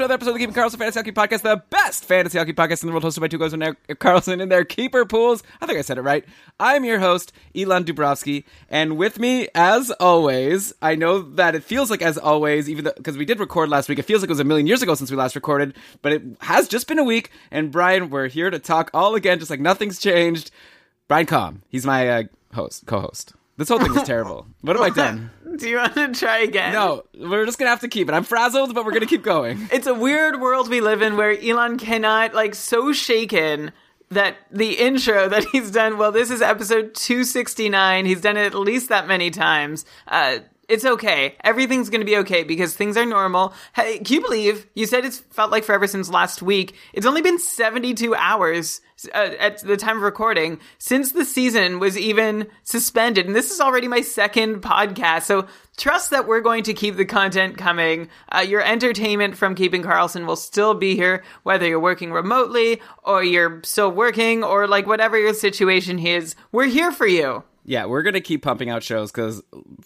to another episode of the Keeping Karlsson Fantasy Hockey Podcast, the best fantasy hockey podcast in the world, hosted by two guys named Carlson in their keeper pools. I think I said it right. I'm your host, Elon Dubrovsky, and with me, as always, I know that it feels like as always, even because we did record last week, it feels like it was a million years ago since we last recorded, but it has just been a week. And Brian, we're here to talk all again, just like nothing's changed. Brian Com, he's my uh, host, co-host. This whole thing is terrible. What have I done? Do you want to try again? No, we're just gonna have to keep it. I'm frazzled, but we're gonna keep going. It's a weird world we live in where Elon cannot, like, so shaken that the intro that he's done, well, this is episode 269. He's done it at least that many times. Uh, it's okay. Everything's going to be okay because things are normal. Hey, can you believe you said it's felt like forever since last week? It's only been 72 hours uh, at the time of recording since the season was even suspended. And this is already my second podcast. So trust that we're going to keep the content coming. Uh, your entertainment from Keeping Karlsson will still be here, whether you're working remotely or you're still working or like whatever your situation is. We're here for you. Yeah, we're going to keep pumping out shows because,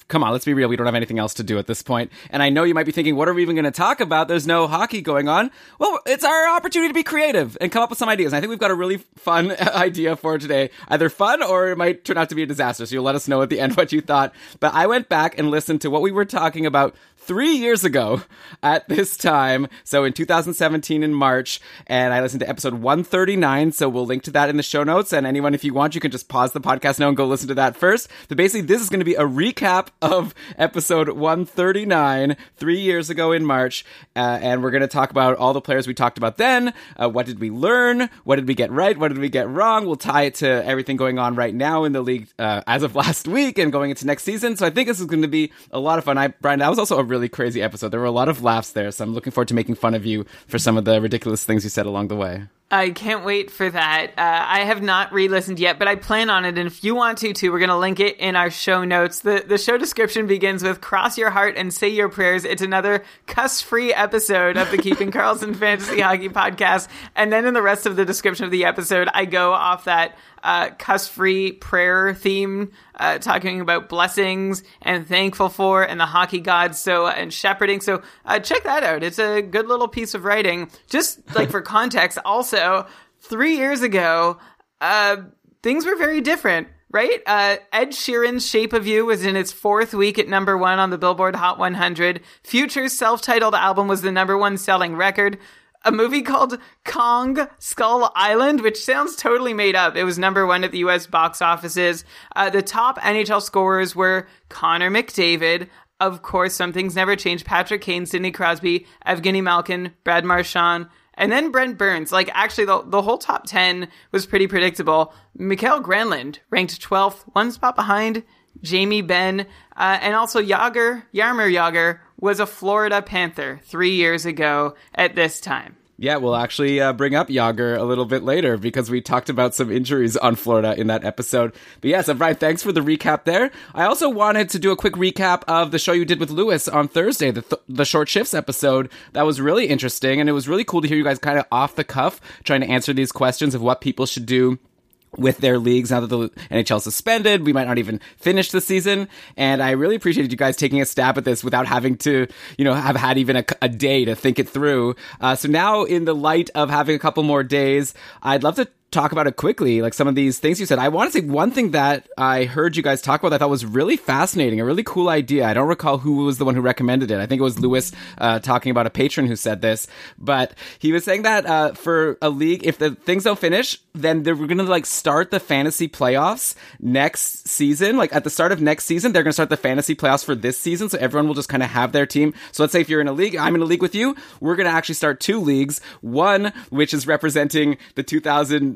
come on, let's be real. We don't have anything else to do at this point. And I know you might be thinking, what are we even going to talk about? There's no hockey going on. Well, it's our opportunity to be creative and come up with some ideas. And I think we've got a really fun idea for today. Either fun or it might turn out to be a disaster. So you'll let us know at the end what you thought. But I went back and listened to what we were talking about three years ago at this time. So in 2017 in March, and I listened to episode 139. So we'll link to that in the show notes. And anyone, if you want, you can just pause the podcast now and go listen to that first. But basically, this is going to be a recap of episode 139, three years ago in March. Uh, and we're going to talk about all the players we talked about then. Uh, what did we learn? What did we get right? What did we get wrong? We'll tie it to everything going on right now in the league uh, as of last week and going into next season. So I think this is going to be a lot of fun. I, Brian, that was also a really crazy episode. There were a lot of laughs there, so I'm looking forward to making fun of you for some of the ridiculous things you said along the way. I can't wait for that. Uh, I have not re-listened yet, but I plan on it. And if you want to, too, we're going to link it in our show notes. The the show description begins with "Cross your heart and say your prayers." It's another cuss-free episode of the Keeping Karlsson Fantasy Hockey Podcast. And then in the rest of the description of the episode, I go off that uh, cuss-free prayer theme, uh, talking about blessings and thankful for and the hockey gods. So and shepherding. So uh, check that out. It's a good little piece of writing. Just like for context, also three years ago, uh, things were very different. Right? Uh, Ed Sheeran's Shape of You was in its fourth week at number one on the Billboard Hot 100. Future's self-titled album was the number one selling record a movie called Kong Skull Island, which sounds totally made up. It was number one at the US box offices. Uh, the top NHL scorers were Connor McDavid, of course, some things never change. Patrick Kane, Sidney Crosby, Evgeny Malkin, Brad Marchand, and then Brent Burns. Like, actually, the, the whole top 10 was pretty predictable. Mikael Granlund ranked 12th, one spot behind Jamie Benn, uh, and also Jagr, Jaromir Jagr was a Florida Panther three years ago at this time. Yeah, we'll actually uh, bring up Jagr a little bit later because we talked about some injuries on Florida in that episode. But yes, yeah, so Brian, thanks for the recap there. I also wanted to do a quick recap of the show you did with Lewis on Thursday, the, th- the short shifts episode. That was really interesting, and it was really cool to hear you guys kind of off the cuff trying to answer these questions of what people should do with their leagues now that the NHL suspended. We might not even finish the season. And I really appreciated you guys taking a stab at this without having to, you know, have had even a, a day to think it through. Uh, so now in the light of having a couple more days, I'd love to talk about it quickly, like some of these things you said. I want to say one thing that I heard you guys talk about that I thought was really fascinating, a really cool idea. I don't recall who was the one who recommended it. I think it was Lewis uh, talking about a patron who said this, but he was saying that uh, for a league, if the things don't finish, then they're going to like start the fantasy playoffs next season. Like at the start of next season, they're going to start the fantasy playoffs for this season. So everyone will just kind of have their team. So let's say if you're in a league, I'm in a league with you. We're going to actually start two leagues. One, which is representing the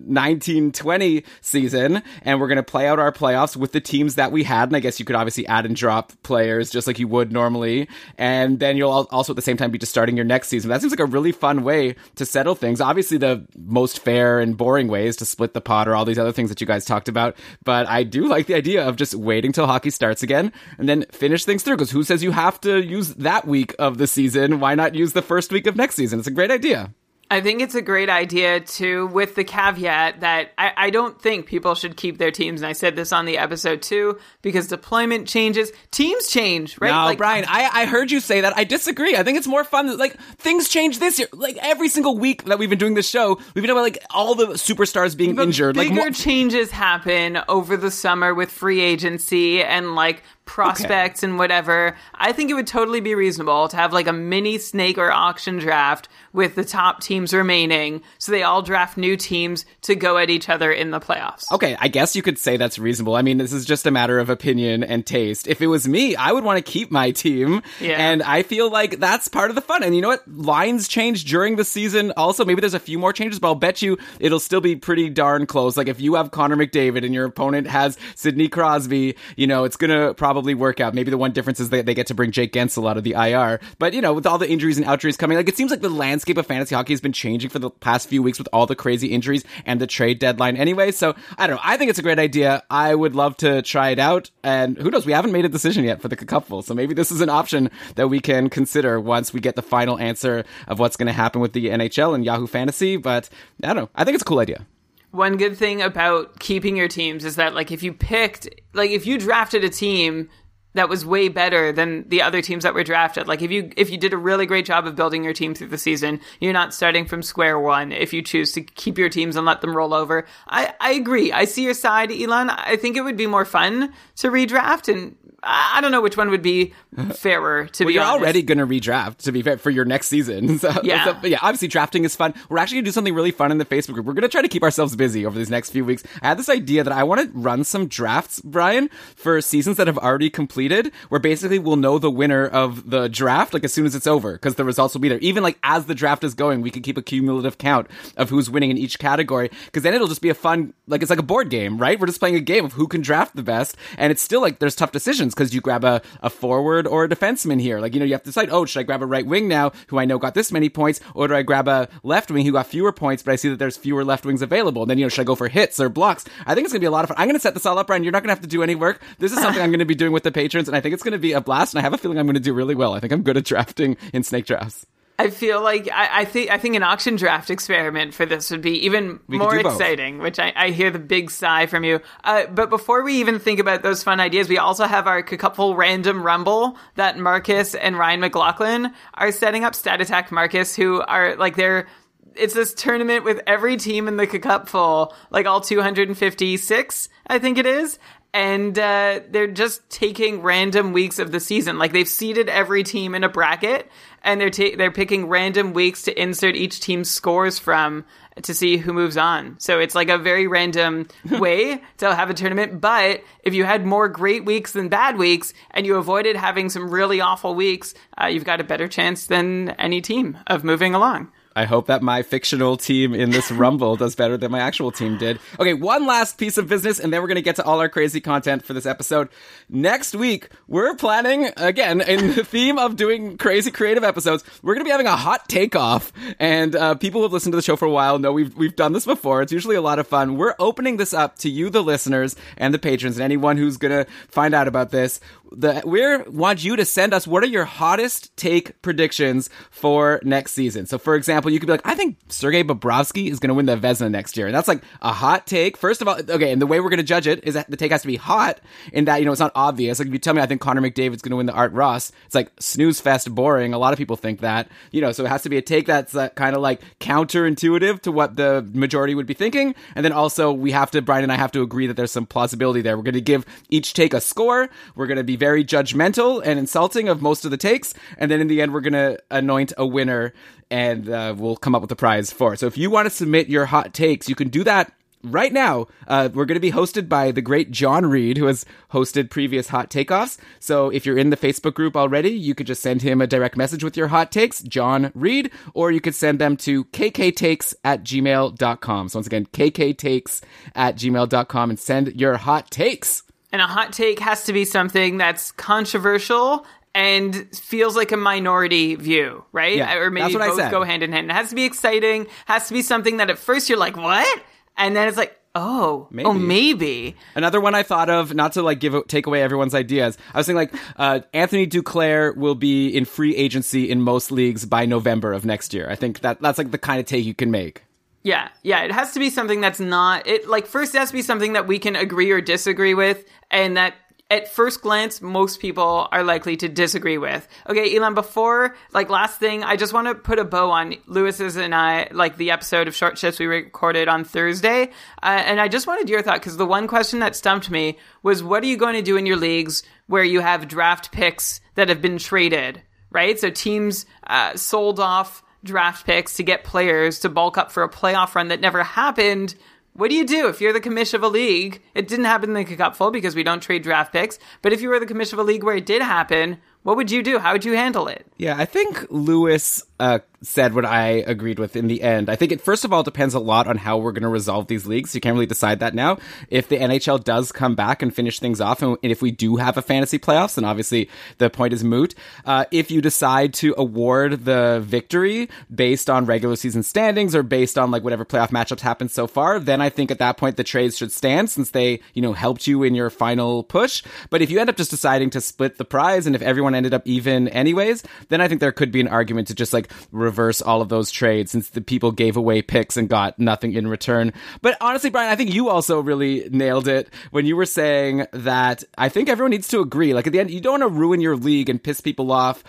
2019-20 season. And we're going to play out our playoffs with the teams that we had. And I guess you could obviously add and drop players just like you would normally. And then you'll also at the same time be just starting your next season. That seems like a really fun way to settle things. Obviously the most fair and boring way is to split the pot or all these other things that you guys talked about. But I do like the idea of just waiting till hockey starts again and then finish things through. Because who says you have to use that week of the season? Why not use the first week of next season? It's a great idea. I think it's a great idea too, with the caveat that I, I don't think people should keep their teams. And I said this on the episode too, because deployment changes, teams change, right? No, Like, Brian, I, I heard you say that. I disagree. I think it's more fun. Like things change this year. Like every single week that we've been doing this show, we've been talking about like all the superstars being injured. Like bigger more, changes happen over the summer with free agency and like prospects and whatever. I think it would totally be reasonable to have like a mini snake or auction draft with the top teams remaining, so they all draft new teams to go at each other in the playoffs. Okay, I guess you could say that's reasonable. I mean, this is just a matter of opinion and taste. If it was me, I would want to keep my team. Yeah. And I feel like that's part of the fun. And you know what? Lines change during the season. Also, maybe there's a few more changes, but I'll bet you it'll still be pretty darn close. Like if you have Connor McDavid and your opponent has Sidney Crosby, you know, it's going to probably work out. Maybe the one difference is that they get to bring Jake Guentzel out of the IR. But, you know, with all the injuries and outjuries coming, like it seems like the landscape of fantasy hockey has been changing for the past few weeks with all the crazy injuries and the trade deadline anyway. So I don't know. I think it's a great idea. I would love to try it out. And who knows? We haven't made a decision yet for the cupful. So maybe this is an option that we can consider once we get the final answer of what's going to happen with the NHL and Yahoo Fantasy. But I don't know. I think it's a cool idea. One good thing about keeping your teams is that like if you picked like if you drafted a team that was way better than the other teams that were drafted. Like if you if you did a really great job of building your team through the season, you're not starting from square one if you choose to keep your teams and let them roll over. I, I agree. I see your side, Elon. I think it would be more fun to redraft and I don't know which one would be fairer to Well, be you're honest. already going to redraft, to be fair, for your next season. So, Yeah. so- yeah, obviously drafting is fun. We're actually going to do something really fun in the Facebook group. We're going to try to keep ourselves busy over these next few weeks. I had this idea that I want to run some drafts, Brian, for seasons that have already completed, where basically we'll know the winner of the draft, like as soon as it's over, because the results will be there. Even like as the draft is going, we can keep a cumulative count of who's winning in each category, because then it'll just be a fun, like it's like a board game, right? We're just playing a game of who can draft the best, and it's still like there's tough decisions because you grab a, a forward or a defenseman here. Like, you know, you have to decide, oh, should I grab a right wing now who I know got this many points, or do I grab a left wing who got fewer points, but I see that there's fewer left wings available? And then, you know, should I go for hits or blocks? I think it's gonna be a lot of fun. I'm gonna set this all up, Brian. You're not gonna have to do any work. This is something I'm gonna be doing with the patrons, and I think it's gonna be a blast, and I have a feeling I'm gonna do really well. I think I'm good at drafting in snake drafts. I feel like I, I think I think an auction draft experiment for this would be even could more exciting. Which I, I hear the big sigh from you. Uh, but before we even think about those fun ideas, we also have our couple random rumble that Marcus and Ryan McLaughlin are setting up. Stat Attack Marcus, who are like they're. It's this tournament with every team in the cup full, like all 256, I think it is. And uh, they're just taking random weeks of the season. Like they've seeded every team in a bracket, and they're ta- they're picking random weeks to insert each team's scores from to see who moves on. So it's like a very random way to have a tournament. But if you had more great weeks than bad weeks, and you avoided having some really awful weeks, uh, you've got a better chance than any team of moving along. I hope that my fictional team in this Rumble does better than my actual team did. Okay, one last piece of business, and then we're going to get to all our crazy content for this episode. Next week, we're planning, again, in the theme of doing crazy creative episodes, we're going to be having a hot takeoff. And uh, people who have listened to the show for a while know we've, we've done this before. It's usually a lot of fun. We're opening this up to you, the listeners, and the patrons, and anyone who's going to find out about this. The, we want you to send us what are your hottest take predictions for next season. So, for example, you could be like, I think Sergei Bobrovsky is going to win the Vezina next year. And that's like a hot take. First of all, okay, and the way we're going to judge it is that the take has to be hot in that, you know, it's not obvious. Like if you tell me I think Connor McDavid's going to win the Art Ross, it's like snooze fest boring. A lot of people think that, you know, so it has to be a take that's uh, kind of like counterintuitive to what the majority would be thinking. And then also we have to, Brian and I have to agree that there's some plausibility there. We're going to give each take a score. We're going to be very judgmental and insulting of most of the takes. And then in the end, we're going to anoint a winner and uh, we'll come up with a prize for it. So if you want to submit your hot takes, you can do that right now. Uh, we're going to be hosted by the great John Reed, who has hosted previous hot takeoffs. So if you're in the Facebook group already, you could just send him a direct message with your hot takes, John Reed, or you could send them to kktakes at gmail.com. So once again, kktakes at gmail.com and send your hot takes. And a hot take has to be something that's controversial and feels like a minority view, right? Yeah, or maybe that's what I both go hand in hand. It has to be exciting, has to be something that at first you're like, what? And then it's like, oh, Maybe. oh, maybe. Another one I thought of, not to like give take away everyone's ideas. I was thinking like uh, Anthony Duclair will be in free agency in most leagues by November of next year. I think that that's like the kind of take you can make. Yeah, yeah. It has to be something that's not it. Like first, it has to be something that we can agree or disagree with, and that at first glance, most people are likely to disagree with. Okay, Elon. Before like last thing, I just want to put a bow on Lewis's and I like the episode of Short Shifts we recorded on Thursday, uh, and I just wanted your thought because the one question that stumped me was, what are you going to do in your leagues where you have draft picks that have been traded? Right, so teams uh, sold off draft picks to get players to bulk up for a playoff run that never happened. What do you do if you're the commish of a league? It didn't happen in the cupful because we don't trade draft picks. But if you were the commish of a league where it did happen, what would you do? How would you handle it? Yeah, I think Lewis uh, said what I agreed with in the end. I think it first of all depends a lot on how we're going to resolve these leagues. You can't really decide that now. If the NHL does come back and finish things off, and if we do have a fantasy playoffs, then obviously the point is moot. Uh, if you decide to award the victory based on regular season standings or based on like whatever playoff matchups happened so far, then I think at that point the trades should stand since they you know helped you in your final push. But if you end up just deciding to split the prize, and if everyone ended up even anyways, then I think there could be an argument to just like reverse all of those trades since the people gave away picks and got nothing in return. But honestly, Brian, I think you also really nailed it when you were saying that I think everyone needs to agree. Like at the end, you don't want to ruin your league and piss people off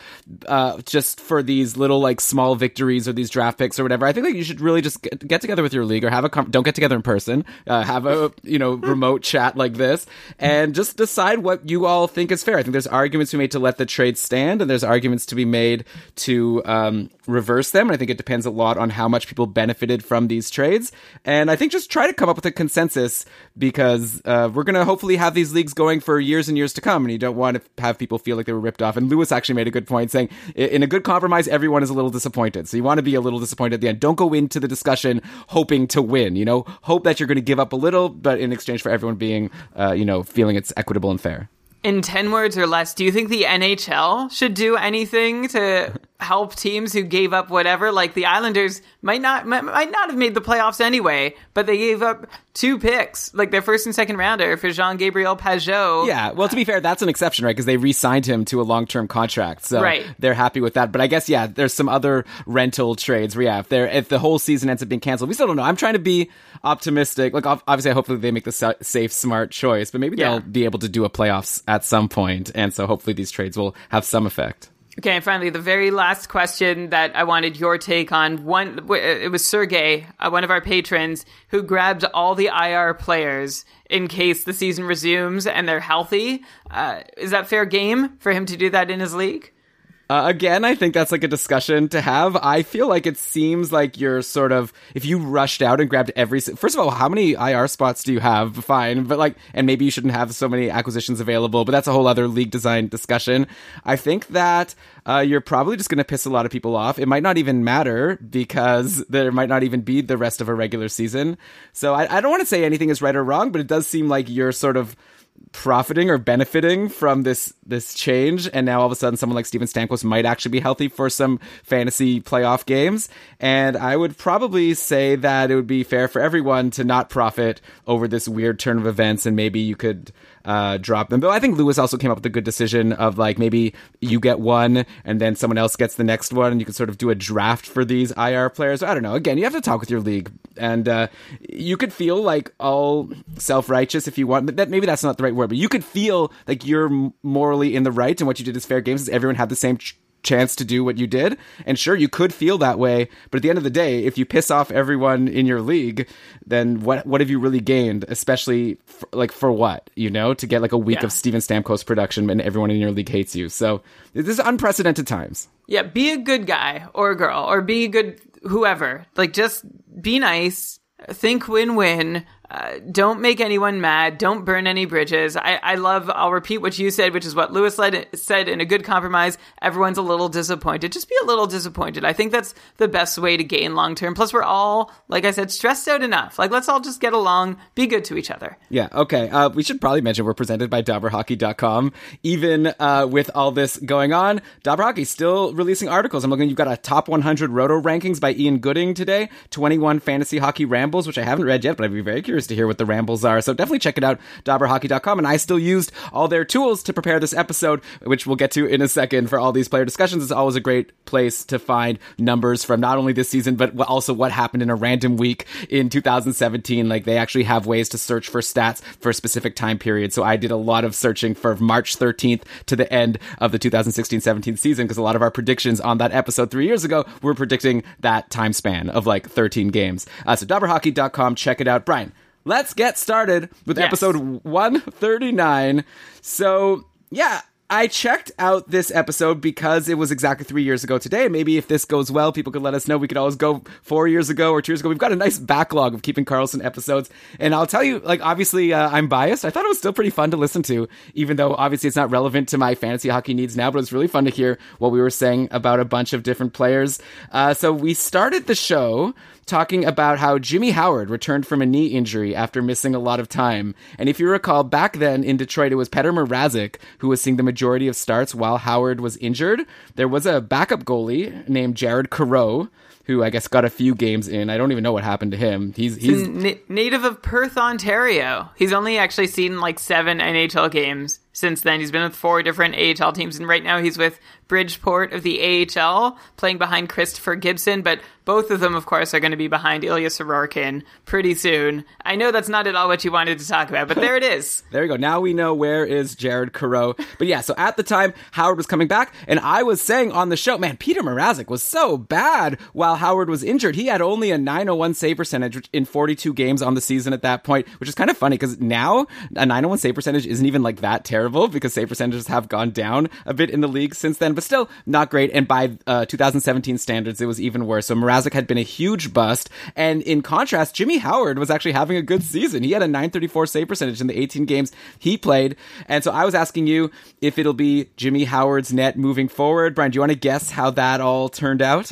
uh, just for these little like small victories or these draft picks or whatever. I think like you should really just get, get together with your league or have a com- don't get together in person, uh, have a you know remote chat like this and just decide what you all think is fair. I think there's arguments to be made to let the trade stand and there's arguments to be made to um, reverse them. And I think it depends a lot on how much people benefited from these trades. And I think just try to come up with a consensus because uh, we're going to hopefully have these leagues going for years and years to come. And you don't want to have people feel like they were ripped off. And Lewis actually made a good point saying in a good compromise, everyone is a little disappointed. So you want to be a little disappointed at the end. Don't go into the discussion hoping to win, you know, hope that you're going to give up a little, but in exchange for everyone being, uh, you know, feeling it's equitable and fair. In 10 words or less, do you think the NHL should do anything to help teams who gave up whatever? Like the Islanders might not might, might not have made the playoffs anyway, but they gave up two picks, like their first and second rounder for Jean Gabriel Pageau. Yeah, well, to be fair, that's an exception, right? Because they re-signed him to a long-term contract, so Right. they're happy with that. But I guess, yeah, there's some other rental trades where, yeah, if they're if the whole season ends up being canceled, we still don't know. I'm trying to be optimistic. Like, obviously, hopefully they make the safe, smart choice, but maybe Yeah. they'll be able to do a playoffs at some point, and so hopefully these trades will have some effect. Okay, and finally, the very last question that I wanted your take on one it was Sergey, uh, one of our patrons, who grabbed all the IR players in case the season resumes and they're healthy. Uh, is that fair game for him to do that in his league? Uh, again, I think that's like a discussion to have. I feel like it seems like you're sort of if you rushed out and grabbed every. First of all, how many IR spots do you have? Fine, but like, and maybe you shouldn't have so many acquisitions available. But that's a whole other league design discussion. I think that uh, you're probably just going to piss a lot of people off. It might not even matter because there might not even be the rest of a regular season. So I, I don't want to say anything is right or wrong, but it does seem like you're sort of profiting or benefiting from this this change. And now all of a sudden someone like Steven Stamkos might actually be healthy for some fantasy playoff games. And I would probably say that it would be fair for everyone to not profit over this weird turn of events. And maybe you could uh, drop them. Though I think Lewis also came up with a good decision of like maybe you get one and then someone else gets the next one, and you can sort of do a draft for these IR players. I don't know. Again, you have to talk with your league, and uh, you could feel like all self righteous if you want. But that maybe that's not the right word, but you could feel like you're morally in the right, and what you did is fair games. Is everyone had the same. Ch- chance to do what you did and sure you could feel that way but at the end of the day if you piss off everyone in your league then what what have you really gained especially f like for what you know to get like a week Yeah. of Steven Stamkos production and everyone in your league hates you so this is unprecedented times Yeah, be a good guy or a girl or be a good whoever. Like just be nice. Think win-win. Uh, don't make anyone mad. Don't burn any bridges. I, I love, I'll repeat what you said, which is what Lewis led, said in a good compromise. Everyone's a little disappointed. Just be a little disappointed. I think that's the best way to gain long term. Plus, we're all, like I said, stressed out enough. Like, let's all just get along, be good to each other. Yeah, okay. Uh, we should probably mention we're presented by DobberHockey.com. Even uh, with all this going on, Dobber Hockey still releasing articles. I'm looking, you've got a top 100 roto rankings by Ian Gooding today, 21 fantasy hockey rambles, which I haven't read yet, but I'd be very curious to hear what the rambles are. So definitely check it out, DobberHockey.com. And I still used all their tools to prepare this episode, which we'll get to in a second for all these player discussions. It's always a great place to find numbers from not only this season, but also what happened in a random week in 2017. Like they actually have ways to search for stats for a specific time period. So I did a lot of searching for March 13th to the end of the 2016-17 season because a lot of our predictions on that episode three years ago were predicting that time span of like 13 games. Uh, so dobberhockey.com, check it out. Brian, let's get started with Yes. episode 139. So yeah, I checked out this episode because it was exactly three years ago today. Maybe if this goes well, people could let us know. We could always go four years ago or two years ago. We've got a nice backlog of keeping Karlsson episodes. And I'll tell you, like, obviously, uh, I'm biased. I thought it was still pretty fun to listen to, even though obviously it's not relevant to my fantasy hockey needs now, but it was really fun to hear what we were saying about a bunch of different players. Uh, so we started the show talking about how Jimmy Howard returned from a knee injury after missing a lot of time. And if you recall, back then in Detroit, it was Petr Mrazek who was seeing the majority of starts while Howard was injured. There was a backup goalie named Jared Coreau, who I guess got a few games in. I don't even know what happened to him. He's he's Na- native of Perth, Ontario. He's only actually seen like seven NHL games since then. He's been with four different AHL teams, and right now he's with Bridgeport of the AHL, playing behind Christopher Gibson. But both of them, of course, are going to be behind Ilya Sorokin pretty soon. I know that's not at all what you wanted to talk about, but there it is. There you go. Now we know where is Jared Coreau. But yeah, so at the time, Howard was coming back, and I was saying on the show, man, Petr Mrazek was so bad while Howard was injured. He had only a 901 save percentage in 42 games on the season at that point, which is kind of funny because now a 901 save percentage isn't even like that terrible because save percentages have gone down a bit in the league since then, but still not great. And by uh, 2017 standards, it was even worse. So Mrazek had been a huge bust. And in contrast, Jimmy Howard was actually having a good season. He had a 934 save percentage in the 18 games he played. And so I was asking you if it'll be Jimmy Howard's net moving forward. Brian, do you want to guess how that all turned out?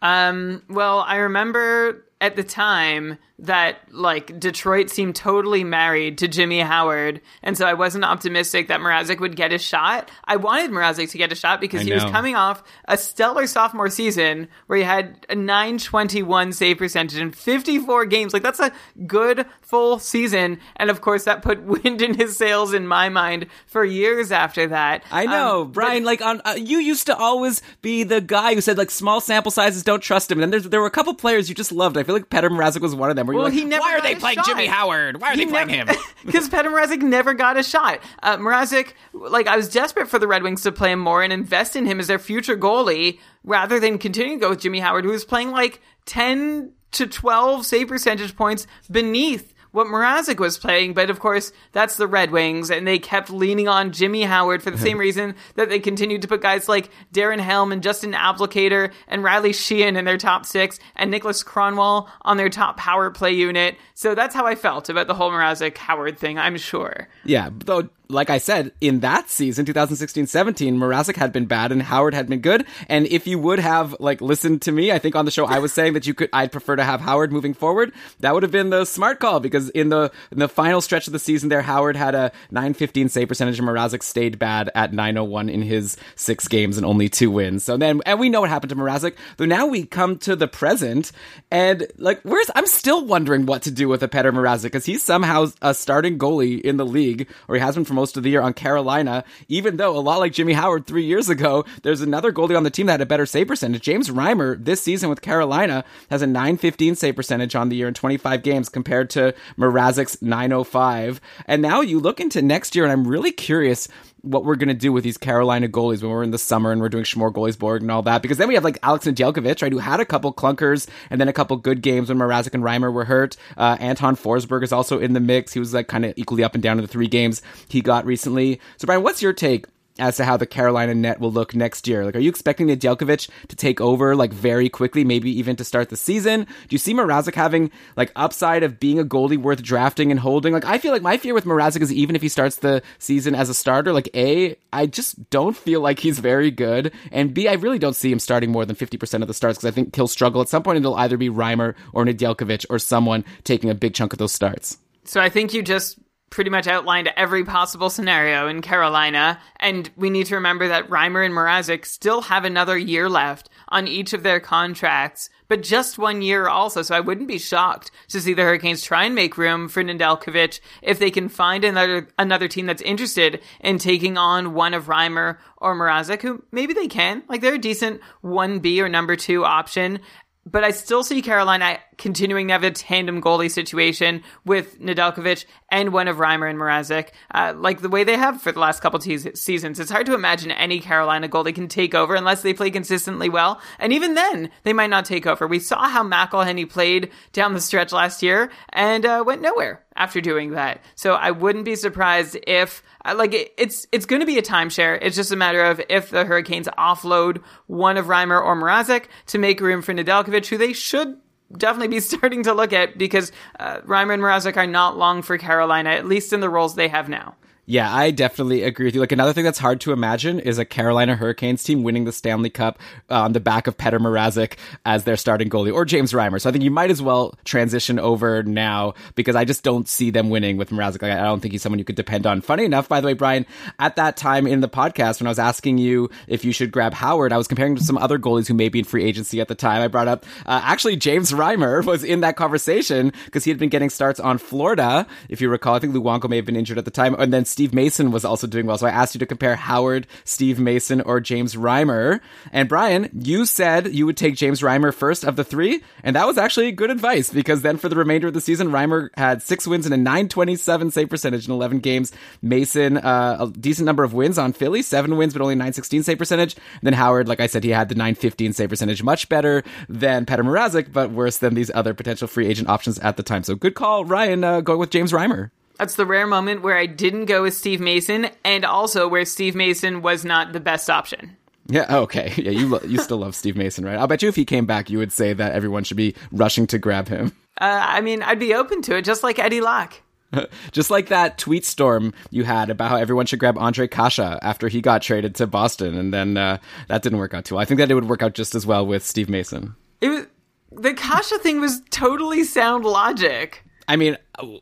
Um, well, I remember at the time that like Detroit seemed totally married to Jimmy Howard, and so I wasn't optimistic that Mrazek would get a shot. I wanted Mrazek to get a shot because I he was coming off a stellar sophomore season where he had a 921 save percentage in 54 games. Like that's a good full season, and of course that put wind in his sails in my mind for years after that. I know, Um, but- Brian. Like on, uh, you used to always be the guy who said like small sample sizes don't trust him. And then there's, there were a couple players you just loved. I feel like Petr Mrazek was one of them. Where Well, you're like, he never why are they playing shot. Jimmy Howard? Why are they playing him? Because Petr Mrazek never got a shot. Uh, Mrazek, like, I was desperate for the Red Wings to play him more and invest in him as their future goalie rather than continuing to go with Jimmy Howard, who was playing like 10 to 12 save percentage points beneath what Mrazek was playing. But of course, that's the Red Wings, and they kept leaning on Jimmy Howard for the same reason that they continued to put guys like Darren Helm and Justin Abdelkader and Riley Sheahan in their top six and Niklas Kronwall on their top power play unit. So that's how I felt about the whole Mrazek Howard thing, I'm sure. Yeah, though like I said, in that season, 2016-17, Mrazek had been bad and Howard had been good. And if you would have like listened to me, I think on the show I was saying that you could, I'd prefer to have Howard moving forward. That would have been the smart call because in the in the final stretch of the season, there Howard had a 915 save percentage and Mrazek stayed bad at 901 in his six games and only two wins. So then, and we know what happened to Mrazek. Though now we come to the present, and like, where's I'm still wondering what to do with a Petr Mrazek because he's somehow a starting goalie in the league, or he has been for most of the year on Carolina. Even though a lot like Jimmy Howard three years ago, there's another goalie on the team that had a better save percentage. James Reimer this season with Carolina has a 915 save percentage on the year in 25 games compared to Mrazek's 905. And now you look into next year, and I'm really curious what we're going to do with these Carolina goalies when we're in the summer and we're doing Schmore Goalies Borg and all that. Because then we have like Alex Nedeljkovic, right, who had a couple clunkers and then a couple good games when Mrazek and Reimer were hurt. Uh, Anton Forsberg is also in the mix. He was like kind of equally up and down in the three games he got recently. So Brian, what's your take as to how the Carolina net will look next year. Like, are you expecting Nedeljkovic to take over like very quickly, maybe even to start the season? Do you see Mrazek having like upside of being a goalie worth drafting and holding? Like, I feel like my fear with Mrazek is even if he starts the season as a starter, like A, I just don't feel like he's very good, and B, I really don't see him starting more than fifty percent of the starts because I think he'll struggle at some point, it'll either be Reimer or Nedeljkovic or someone taking a big chunk of those starts. So I think you just pretty much outlined every possible scenario in Carolina, and we need to remember that Reimer and Mrazek still have another year left on each of their contracts, but just one year also, so I wouldn't be shocked to see the Hurricanes try and make room for Nedeljkovic if they can find another another team that's interested in taking on one of Reimer or Mrazek, who maybe they can. Like they're a decent 1B or number 2 option, but I still see Carolina continuing to have a tandem goalie situation with Nedeljkovic and one of Reimer and Mrazek, uh, like the way they have for the last couple te- seasons. It's hard to imagine any Carolina goalie can take over unless they play consistently well, and even then, they might not take over. We saw how McElhinney played down the stretch last year and uh, went nowhere after doing that. So I wouldn't be surprised if like it, it's it's going to be a timeshare. It's just a matter of if the Hurricanes offload one of Reimer or Mrazek to make room for Nedeljkovic, who they should definitely be starting to look at because uh, Reimer and Mrazek are not long for Carolina, at least in the roles they have now. Yeah, I definitely agree with you. Like another thing that's hard to imagine is a Carolina Hurricanes team winning the Stanley Cup uh, on the back of Petr Mrazek as their starting goalie or James Reimer. So I think you might as well transition over now because I just don't see them winning with Mrazek. Like, I don't think he's someone you could depend on. Funny enough, by the way, Brian, at that time in the podcast when I was asking you if you should grab Howard, I was comparing to some other goalies who may be in free agency at the time. I brought up uh, actually James Reimer was in that conversation because he had been getting starts on Florida. If you recall, I think Luongo may have been injured at the time, and then Steve Mason was also doing well. So I asked you to compare Howard, Steve Mason, or James Reimer. And Brian, you said you would take James Reimer first of the three, and that was actually good advice because then for the remainder of the season, Reimer had six wins and a 927 save percentage in 11 games. Mason, uh, a decent number of wins on Philly, seven wins, but only 916 save percentage. And then Howard, like I said, he had the 915 save percentage, much better than Petr Mrazek, but worse than these other potential free agent options at the time. So good call, Ryan, uh, going with James Reimer. That's the rare moment where I didn't go with Steve Mason, and also where Steve Mason was not the best option. Yeah. Okay. Yeah. You lo- you still love Steve Mason, right? I'll bet you if he came back, you would say that everyone should be rushing to grab him. Uh, I mean, I'd be open to it, just like Eddie Lack. Just like that tweet storm you had about how everyone should grab Ondrej Kase after he got traded to Boston, and then uh, that didn't work out too well. I think that it would work out just as well with Steve Mason. It was the Kase thing was totally sound logic. I mean,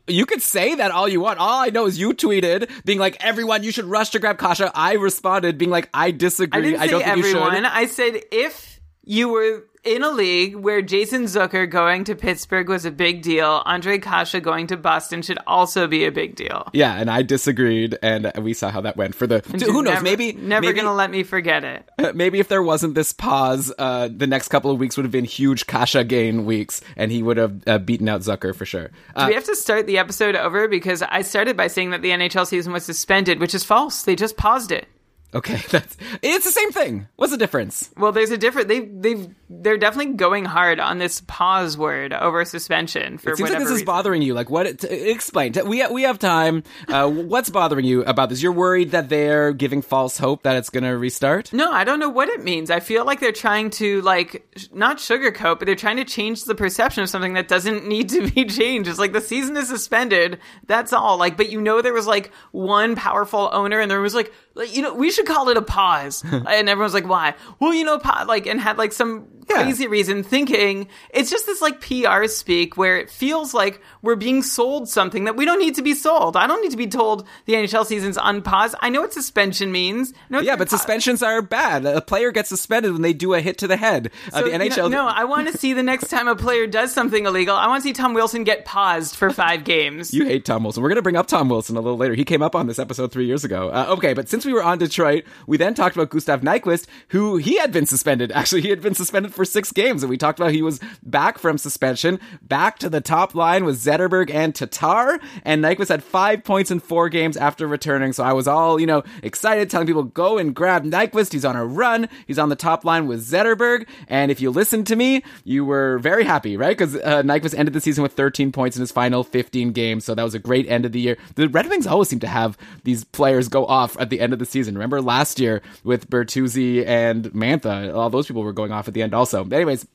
you could say that all you want. All I know is you tweeted being like, "Everyone, you should rush to grab Kase." I responded being like, "I disagree. I say don't think everyone. you should." I said if you were in a league where Jason Zucker going to Pittsburgh was a big deal, Ondrej Kase going to Boston should also be a big deal. Yeah, and I disagreed, and we saw how that went for the. Who knows? never- maybe never maybe, gonna let me forget it. maybe if there wasn't this pause, uh, the next couple of weeks would have been huge Kase gain weeks, and he would have uh, beaten out Zucker for sure. Uh, Do we have to start the episode over because I started by saying that the NHL season was suspended, which is false. They just paused it. Okay, that's it's the same thing. What's the difference? Well, there's a different. They they've they're definitely going hard on this pause word over suspension for It seems like this is reason. bothering you. Like, what? T- explain. T- we we have time. Uh, what's bothering you about this? You're worried that they're giving false hope that it's going to restart. No, I don't know what it means. I feel like they're trying to like sh- not sugarcoat, but they're trying to change the perception of something that doesn't need to be changed. It's like the season is suspended. That's all. Like, but you know there was like one powerful owner, and there was like, like you know we should call it a pause, and everyone's like, why? Well, you know, pa-, like and had like some Yeah. crazy reason thinking it's just this like PR speak where it feels like we're being sold something that we don't need to be sold. I don't need to be told the NHL season's on pause. I know what suspension means. Yeah, but suspensions are bad. A player gets suspended when they do a hit to the head. Uh, So, the you know- NHL. no, I want to see the next time a player does something illegal. I want to see Tom Wilson get paused for five games. You hate Tom Wilson. We're going to bring up Tom Wilson a little later. He came up on this episode three years ago. Uh, okay, but since we were on Detroit, we then talked about Gustav Nyquist, who he had been suspended. Actually, he had been suspended for six games, and we talked about he was back from suspension, back to the top line with Zetterberg and Tatar, and Nyquist had five points in four games after returning. So I was all, you know, excited, telling people go and grab Nyquist. He's on a run. He's on the top line with Zetterberg, and if you listened to me, you were very happy, right? Because uh, Nyquist ended the season with 13 points in his final 15 games, so that was a great end of the year. The Red Wings always seem to have these players go off at the end of the season. Remember last year with Bertuzzi and Mantha, all those people were going off at the end also. Anyways,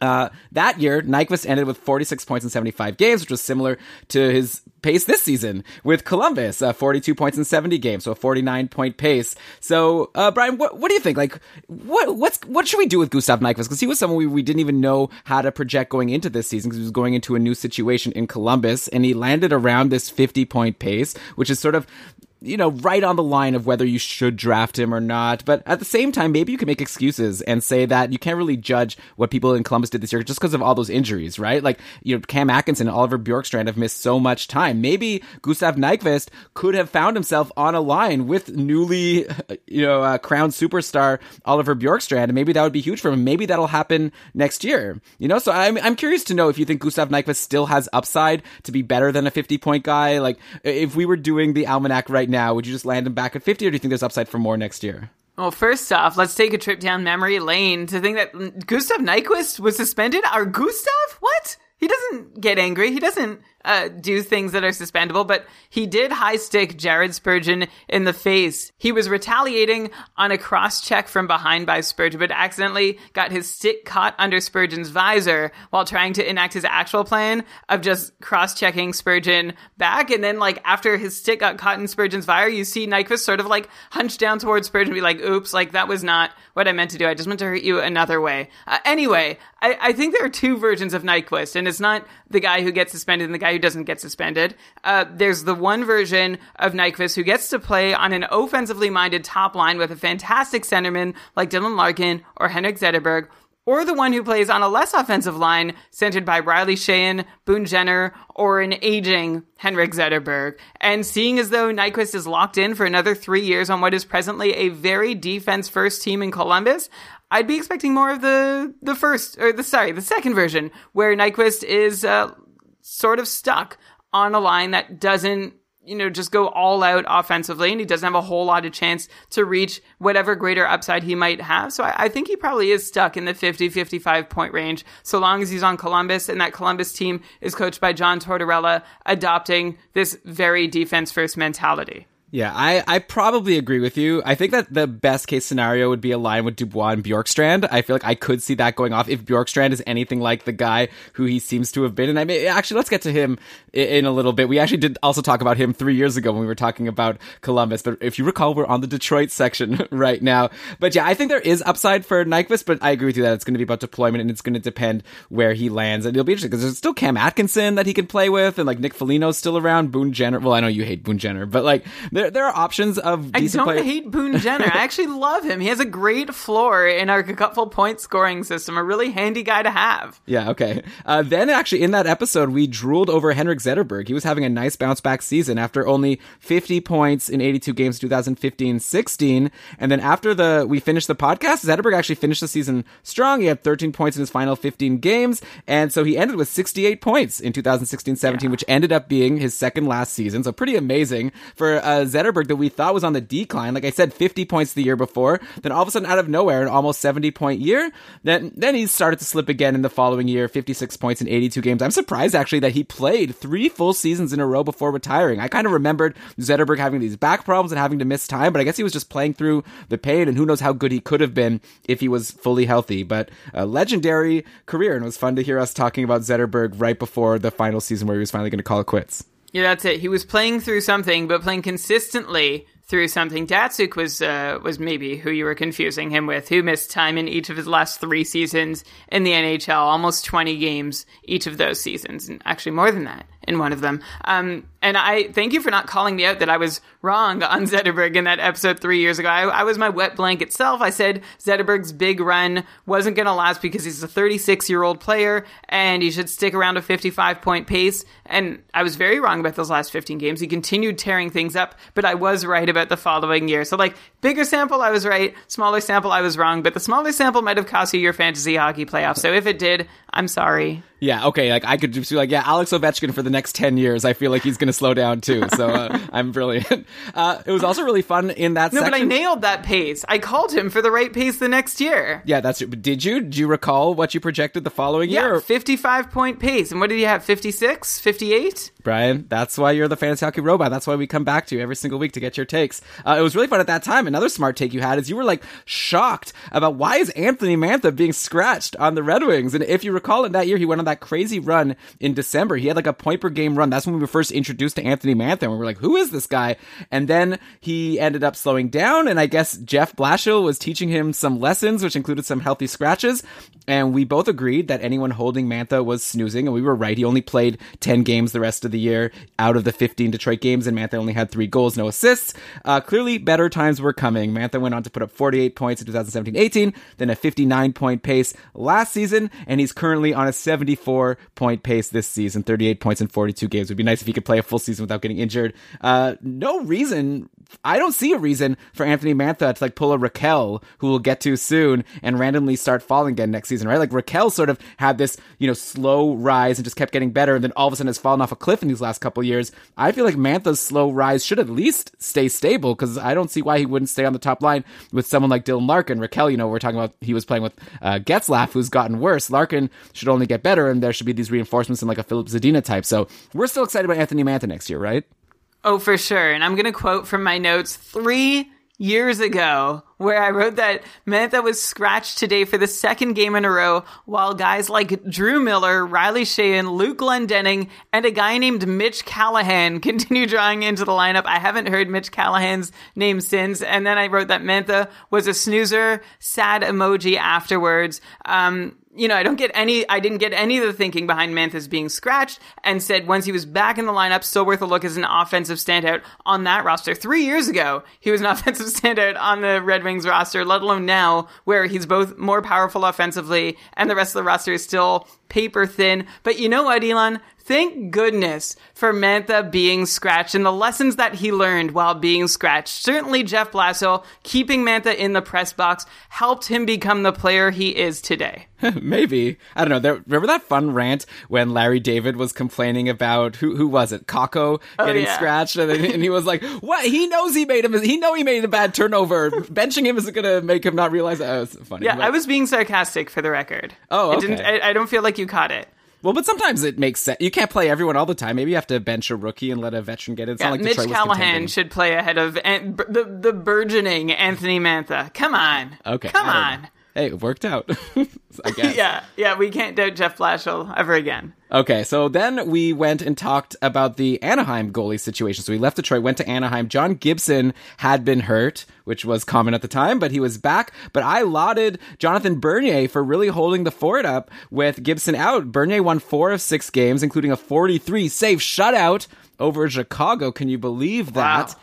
uh, that year, Nyquist ended with 46 points in 75 games, which was similar to his pace this season with Columbus, uh, 42 points in 70 games, so a 49 point pace. So, uh, Brian, what, what do you think? Like, what, what's, what should we do with Gustav Nyquist? Because he was someone we, we didn't even know how to project going into this season because he was going into a new situation in Columbus and he landed around this 50 point pace, which is sort of you know, right on the line of whether you should draft him or not. But at the same time, maybe you can make excuses and say that you can't really judge what people in Columbus did this year just because of all those injuries, right? Like, you know, Cam Atkinson and Oliver Bjorkstrand have missed so much time. Maybe Gustav Nyquist could have found himself on a line with newly, you know, uh, crowned superstar Oliver Bjorkstrand, and maybe that would be huge for him. Maybe that'll happen next year, you know? So I'm, I'm curious to know if you think Gustav Nyquist still has upside to be better than a 50 point guy. Like, if we were doing the almanac right now, would you just land him back at 50 or do you think there's upside for more next year? Well, first off, let's take a trip down memory lane to think that Gustav Nyquist was suspended. Our Gustav? What? He doesn't get angry. He doesn't uh, do things that are suspendable, but he did high stick Jared Spurgeon in the face. He was retaliating on a cross check from behind by Spurgeon, but accidentally got his stick caught under Spurgeon's visor while trying to enact his actual plan of just cross checking Spurgeon back. And then, like, after his stick got caught in Spurgeon's visor, you see Nyquist sort of like hunch down towards Spurgeon and be like, oops, like, that was not what I meant to do. I just meant to hurt you another way. Uh, anyway, I, I think there are two versions of Nyquist, and it's not the guy who gets suspended and the guy who doesn't get suspended. Uh, there's the one version of Nyquist who gets to play on an offensively minded top line with a fantastic centerman like Dylan Larkin or Henrik Zetterberg, or the one who plays on a less offensive line centered by Riley Sheahan, Boone Jenner, or an aging Henrik Zetterberg. And seeing as though Nyquist is locked in for another three years on what is presently a very defense first team in Columbus, I'd be expecting more of the the first or the sorry the second version where Nyquist is uh, sort of stuck on a line that doesn't you know just go all out offensively and he doesn't have a whole lot of chance to reach whatever greater upside he might have. So I, I think he probably is stuck in the 50 55 point range so long as he's on Columbus and that Columbus team is coached by John Tortorella adopting this very defense first mentality Yeah, I, I probably agree with you. I think that the best case scenario would be a line with Dubois and Bjorkstrand. I feel like I could see that going off if Bjorkstrand is anything like the guy who he seems to have been. And I mean, actually, let's get to him in, in a little bit. We actually did also talk about him three years ago when we were talking about Columbus. But if you recall, we're on the Detroit section right now. But yeah, I think there is upside for Nyquist, but I agree with you that it's going to be about deployment and it's going to depend where he lands. And it'll be interesting because there's still Cam Atkinson that he can play with, and like Nick Foligno's still around. Boone Jenner. Well, I know you hate Boone Jenner, but like there there are options of I don't players. hate Boone Jenner. I actually love him. He has a great floor in our cupful point scoring system. A really handy guy to have. Yeah, okay. Uh, then actually in that episode, we drooled over Henrik Zetterberg. He was having a nice bounce back season after only 50 points in 82 games 2015-16. And then after the we finished the podcast, Zetterberg actually finished the season strong. He had 13 points in his final 15 games. And so he ended with 68 points in 2016-17, which ended up being his second last season. So pretty amazing for a Zetterberg that we thought was on the decline. Like I said, 50 points the year before. Then all of a sudden, out of nowhere, an almost 70 point year. Then then he started to slip again in the following year, 56 points in 82 games. I'm surprised actually that he played three full seasons in a row before retiring. I kind of remembered Zetterberg having these back problems and having to miss time, but I guess he was just playing through the pain, and who knows how good he could have been if he was fully healthy. But a legendary career, and it was fun to hear us talking about Zetterberg right before the final season where he was finally going to call it quits. Yeah, that's it. He was playing through something, but playing consistently through something. Datsyuk was uh, was maybe who you were confusing him with, who missed time in each of his last three seasons in the NHL, almost twenty games each of those seasons, and actually more than that in one of them. Um, and I thank you for not calling me out that I was wrong on Zetterberg in that episode three years ago. I, I was my wet blanket self. I said Zetterberg's big run wasn't going to last because he's a 36 year old player and he should stick around a 55 point pace. And I was very wrong about those last 15 games. He continued tearing things up, but I was right about the following year. So, like, bigger sample, I was right. Smaller sample, I was wrong. But the smaller sample might have cost you your fantasy hockey playoff. So, if it did, I'm sorry. Yeah, okay. Like I could just be like, yeah, Alex Ovechkin for the next ten years. I feel like he's going to slow down too. So uh, I'm brilliant. Uh, it was also really fun in that. No, section. but I nailed that pace. I called him for the right pace the next year. Yeah, that's. Did you? Do you recall what you projected the following year? Yeah, 55 point pace. And what did he have? 56? 58? Brian, that's why you're the fantasy hockey robot. That's why we come back to you every single week to get your takes. Uh, it was really fun at that time. Another smart take you had is you were like shocked about why is Anthony Mantha being scratched on the Red Wings. And if you recall, in that year he went on that crazy run in December. He had like a point per game run. That's when we were first introduced to Anthony Mantha, and we were like, who is this guy? And then he ended up slowing down, and I guess Jeff Blashill was teaching him some lessons, which included some healthy scratches. And we both agreed that anyone holding Mantha was snoozing, and we were right. He only played 10 games the rest of the year out of the 15 Detroit games, and Mantha only had three goals, no assists. Uh, clearly, better times were coming. Mantha went on to put up 48 points in 2017 18, then a 59 point pace last season, and he's currently on a 74 point pace this season 38 points in 42 games. It Would be nice if he could play a full season without getting injured. Uh, no reason I don't see a reason for Anthony Mantha to like pull a Rakell, who we'll get to soon, and randomly start falling again next season, right? Like Rakell sort of had this, you know, slow rise and just kept getting better, and then all of a sudden has fallen off a cliff in these last couple years. I feel like Mantha's slow rise should at least stay stable because I don't see why he wouldn't stay on the top line with someone like Dylan Larkin. Rakell, you know, we're talking about he was playing with uh, Getzlaf, who's gotten worse. Larkin should only get better, and there should be these reinforcements in like a Filip Zadina type. So we're still excited about Anthony Mantha next year, right? Oh, for sure. And I'm going to quote from my notes three years ago where I wrote that Mantha was scratched today for the second game in a row while guys like Drew Miller, Riley Sheahan, Luke Glendening, and a guy named Mitch Callahan continue drawing into the lineup. I haven't heard Mitch Callahan's name since. And then I wrote that Mantha was a snoozer, sad emoji afterwards. Um, you know, I don't get any, I didn't get any of the thinking behind Mantha's being scratched and said once he was back in the lineup, still worth a look as an offensive standout on that roster. Three years ago, he was an offensive standout on the Red Wings roster, let alone now where he's both more powerful offensively and the rest of the roster is still paper thin. But you know what, Elon? Thank goodness for Mantha being scratched and the lessons that he learned while being scratched. Certainly Jeff Blashill keeping Mantha in the press box helped him become the player he is today. Maybe I don't know. There, remember that fun rant when Larry David was complaining about who who was it, Kakko oh, getting yeah. scratched, and, then- and he was like, "What? He knows he made him. He know he made a bad turnover. Benching him isn't gonna make him not realize that." Oh, it's funny. Yeah, But- I was being sarcastic for the record. Oh, I didn't. okay. I, I don't feel like you caught it. Well, but sometimes it makes sense. You can't play everyone all the time. Maybe you have to bench a rookie and let a veteran get it. It's Yeah, not like Mitch Detroit Callahan should play ahead of an- the the burgeoning Anthony Mantha. Come on. Okay, Come on. know. Hey, it worked out. I guess. Yeah, yeah, we can't doubt Jeff Blashill ever again. Okay, so then we went and talked about the Anaheim goalie situation. So we left Detroit, went to Anaheim. John Gibson had been hurt, which was common at the time, but he was back. But I lauded Jonathan Bernier for really holding the fort up with Gibson out. Bernier won four of six games, including a 43 save shutout over Chicago. Can you believe that? Wow.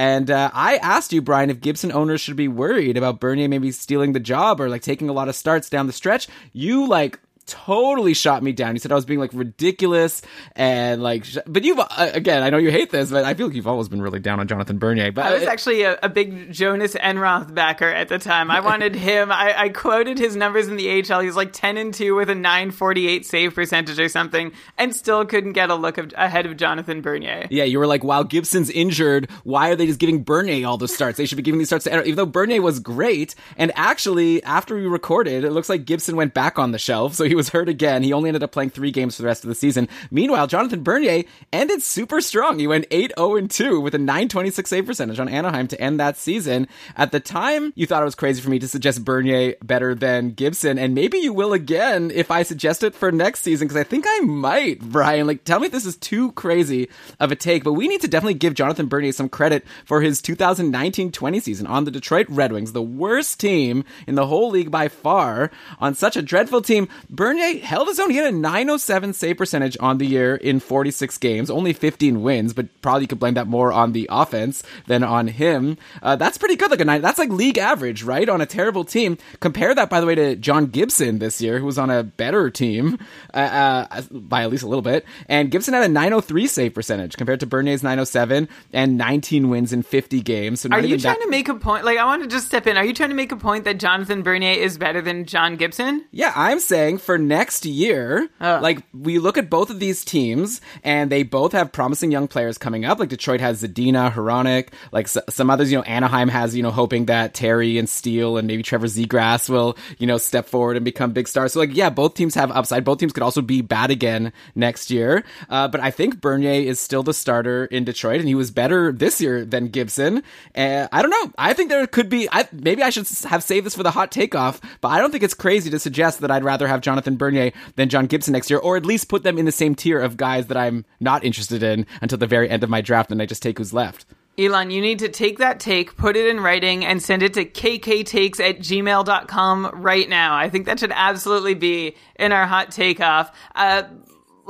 And uh, I asked you, Brian, if Gibson owners should be worried about Bernier maybe stealing the job or like taking a lot of starts down the stretch. You like totally shot me down. He said I was being like ridiculous and like, sh- but you've, uh, again, I know you hate this, but I feel like you've always been really down on Jonathan Bernier. But I was actually a, a big Jhonas Enroth backer at the time. I wanted him. I, I quoted his numbers in the AHL. He's like ten and two with a nine forty eight save percentage or something, and still couldn't get a look of, ahead of Jonathan Bernier. Yeah, you were like, while Gibson's injured, why are they just giving Bernier all the starts? They should be giving these starts to Enroth, even though Bernier was great. And actually, after we recorded, it looks like Gibson went back on the shelf, so he was hurt again. He only ended up playing three games for the rest of the season. Meanwhile, Jonathan Bernier ended super strong. He went 8 0 2 with a 926 save percentage on Anaheim to end that season. At the time, you thought it was crazy for me to suggest Bernier better than Gibson, and maybe you will again if I suggest it for next season, because I think I might, Brian. Like, tell me if this is too crazy of a take, but we need to definitely give Jonathan Bernier some credit for his 2019 20 season on the Detroit Red Wings, the worst team in the whole league by far, on such a dreadful team. Bernier held his own. He had a 907 save percentage on the year in 46 games, only 15 wins, but probably you could blame that more on the offense than on him. Uh, that's pretty good. Like a nine, that's like league average, right? On a terrible team. Compare that, by the way, to John Gibson this year, who was on a better team uh, uh, by at least a little bit. And Gibson had a 903 save percentage compared to Bernier's 907 and 19 wins in 50 games. So Are you trying that- to make a point? Like, I want to just step in. Are you trying to make a point that Jonathan Bernier is better than John Gibson? Yeah, I'm saying for next year, Uh. like we look at both of these teams and they both have promising young players coming up. Like Detroit has Zadina, Hronek, like s- some others, you know, Anaheim has, you know, hoping that Terry and Steele and maybe Trevor Zegras will, you know, step forward and become big stars. So like, yeah, both teams have upside. Both teams could also be bad again next year. Uh, but I think Bernier is still the starter in Detroit and he was better this year than Gibson. Uh, I don't know. I think there could be, I, maybe I should have saved this for the hot takeoff, but I don't think it's crazy to suggest that I'd rather have Jonathan Bernier than John Gibson next year, or at least put them in the same tier of guys that I'm not interested in until the very end of my draft and I just take who's left. Elon, you need to take that take, put it in writing, and send it to kktakes at gmail.com right now. I think that should absolutely be in our hot takeoff. Uh,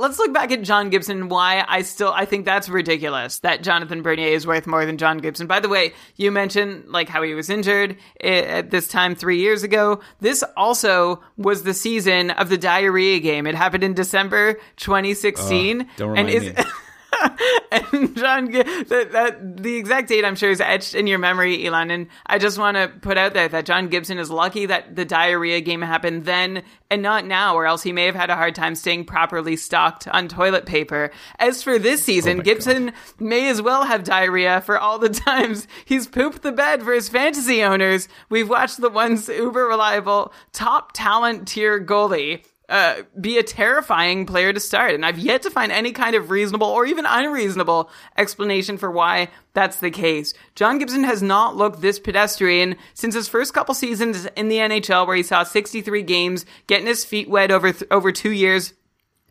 let's look back at John Gibson. Why I still I think that's ridiculous that Jonathan Bernier is worth more than John Gibson. By the way, you mentioned like how he was injured eh, at this time three years ago. This also was the season of the diarrhea game. It happened in December 2016, don't and remind is. me. and John, that, that the exact date I'm sure is etched in your memory, Elon. And I just want to put out there that John Gibson is lucky that the diarrhea game happened then and not now, or else he may have had a hard time staying properly stocked on toilet paper. As for this oh season, Gibson may as well have diarrhea for all the times he's pooped the bed for his fantasy owners. We've watched the once uber reliable top talent tier goalie uh, be a terrifying player to start. And I've yet to find any kind of reasonable or even unreasonable explanation for why that's the case. John Gibson has not looked this pedestrian since his first couple seasons in the NHL, where he saw 63 games, getting his feet wet over th- over two years.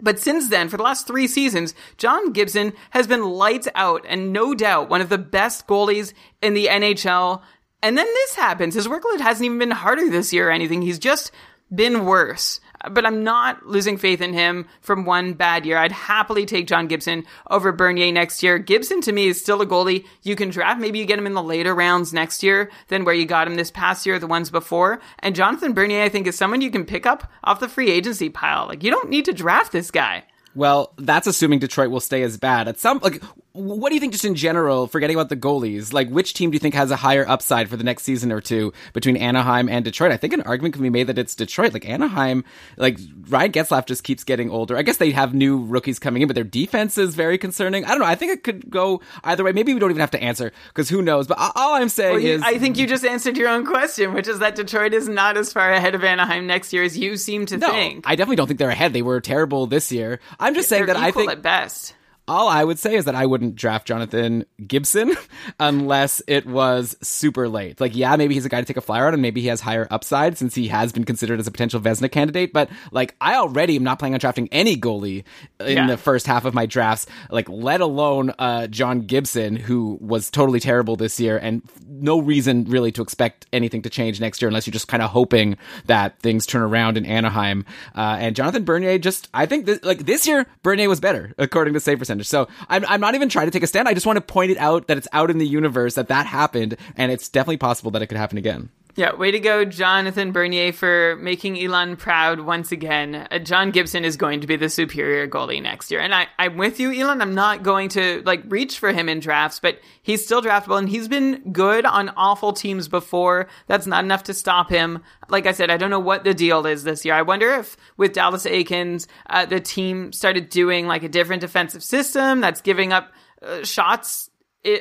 But since then, for the last three seasons, John Gibson has been lights out and no doubt one of the best goalies in the NHL. And then this happens. His workload hasn't even been harder this year or anything. He's just been worse. But I'm not losing faith in him from one bad year. I'd happily take John Gibson over Bernier next year. Gibson to me is still a goalie you can draft. Maybe you get him in the later rounds next year than where you got him this past year, the ones before. And Jonathan Bernier, I think, is someone you can pick up off the free agency pile. Like, you don't need to draft this guy. Well, that's assuming Detroit will stay as bad. At some like what do you think just in general, forgetting about the goalies, like which team do you think has a higher upside for the next season or two between Anaheim and Detroit? I think an argument can be made that it's Detroit. Like Anaheim, like Ryan Getzlaf just keeps getting older. I guess they have new rookies coming in, but their defense is very concerning. I don't know. I think it could go either way. Maybe we don't even have to answer because who knows? But all I'm saying Well, you- is I think you just answered your own question, which is that Detroit is not as far ahead of Anaheim next year as you seem to no, think. I definitely don't think they're ahead. They were terrible this year. I'm just saying They're that I think at best. All I would say is that I wouldn't draft Jonathan Gibson unless it was super late. Like, yeah, maybe he's a guy to take a flyer on, and maybe he has higher upside since he has been considered as a potential Vezina candidate. But like, I already am not planning on drafting any goalie in Yeah. the first half of my drafts. Like, let alone uh, John Gibson, who was totally terrible this year, and no reason really to expect anything to change next year unless you're just kind of hoping that things turn around in Anaheim. Uh, and Jonathan Bernier just, I think this, like this year, Bernier was better according to save percentage. So I'm, I'm not even trying to take a stand. I just want to point it out that it's out in the universe that that happened and it's definitely possible that it could happen again. Yeah, way to go, Jonathan Bernier, for making Elon proud once again. Uh, John Gibson is going to be the superior goalie next year. And I, I'm with you, Elon. I'm not going to like reach for him in drafts, but he's still draftable and he's been good on awful teams before. That's not enough to stop him. Like I said, I don't know what the deal is this year. I wonder if with Dallas Eakins, uh, the team started doing like a different defensive system that's giving up uh, shots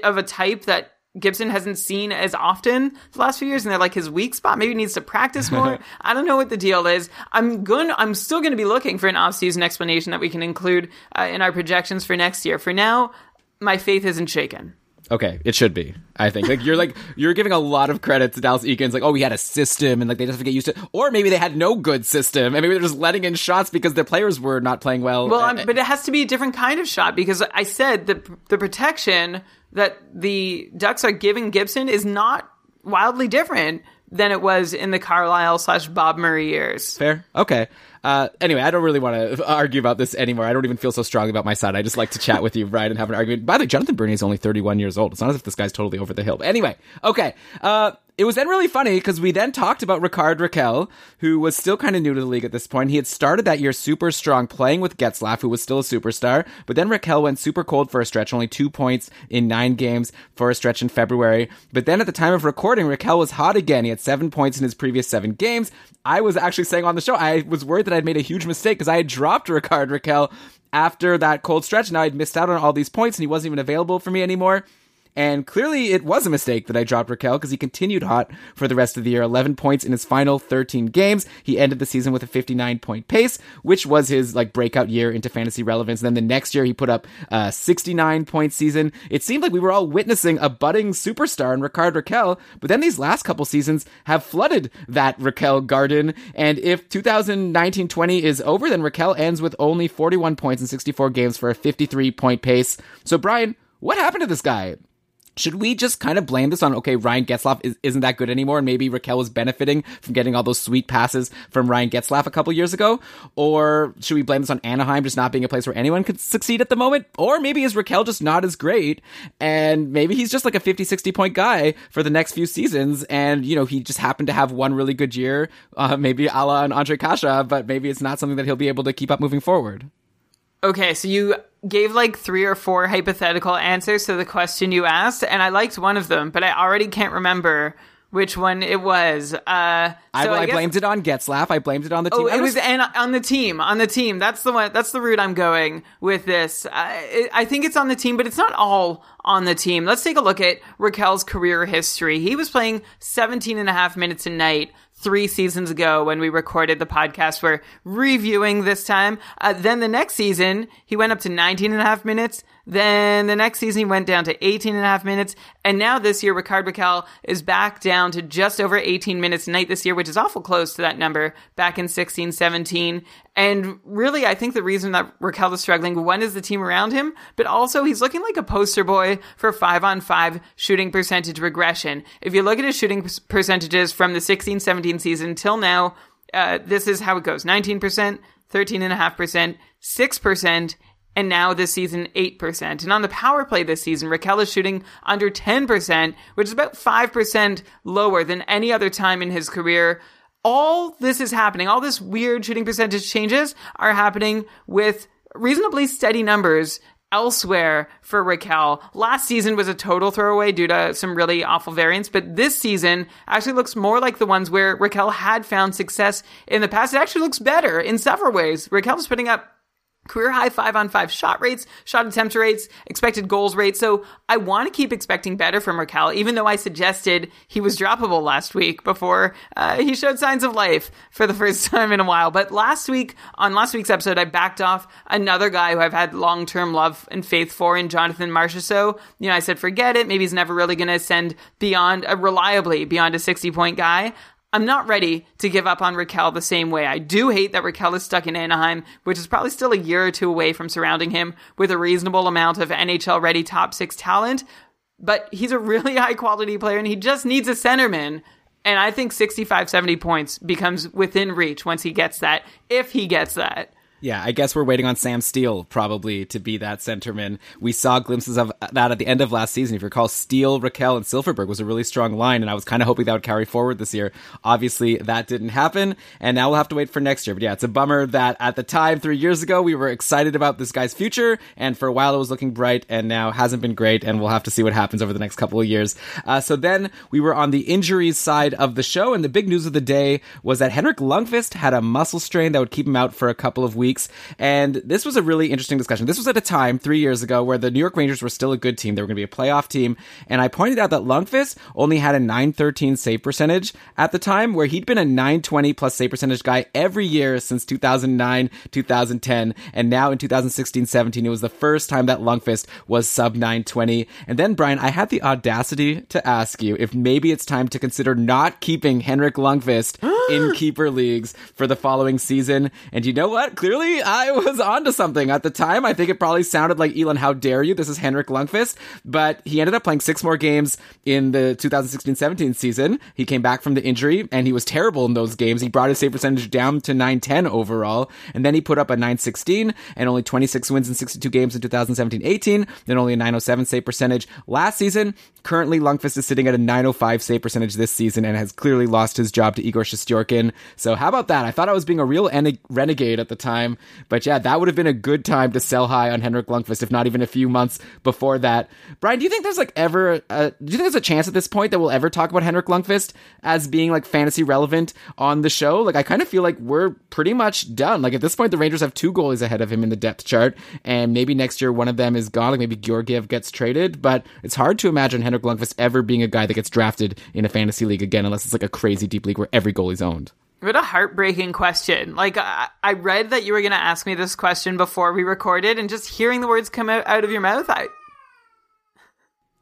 of a type that Gibson hasn't seen as often the last few years, and they're like his weak spot. Maybe he needs to practice more. I don't know what the deal is. I'm going. I'm still going to be looking for an off-season explanation that we can include uh, in our projections for next year. For now, my faith isn't shaken. Okay, it should be. I think like you're like you're giving a lot of credit to Dallas Eakins. Like, oh, we had a system, and like they just have to get used to, or maybe they had no good system, and maybe they're just letting in shots because their players were not playing well. Well, Uh, I'm, but it has to be a different kind of shot because I said the the protection that the Ducks are giving Gibson is not wildly different than it was in the Carlyle slash Bob Murray years. Fair. Okay. Uh, anyway, I don't really want to argue about this anymore. I don't even feel so strong about my side. I just like to chat with you, Brian, and have an argument. By the way, Jonathan Bernier is only 31 years old. It's not as if this guy's totally over the hill. But anyway, okay. Uh, it was then really funny because we then talked about Rickard Rakell, who was still kind of new to the league at this point. He had started that year super strong playing with Getzlaf, who was still a superstar. But then Rakell went super cold for a stretch, only two points in nine games for a stretch in February. But then at the time of recording, Rakell was hot again. He had seven points in his previous seven games. I was actually saying on the show, I was worried that I'd made a huge mistake because I had dropped Rickard Rakell after that cold stretch. Now I'd missed out on all these points and he wasn't even available for me anymore. And clearly, it was a mistake that I dropped Rakell because he continued hot for the rest of the year. 11 points in his final 13 games. He ended the season with a 59 point pace, which was his like breakout year into fantasy relevance. And then the next year, he put up a 69 point season. It seemed like we were all witnessing a budding superstar in Rickard Rakell. But then these last couple seasons have flooded that Rakell garden. And if 2019-20 is over, then Rakell ends with only 41 points in 64 games for a 53 point pace. So Brian, what happened to this guy? Should we just kind of blame this on, okay, Ryan Getzlaf is, isn't that good anymore, and maybe Rakell was benefiting from getting all those sweet passes from Ryan Getzlaf a couple years ago? Or should we blame this on Anaheim just not being a place where anyone could succeed at the moment? Or maybe is Rakell just not as great, and maybe he's just like a 50, 60 point guy for the next few seasons, and, you know, he just happened to have one really good year, uh, maybe a la an Ondrej Kase, but maybe it's not something that he'll be able to keep up moving forward. Okay, so you gave like three or four hypothetical answers to the question you asked, and I liked one of them, but I already can't remember which one it was. Uh, I, so I, guess- blamed it on Getzlaf. I blamed it on the team. Oh, I it was and on the team. On the team. That's the one. That's the route I'm going with this. I, I think it's on the team, but it's not all on the team. Let's take a look at Rakell's career history. He was playing 17 and a half minutes a night three seasons ago when we recorded the podcast. We're reviewing this time. Uh, then the next season, he went up to 19 and a half minutes. Then the next season, he went down to 18 and a half minutes. And now this year, Rickard Rakell is back down to just over 18 minutes a night this year, which is awful close to that number back in 16, 17. And really, I think the reason that Rakell is struggling, one is the team around him, but also he's looking like a poster boy for five on five shooting percentage regression. If you look at his shooting percentages from the 16, 17 season till now, uh, this is how it goes 19%, 13.5%, 6%, and now this season 8%. And on the power play this season, Rakell is shooting under 10%, which is about 5% lower than any other time in his career. All this is happening, all this weird shooting percentage changes are happening with reasonably steady numbers elsewhere for Rakell. Last season was a total throwaway due to some really awful variants, but this season actually looks more like the ones where Rakell had found success in the past. It actually looks better in several ways. Rakell is putting up career high five on five shot rates, shot attempt rates, expected goals rates. So I want to keep expecting better from Rakell, even though I suggested he was droppable last week before uh, he showed signs of life for the first time in a while. But last week, on last week's episode, I backed off another guy who I've had long term love and faith for in Jonathan Marchessault. You know, I said, forget it. Maybe he's never really going to ascend beyond, uh, reliably beyond a 60 point guy. I'm not ready to give up on Rakell the same way. I do hate that Rakell is stuck in Anaheim, which is probably still a year or two away from surrounding him with a reasonable amount of NHL ready top six talent. But he's a really high quality player and he just needs a centerman. And I think 65, 70 points becomes within reach once he gets that, if he gets that. Yeah, I guess we're waiting on Sam Steele probably to be that centerman. We saw glimpses of that at the end of last season. If you recall, Steele, Rakell, and Silfverberg was a really strong line, and I was kind of hoping that would carry forward this year. Obviously, that didn't happen, and now we'll have to wait for next year. But yeah, it's a bummer that at the time, three years ago, we were excited about this guy's future, and for a while it was looking bright, and now hasn't been great, and we'll have to see what happens over the next couple of years. Uh, so then we were on the injuries side of the show, and the big news of the day was that Henrik Lundqvist had a muscle strain that would keep him out for a couple of weeks. And this was a really interesting discussion. This was at a time three years ago where the New York Rangers were still a good team. They were going to be a playoff team. And I pointed out that Lundqvist only had a 913 save percentage at the time, where he'd been a 920 plus save percentage guy every year since 2009, 2010. And now in 2016, 17, it was the first time that Lundqvist was sub 920. And then, Brian, I had the audacity to ask you if maybe it's time to consider not keeping Henrik Lundqvist in keeper leagues for the following season. And you know what? Clearly, I was onto something at the time. I think it probably sounded like Elon, how dare you? This is Henrik Lundqvist, but he ended up playing six more games in the 2016-17 season. He came back from the injury and he was terrible in those games. He brought his save percentage down to 910 overall, and then he put up a 916 and only 26 wins in 62 games in 2017-18. Then only a 907 save percentage last season. Currently, Lundqvist is sitting at a 905 save percentage this season and has clearly lost his job to Igor Shestyorkin. So how about that? I thought I was being a real en- renegade at the time, but yeah, that would have been a good time to sell high on Henrik Lundqvist, if not even a few months before that. Brian, do you think there's like ever, uh, do you think there's a chance at this point that we'll ever talk about Henrik Lundqvist as being like fantasy relevant on the show? Like, I kind of feel like we're pretty much done. Like at this point, the Rangers have two goalies ahead of him in the depth chart, and maybe next year one of them is gone. Like maybe Georgiev gets traded, but it's hard to imagine Henrik Lundqvist ever being a guy that gets drafted in a fantasy league again, unless it's like a crazy deep league where every goalie's owned. What a heartbreaking question. Like, I, I read that you were going to ask me this question before we recorded, and just hearing the words come out, out of your mouth, I.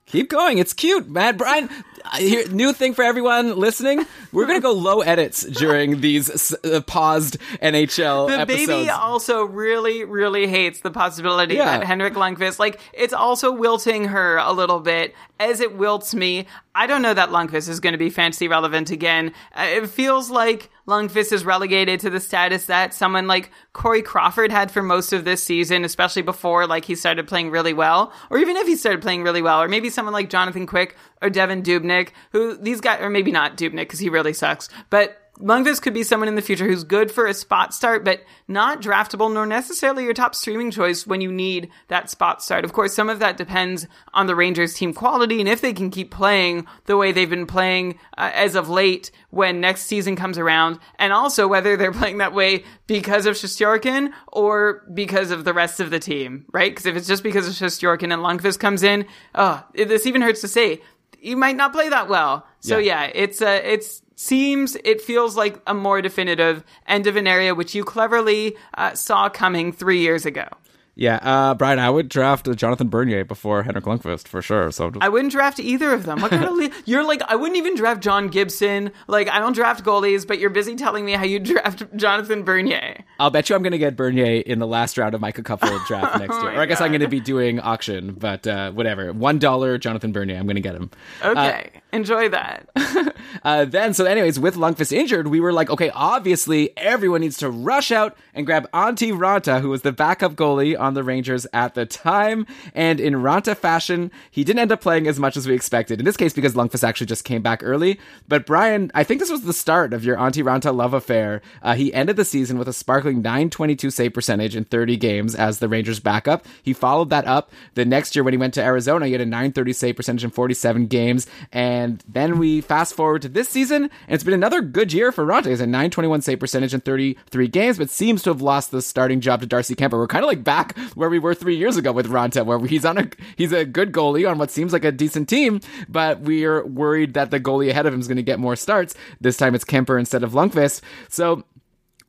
Keep going. It's cute, man. Brian, here, new thing for everyone listening. We're going to go low edits during these uh, paused NHL The episodes. baby also really, really hates the possibility Yeah. that Henrik Lundqvist, like, it's also wilting her a little bit as it wilts me. I don't know that Lundqvist is going to be fantasy relevant again. Uh, it feels like Lundqvist is relegated to the status that someone like Corey Crawford had for most of this season, especially before like he started playing really well, or even if he started playing really well, or maybe someone like Jonathan Quick or Devan Dubnyk, who these guys, or maybe not Dubnyk because he really sucks, but Lundqvist could be someone in the future who's good for a spot start, but not draftable nor necessarily your top streaming choice when you need that spot start. Of course, some of that depends on the Rangers team quality and if they can keep playing the way they've been playing uh, as of late when next season comes around, and also whether they're playing that way because of Shestyorkin or because of the rest of the team, right? Because if it's just because of Shestyorkin and Lundqvist comes in, oh, this even hurts to say, you might not play that well. So Yeah. yeah, it's uh, it's seems it feels like a more definitive end of an area which you cleverly uh, saw coming three years ago. Yeah, uh, Brian, I would draft uh, Jonathan Bernier before Henrik Lundqvist for sure. So I wouldn't draft either of them. What kind of le- you're like? I wouldn't even draft John Gibson. Like I don't draft goalies, but you're busy telling me how you draft Jonathan Bernier. I'll bet you I'm going to get Bernier in the last round of my Cupful draft next year. my Or I guess I'm going to be doing auction, but uh, whatever. One dollar Jonathan Bernier. I'm going to get him. Okay, enjoy that. Uh, then, so anyways, with Lundqvist injured, we were like, okay, obviously everyone needs to rush out and grab Antti Raanta, who was the backup goalie on the Rangers at the time. And in Raanta fashion, he didn't end up playing as much as we expected. In this case, because Lundqvist actually just came back early. But Brian, I think this was the start of your Antti Raanta love affair. Uh, he ended the season with a sparkling 922 save percentage in 30 games as the Rangers backup. He followed that up the next year when he went to Arizona. He had a 930 save percentage in 47 games. And then we fast forward to this season, and it's been another good year for Raanta. He's a 921 save percentage in 33 games, but seems to have lost the starting job to Darcy Kuemper. We're kind of like back where we were three years ago with Raanta, where he's on a he's a good goalie on what seems like a decent team, but we're worried that the goalie ahead of him is going to get more starts. This time it's Kuemper instead of Lundqvist. So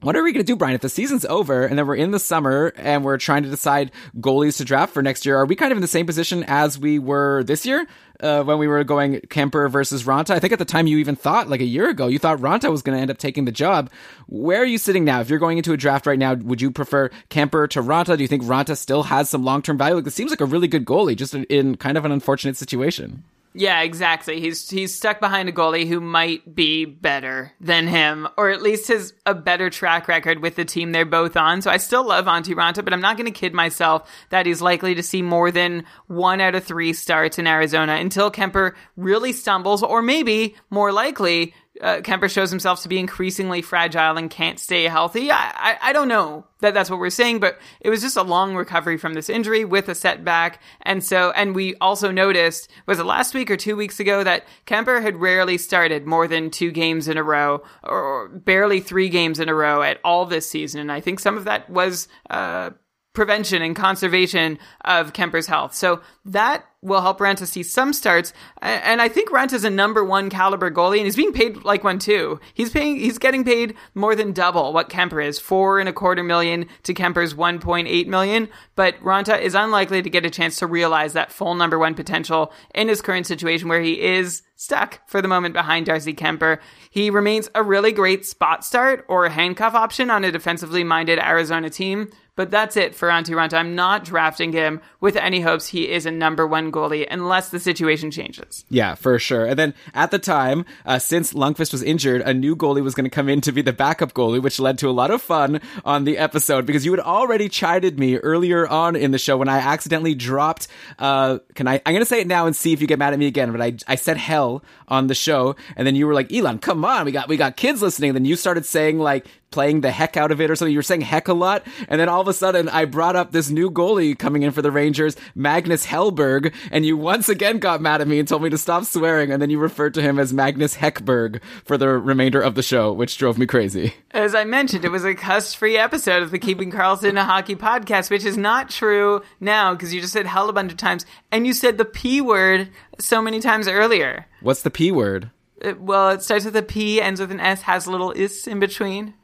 what are we going to do, Brian? If the season's over and then we're in the summer and we're trying to decide goalies to draft for next year, are we kind of in the same position as we were this year uh, when we were going Kuemper versus Raanta? I think at the time you even thought, like a year ago, you thought Raanta was going to end up taking the job. Where are you sitting now? If you're going into a draft right now, would you prefer Kuemper to Raanta? Do you think Raanta still has some long term value? Like, it seems like a really good goalie, just in kind of an unfortunate situation. Yeah, exactly. He's he's stuck behind a goalie who might be better than him, or at least has a better track record with the team they're both on. So I still love Antti Raanta, but I'm not going to kid myself that he's likely to see more than one out of three starts in Arizona until Kuemper really stumbles, or maybe more likely uh, Kuemper shows himself to be increasingly fragile and can't stay healthy. I, I, I don't know that that's what we're saying, but it was just a long recovery from this injury with a setback. And so, and we also noticed, was it last week or two weeks ago that Kuemper had rarely started more than two games in a row or barely three games in a row at all this season. And I think some of that was, uh, prevention and conservation of Kuemper's health. So that will help Raanta see some starts. And I think Raanta's a number one caliber goalie and he's being paid like one too. He's paying, he's getting paid more than double what Kuemper is. Four and a quarter million to Kuemper's 1.8 million. But Raanta is unlikely to get a chance to realize that full number one potential in his current situation where he is stuck for the moment behind Darcy Kuemper. He remains a really great spot start or handcuff option on a defensively minded Arizona team. But that's it for Antti Raanta. I'm not drafting him with any hopes he is a number one goalie unless the situation changes. Yeah, for sure. And then at the time, uh, since Lundqvist was injured, a new goalie was going to come in to be the backup goalie, which led to a lot of fun on the episode because you had already chided me earlier on in the show when I accidentally dropped. Uh, can I? I'm going to say it now and see if you get mad at me again. But I I said hell on the show, and then you were like, Elon, come on, we got we got kids listening. And then you started saying like playing the heck out of it or something. You were saying heck a lot. And then all a sudden I brought up this new goalie coming in for the Rangers, Magnus Hellberg. And you once again got mad at me and told me to stop swearing. And then you referred to him as Magnus Heckberg for the remainder of the show, which drove me crazy. As I mentioned, it was a cuss free episode of the Keeping Karlsson a Hockey podcast, which is not true now because you just said hell a bunch of times. And you said the P word so many times earlier. What's the P word? It, well, it starts with a P, ends with an S, has a little is in between.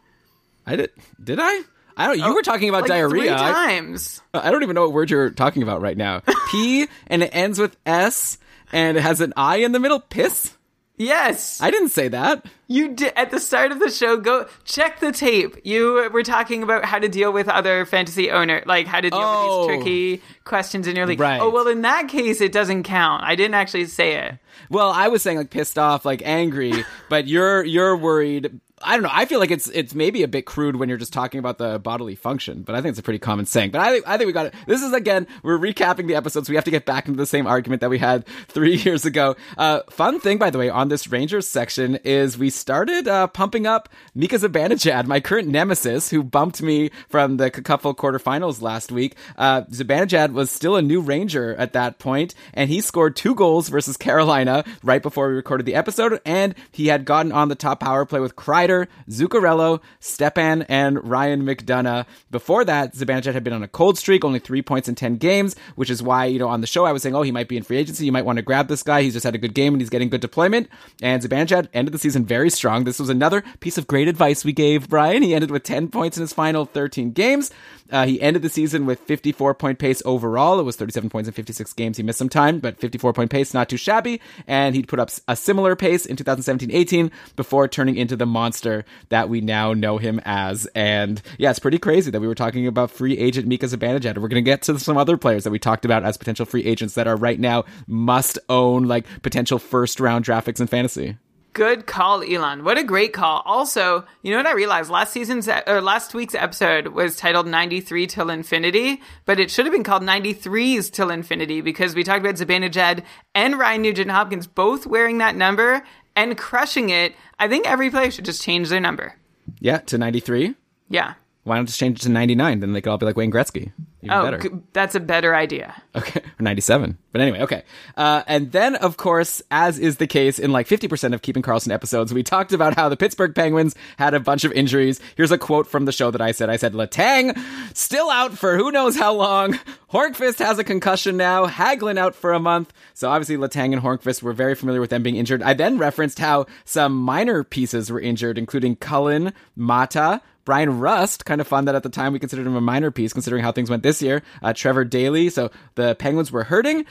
I did. Did I? I don't. You oh, were talking about Like diarrhea. Three I, times. I don't even know what word you're talking about right now. P and it ends with S and it has an I in the middle. Piss. Yes. I didn't say that. You did at the start of the show. Go check the tape. You were talking about how to deal with other fantasy owner, like how to deal Oh. with these oh. tricky questions in your league. Right. Oh well, in that case, it doesn't count. I didn't actually say it. Well, I was saying like pissed off, like angry, but you're you're worried. I don't know. I feel like it's it's maybe a bit crude when you're just talking about the bodily function, but I think it's a pretty common saying. But I think I think we got it. This is again we're recapping the episodes. We have to get back into the same argument that we had three years ago. Uh, fun thing, by the way, on this Rangers section is we started uh, pumping up Mika Zibanejad, my current nemesis, who bumped me from the couple quarterfinals last week. Uh, Zibanejad was still a new Ranger at that point, and he scored two goals versus Carolina right before we recorded the episode, and he had gotten on the top power play with Kreider, Zuccarello, Stepan, and Ryan McDonagh. Before that, Zibanejad had been on a cold streak, only three points in 10 games, which is why, you know, on the show I was saying, oh, he might be in free agency. You might want to grab this guy. He's just had a good game and he's getting good deployment. And Zibanejad ended the season very strong. This was another piece of great advice we gave Brian. He ended with 10 points in his final 13 games. Uh, he ended the season with 54 point pace overall. It was 37 points in 56 games. He missed some time, but 54 point pace, not too shabby. And he'd put up a similar pace in 2017 18 before turning into the monster that we now know him as. And yeah, it's pretty crazy that we were talking about free agent Mika Zibanejad. We're going to get to some other players that we talked about as potential free agents that are right now must own like potential first round draft picks in fantasy. Good call, Elon. What a great call. Also, you know what I realized? Last season's or last week's episode was titled 93 till infinity, but it should have been called 93s till infinity because we talked about Zibanejad and Ryan Nugent Hopkins both wearing that number and crushing it. I think every player should just change their number. Yeah, to 93. Yeah. Why not just change it to 99? Then they could all be like Wayne Gretzky. Even Oh, better. g- that's a better idea. Okay, or 97. But anyway, okay. Uh, and then, of course, as is the case in like 50% of Keeping Karlsson episodes, we talked about how the Pittsburgh Penguins had a bunch of injuries. Here's a quote from the show that I said. I said, Letang, still out for who knows how long. Hornqvist has a concussion now. Hagelin out for a month. So obviously Letang and Hornqvist were very familiar with them being injured. I then referenced how some minor pieces were injured, including Cullen, Maatta, Bryan Rust, kind of fun that at the time we considered him a minor piece, considering how things went this year. Uh, Trevor Daley, so the Penguins were hurting.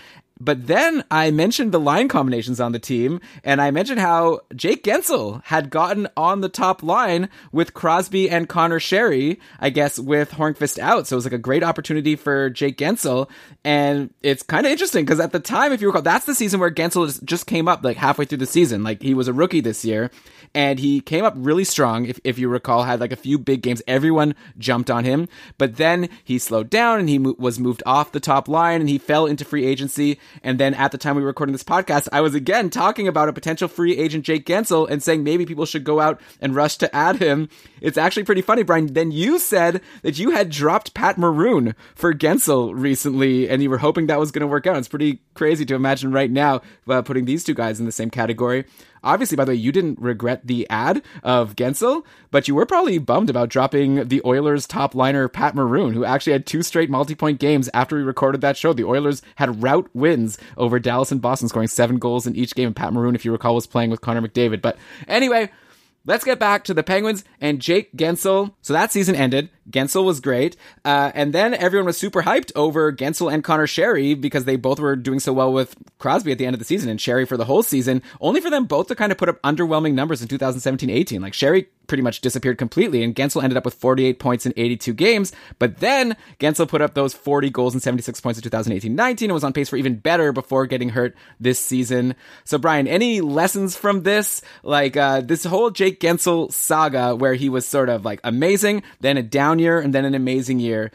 But then I mentioned the line combinations on the team, and I mentioned how Jake Guentzel had gotten on the top line with Crosby and Conor Sheary, I guess, with Hornqvist out. So it was like a great opportunity for Jake Guentzel. And it's kind of interesting because at the time, if you recall, that's the season where Guentzel just came up like halfway through the season. Like he was a rookie this year and he came up really strong. If, if you recall, had like a few big games. Everyone jumped on him, but then he slowed down and he mo- was moved off the top line and he fell into free agency. And then at the time we were recording this podcast, I was again talking about a potential free agent Jake Guentzel and saying maybe people should go out and rush to add him. It's actually pretty funny, Brian. Then you said that you had dropped Pat Maroon for Guentzel recently and you were hoping that was going to work out. It's pretty crazy to imagine right now uh, putting these two guys in the same category. Obviously, by the way, you didn't regret the ad of Guentzel, but you were probably bummed about dropping the Oilers top liner Pat Maroon, who actually had two straight multi point games after we recorded that show. The Oilers had rout wins over Dallas and Boston, scoring seven goals in each game. And Pat Maroon, if you recall, was playing with Connor McDavid. But anyway, Let's get back to the Penguins and Jake Guentzel. So that season ended. Guentzel was great. Uh, and then everyone was super hyped over Guentzel and Conor Sheary because they both were doing so well with Crosby at the end of the season and Sheary for the whole season, only for them both to kind of put up underwhelming numbers in 2017-18. Like Sheary pretty much disappeared completely and Guentzel ended up with 48 points in 82 games. But then Guentzel put up those 40 goals and 76 points in 2018-19 and was on pace for even better before getting hurt this season. So Brian, any lessons from this? Like, uh, this whole Jake Guentzel saga where he was sort of like amazing, then a down year, and then an amazing year.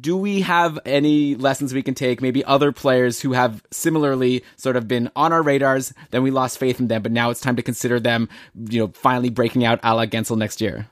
Do we have any lessons we can take? Maybe other players who have similarly sort of been on our radars, then we lost faith in them, but now it's time to consider them, you know, finally breaking out a la Guentzel next year.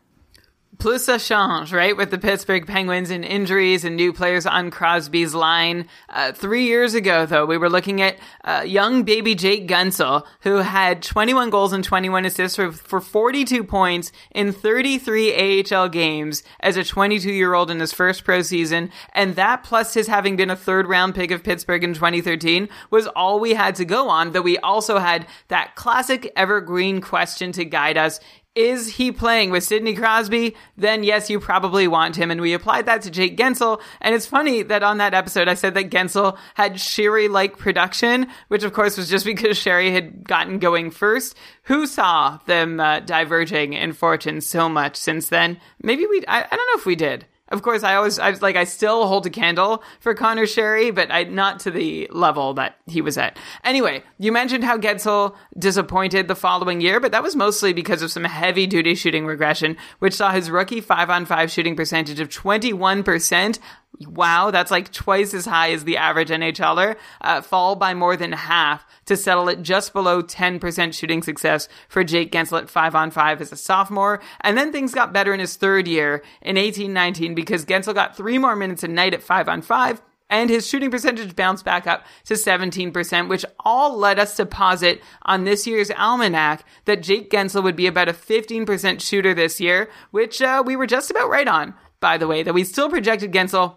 Plus ça change, right? With the Pittsburgh Penguins and injuries and new players on Crosby's line. Uh, three years ago, though, we were looking at uh, young baby Jake Guentzel, who had 21 goals and 21 assists for, for 42 points in 33 AHL games as a 22 year old in his first pro season. And that, plus his having been a third round pick of Pittsburgh in 2013, was all we had to go on. Though we also had that classic evergreen question to guide us is he playing with Sidney Crosby? Then yes, you probably want him. And we applied that to Jake Guentzel. And it's funny that on that episode, I said that Guentzel had Sheary like production, which of course was just because Sheary had gotten going first. Who saw them uh, diverging in fortune so much since then? Maybe we, I, I don't know if we did. Of course, I always, I was like, I still hold a candle for Conor Sheary, but I, not to the level that he was at. Anyway, you mentioned how Guentzel disappointed the following year, but that was mostly because of some heavy duty shooting regression, which saw his rookie five on five shooting percentage of 21%. Wow, that's like twice as high as the average NHLer, uh, fall by more than half to settle at just below 10% shooting success for Jake Guentzel at 5 on 5 as a sophomore. And then things got better in his third year in 18-19 because Guentzel got three more minutes a night at 5 on 5 and his shooting percentage bounced back up to 17%, which all led us to posit on this year's almanac that Jake Guentzel would be about a 15% shooter this year, which uh, we were just about right on, by the way, that we still projected Guentzel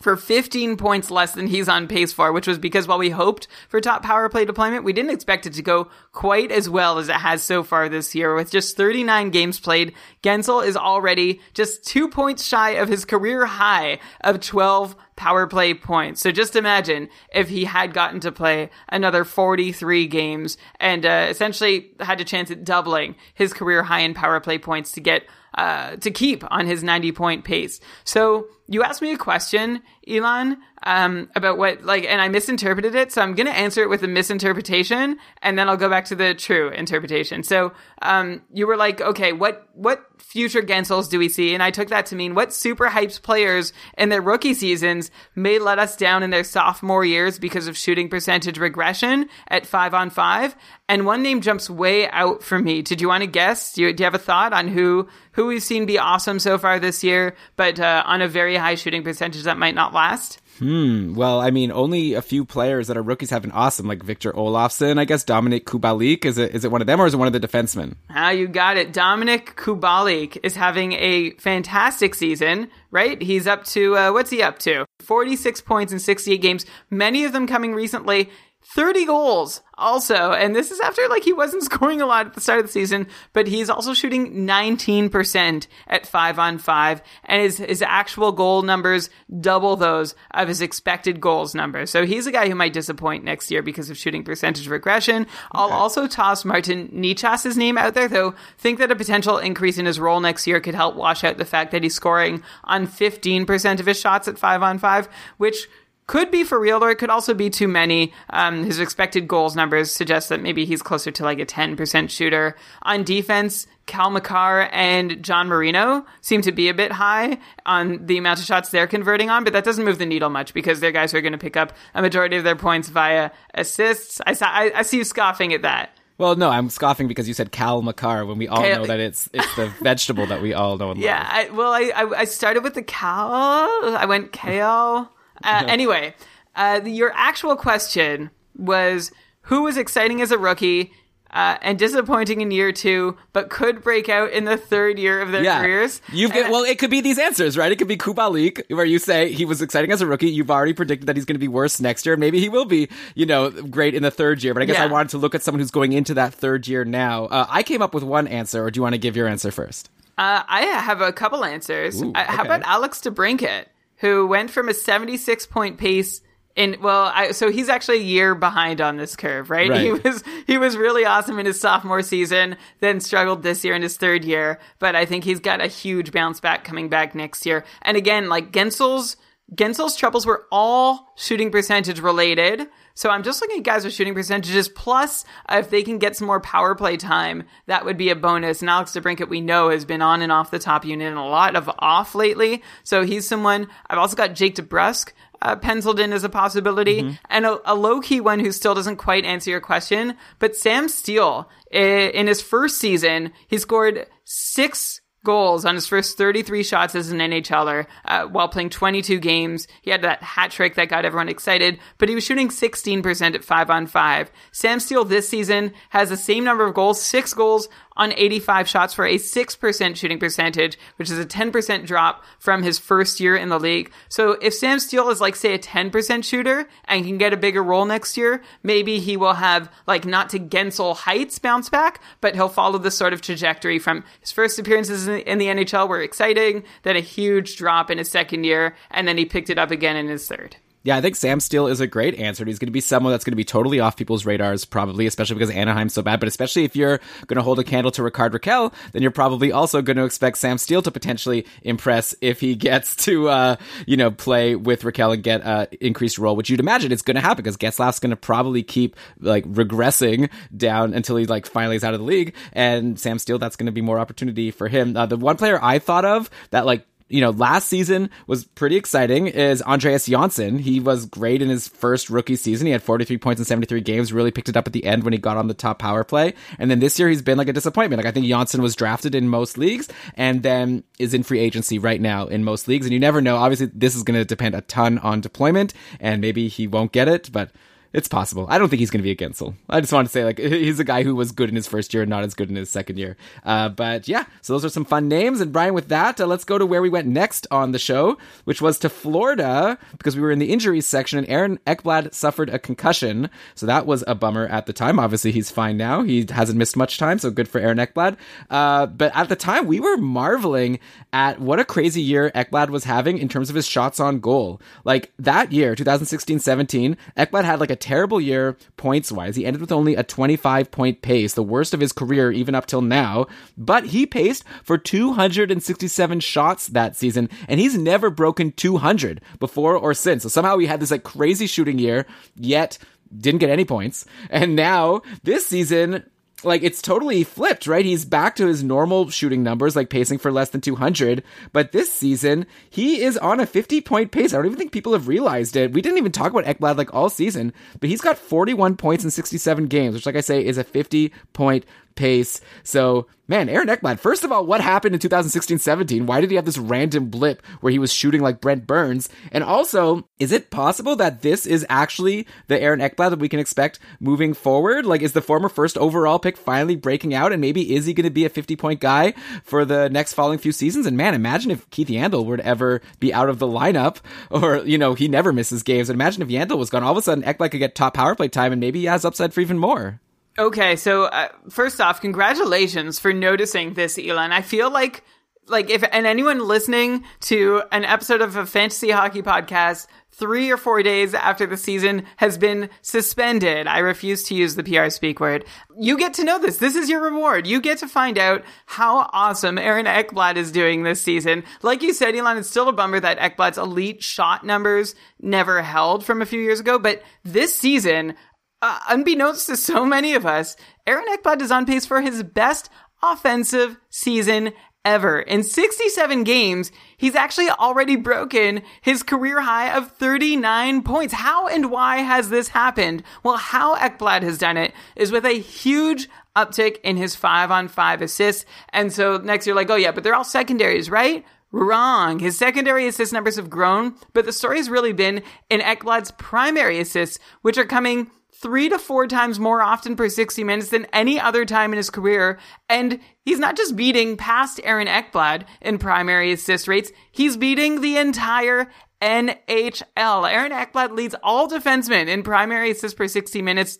for 15 points less than he's on pace for, which was because while we hoped for top power play deployment, we didn't expect it to go quite as well as it has so far this year. With just 39 games played, Guentzel is already just two points shy of his career high of 12 power play points. So just imagine if he had gotten to play another 43 games and uh, essentially had a chance at doubling his career high in power play points to get uh, to keep on his 90 point pace. So you asked me a question, Elon, um, about what, like, and I misinterpreted it. So I'm going to answer it with a misinterpretation and then I'll go back to the true interpretation. So, um, you were like, okay, what, what future Guentzels do we see? And I took that to mean what super hyped players in their rookie seasons may let us down in their sophomore years because of shooting percentage regression at five on five. And one name jumps way out for me. Did you want to guess? Do you, do you have a thought on who, who we've seen be awesome so far this year, but, uh, on a very high shooting percentage that might not last? Hmm. Well, I mean, only a few players that are rookies have been awesome, like Victor Olofsson. I guess Dominik Kubalik is it? Is it one of them, or is it one of the defensemen? Ah, you got it. Dominik Kubalik is having a fantastic season, right? He's up to uh, what's he up to? Forty-six points in sixty-eight games. Many of them coming recently 30 goals also. And this is after like he wasn't scoring a lot at the start of the season, but he's also shooting 19% at five on five and his, his actual goal numbers double those of his expected goals numbers. So he's a guy who might disappoint next year because of shooting percentage regression. I'll also toss Martin Necas's name out there, though think that a potential increase in his role next year could help wash out the fact that he's scoring on 15% of his shots at five on five, which could be for real, or it could also be too many. Um, his expected goals numbers suggest that maybe he's closer to like a 10% shooter. On defense, Cal Makar and John Marino seem to be a bit high on the amount of shots they're converting on, but that doesn't move the needle much because they're guys who are going to pick up a majority of their points via assists. I, saw, I, I see you scoffing at that. Well, no, I'm scoffing because you said Cal Makar when we all Kale- know that it's it's the vegetable that we all know and Yeah, love. I, well, I, I I started with the cow. I went kale. Uh, anyway, uh, your actual question was who was exciting as a rookie uh, and disappointing in year two, but could break out in the third year of their Yeah, careers. you've get, well. It could be these answers, right? It could be Kubalik, where you say he was exciting as a rookie. You've already predicted that he's going to be worse next year. Maybe he will be, you know, great in the third year. But I guess I wanted to look at someone who's going into that third year now. Uh, I came up with one answer, or do you want to give your answer first? Uh, I have a couple answers. Ooh, Uh, How about Alex DeBrincat, who went from a 76 point pace in well, I, so he's actually a year behind on this curve, right? Right. He was he was really awesome in his sophomore season, then struggled this year in his third year, but I think he's got a huge bounce back coming back next year. And again, like Guentzel's Guentzel's troubles were all shooting percentage related. So I'm just looking at guys with shooting percentages. Plus, if they can get some more power play time, that would be a bonus. And Alex DeBrincat, we know, has been on and off the top unit and a lot of off lately. So he's someone. I've also got Jake DeBrusk uh, penciled in as a possibility, and a, a low key one who still doesn't quite answer your question. But Sam Steele, i- in his first season, he scored six goals on his first 33 shots as an NHLer uh, while playing 22 games. He had that hat trick that got everyone excited, but he was shooting 16% at 5 on 5. Sam Steele this season has the same number of goals, 6 goals on 85 shots for a 6% shooting percentage, which is a 10% drop from his first year in the league. So if Sam Steele is like say a 10% shooter and can get a bigger role next year, maybe he will have like not to Guentzel heights bounce back, but he'll follow the sort of trajectory from his first appearances in in the NHL were exciting, then a huge drop in his second year, and then he picked it up again in his third. Yeah, I think Sam Steele is a great answer. He's going to be someone that's going to be totally off people's radars, probably, especially because Anaheim's so bad. But especially if you're going to hold a candle to Rickard Rakell, then you're probably also going to expect Sam Steele to potentially impress if he gets to, uh, you know, play with Rakell and get uh, increased role, which you'd imagine is going to happen because Getzlaf's going to probably keep like regressing down until he like finally is out of the league. And Sam Steele, that's going to be more opportunity for him. Uh, the one player I thought of that like you know, last season was pretty exciting is Andreas Johnsson. He was great in his first rookie season. He had 43 points in 73 games, really picked it up at the end when he got on the top power play. And then this year he's been like a disappointment. Like I think Johnsson was drafted in most leagues and then is in free agency right now in most leagues. And you never know. Obviously this is going to depend a ton on deployment and maybe he won't get it, but it's possible. I don't think he's going to be a Guentzel. I just want to say, like, he's a guy who was good in his first year and not as good in his second year. Uh, but yeah, so those are some fun names. And Brian, with that, uh, let's go to where we went next on the show, which was to Florida because we were in the injuries section and Aaron Ekblad suffered a concussion. So that was a bummer at the time. Obviously, he's fine now. He hasn't missed much time, so good for Aaron Ekblad. Uh, but at the time, we were marveling at what a crazy year Ekblad was having in terms of his shots on goal. Like that year, 2016-17, Ekblad had like a terrible year points wise. He ended with only a 25 point pace, the worst of his career even up till now. But he paced for 267 shots that season, and he's never broken 200 before or since. So somehow he had this like crazy shooting year, yet didn't get any points. And now this season, like it's totally flipped, right? He's back to his normal shooting numbers, like pacing for less than 200. But this season, he is on a 50 point pace. I don't even think people have realized it. We didn't even talk about Ekblad like all season, but he's got 41 points in 67 games, which, like I say, is a 50 point pace. So, man, Aaron Ekblad, first of all, what happened in 2016-17? Why did he have this random blip where he was shooting like Brent Burns? And also, is it possible that this is actually the Aaron Ekblad that we can expect moving forward? Like, is the former first overall pick finally breaking out? And maybe is he going to be a 50 point guy for the next following few seasons? And man, imagine if Keith Yandle were to ever be out of the lineup or, you know, he never misses games. And imagine if Yandle was gone. All of a sudden, Ekblad could get top power play time and maybe he has upside for even more. Okay, so uh, first off, congratulations for noticing this, Elon. I feel like like if and anyone listening to an episode of a fantasy hockey podcast three or four days after the season has been suspended. I refuse to use the PR speak word. You get to know this. This is your reward. You get to find out how awesome Aaron Ekblad is doing this season. Like you said, Elon, it's still a bummer that Ekblad's elite shot numbers never held from a few years ago, but this season, uh, unbeknownst to so many of us, Aaron Ekblad is on pace for his best offensive season ever. In 67 games, he's actually already broken his career high of 39 points. How and why has this happened? Well, how Ekblad has done it is with a huge uptick in his five on five assists. And so next you're like, oh yeah, but they're all secondaries, right? Wrong. His secondary assist numbers have grown, but the story has really been in Ekblad's primary assists, which are coming three to four times more often per 60 minutes than any other time in his career. And he's not just beating past Aaron Ekblad in primary assist rates, he's beating the entire NHL. Aaron Ekblad leads all defensemen in primary assists per 60 minutes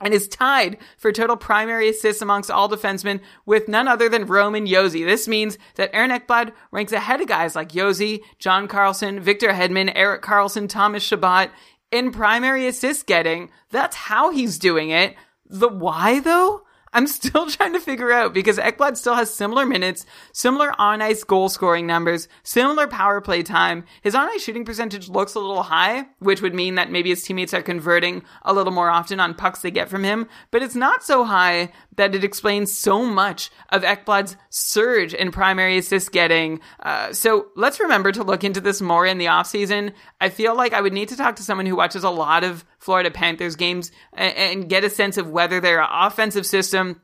and is tied for total primary assists amongst all defensemen with none other than Roman Josi. This means that Aaron Ekblad ranks ahead of guys like Josi, John Carlson, Victor Hedman, Erik Karlsson, Thomas Chabot in primary assist getting. That's how he's doing it. The why though? I'm still trying to figure out because Ekblad still has similar minutes, similar on ice goal scoring numbers, similar power play time. His on ice shooting percentage looks a little high, which would mean that maybe his teammates are converting a little more often on pucks they get from him, but it's not so high that it explains so much of Ekblad's surge in primary assist getting. Uh, so let's remember to look into this more in the offseason. I feel like I would need to talk to someone who watches a lot of Florida Panthers games and, and get a sense of whether their offensive system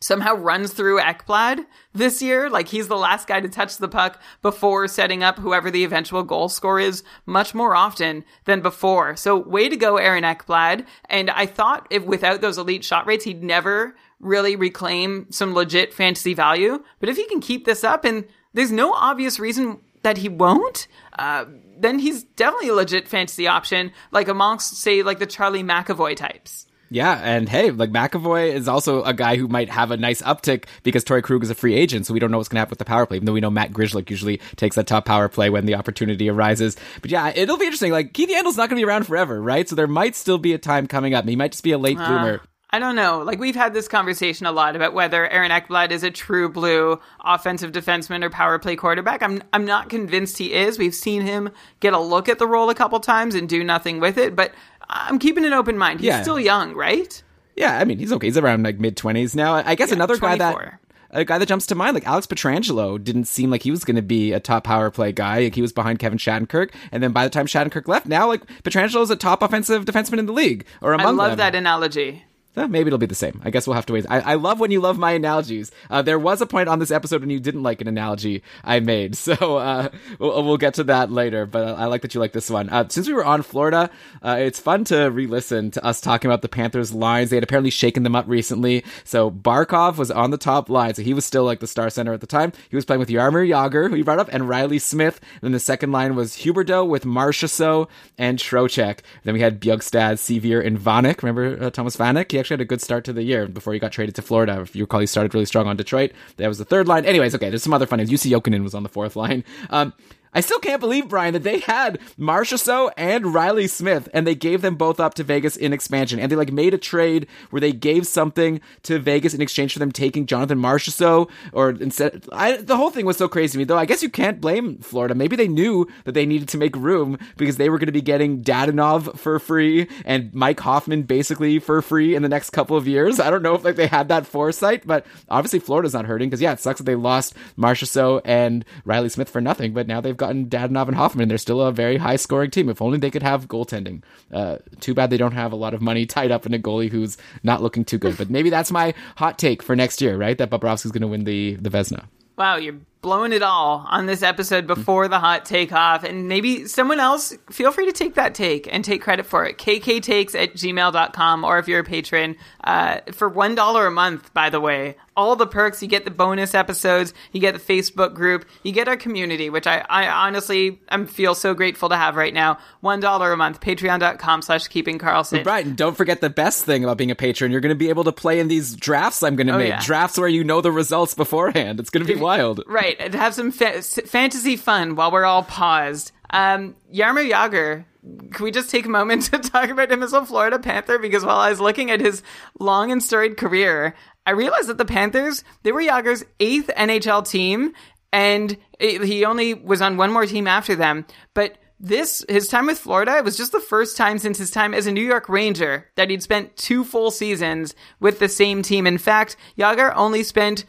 somehow runs through Ekblad this year. Like he's the last guy to touch the puck before setting up whoever the eventual goal score is much more often than before. So way to go, Aaron Ekblad. And I thought if without those elite shot rates, he'd never really reclaim some legit fantasy value. But if he can keep this up and there's no obvious reason that he won't, uh, then he's definitely a legit fantasy option, like amongst, say, like the Charlie McAvoy types. Yeah, and hey, like McAvoy is also a guy who might have a nice uptick because Torey Krug is a free agent, so we don't know what's going to happen with the power play. Even though we know Matt Grzelcyk usually takes that top power play when the opportunity arises. But yeah, it'll be interesting. Like Keith Yandle's not going to be around forever, right? So there might still be a time coming up. He might just be a late bloomer. I don't know. Like we've had this conversation a lot about whether Aaron Ekblad is a true blue offensive defenseman or power play quarterback. I'm I'm not convinced he is. We've seen him get a look at the role a couple times and do nothing with it, but I'm keeping an open mind. He's Yeah. still young, right? Yeah, I mean he's okay. He's around like mid twenties now. I guess Yeah, another guy that a guy that jumps to mind, like Alex Pietrangelo, didn't seem like he was going to be a top power play guy. Like he was behind Kevin Shattenkirk, and then by the time Shattenkirk left, now like Pietrangelo is a top offensive defenseman in the league or among. I love them. that analogy. Eh, maybe it'll be the same. I guess we'll have to wait. I, I love when you love my analogies. Uh, there was a point on this episode when you didn't like an analogy I made, so uh, we'll, we'll get to that later. But I like that you like this one. Uh, since we were on Florida, uh, it's fun to re-listen to us talking about the Panthers' lines. They had apparently shaken them up recently. So Barkov was on the top line, so he was still like the star center at the time. He was playing with Jaromir Jagr, who you brought up, and Reilly Smith. then the second line was Huberdeau with Marchessault and Trocheck. Then we had Bjugstad, Sceviour, and Vanek. Remember uh, Thomas Vanek? He actually had a good start to the year before he got traded to Florida. If you recall, he started really strong on Detroit. That was the third line. Anyways, okay, there's some other fun names. Jussi Jokinen was on the fourth line. Um, I still can't believe, Brian, that they had Marchessault and Reilly Smith, and they gave them both up to Vegas in expansion. And they like made a trade where they gave something to Vegas in exchange for them taking Jonathan Marchessault, or instead, I, the whole thing was so crazy to me. Though I guess you can't blame Florida. Maybe they knew that they needed to make room because they were going to be getting Dadonov for free and Mike Hoffman basically for free in the next couple of years. I don't know if like they had that foresight, but obviously Florida's not hurting because yeah, it sucks that they lost Marchessault and Reilly Smith for nothing, but now they've gotten Dadonov and Hoffman. They're still a very high scoring team. If only they could have goaltending. Uh, too bad they don't have a lot of money tied up in a goalie who's not looking too good. But maybe that's my hot take for next year, right? That Bobrovsky's going to win the the Vezina. Wow, you're blowing it all on this episode before the hot take off. And maybe someone else, feel free to take that take and take credit for it. kktakes at gmail.com, or if you're a patron, uh, for $1 a month, by the way. All the perks, you get the bonus episodes, you get the Facebook group, you get our community, which I, I honestly am feel so grateful to have right now. $1 a month, patreon.com slash keeping Karlsson. Right, and don't forget the best thing about being a patron. You're going to be able to play in these drafts I'm going to Oh, make. yeah. Drafts where you know the results beforehand. It's going to be wild. Right, and have some fa- fantasy fun while we're all paused. Um, Jaromir Jagr, can we just take a moment to talk about him as a Florida Panther? Because while I was looking at his long and storied career, I realized that the Panthers, they were Jagr's eighth NHL team, and it- he only was on one more team after them. But this, his time with Florida, it was just the first time since his time as a New York Ranger that he'd spent two full seasons with the same team. In fact, Jagr only spent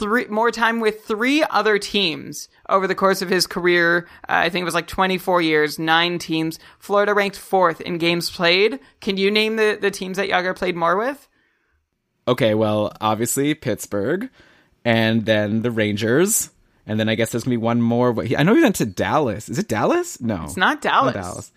three more time with three other teams over the course of his career. Uh, I think it was like 24 years, nine teams. Florida ranked fourth in games played. Can you name the, the teams that Jagr played more with? Okay, well, obviously Pittsburgh, and then the Rangers, and then I guess there's gonna be one more. I know he went to Dallas. Is it Dallas? No, It's not Dallas. Dallas.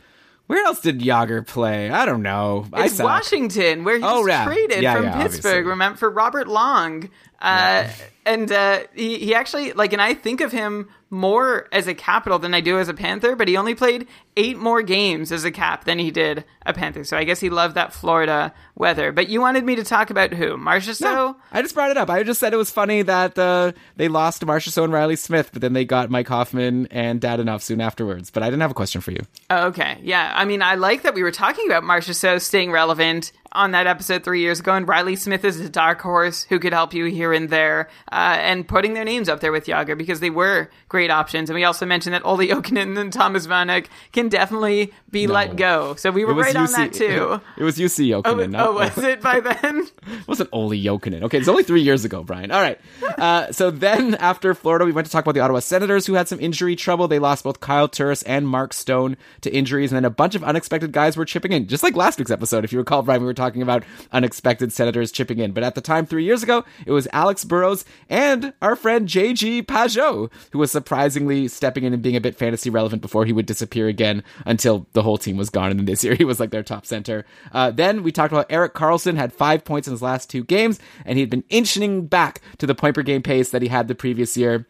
Where else did Jagr play? I don't know. I It's suck. Washington, where he Oh, was yeah. traded Yeah, from yeah, Pittsburgh. obviously. Remember for Robert Lang, uh, and uh, he he actually like, and I think of him more as a Capital than I do as a Panther. But he only played eight more games as a Cap than he did a Panther. So I guess he loved that Florida weather. But you wanted me to talk about who? Marchessault. I just brought it up. I just said it was funny that uh, they lost to Marchessault and Reilly Smith, but then they got Mike Hoffman and Dadonov soon afterwards. But I didn't have a question for you. Okay. Yeah. I mean, I like that we were talking about Marchessault staying relevant on that episode three years ago, and Reilly Smith is a dark horse who could help you here and there, uh, and putting their names up there with Jagr because they were great options. And we also mentioned that Olli Jokinen and Thomas Vanek can definitely be let go. So we were right on that too. It was Jussi Oh, Jokinen. not- oh, was it by then? It wasn't Olli Jokinen. Okay, it's only three years ago, Brian. All right. Uh, so then after Florida, we went to talk about the Ottawa Senators who had some injury trouble. They lost both Kyle Turris and Mark Stone to injuries, and then a bunch of unexpected guys were chipping in, just like last week's episode. If you recall, Brian, we were talking about unexpected Senators chipping in. But at the time, three years ago, it was Alex Burrows and our friend JG Pageau, who was surprisingly stepping in and being a bit fantasy relevant before he would disappear again until the whole team was gone. And then this year, he was like their top center. Uh, then we talked about Erik Karlsson had five points in his last two games, and he'd been inching back to the point per game pace that he had the previous year.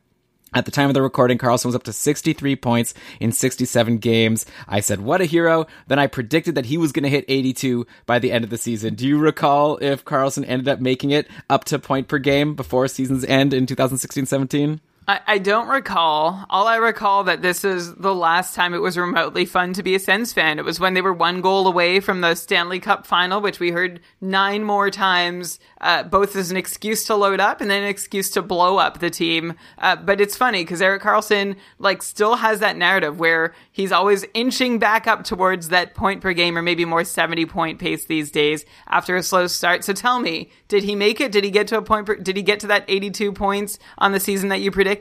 At the time of the recording, Karlsson was up to 63 points in 67 games. I said, what a hero. Then I predicted that he was going to hit 82 by the end of the season. Do you recall if Karlsson ended up making it up to point per game before season's end in 2016 17? I, I don't recall. All I recall that this is the last time it was remotely fun to be a Sens fan. It was when they were one goal away from the Stanley Cup final, which we heard nine more times, uh, both as an excuse to load up and then an excuse to blow up the team. Uh, but it's funny because Erik Karlsson like still has that narrative where he's always inching back up towards that point per game or maybe more 70 point pace these days after a slow start. So tell me, did he make it? Did he get to a point? Per, did he get to that 82 points on the season that you predicted?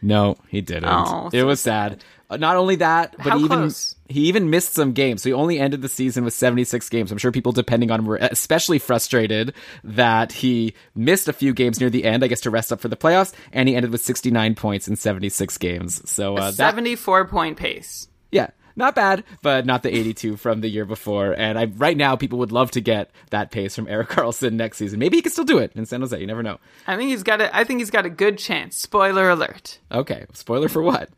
No, he didn't. Oh, it so was sad. Uh, Not only that, but How he even close? he even missed some games. So he only ended the season with 76 games. I'm sure people depending on him were especially frustrated that he missed a few games near the end, I guess to rest up for the playoffs, and he ended with 69 points in 76 games. So uh, that 74 point pace. yeah, not bad, but not the 82 from the year before. And I right now people would love to get that pace from Erik Karlsson next season. Maybe he could still do it in San Jose. You never know. I think he's got a I think he's got a good chance. Spoiler alert. Okay, spoiler for what?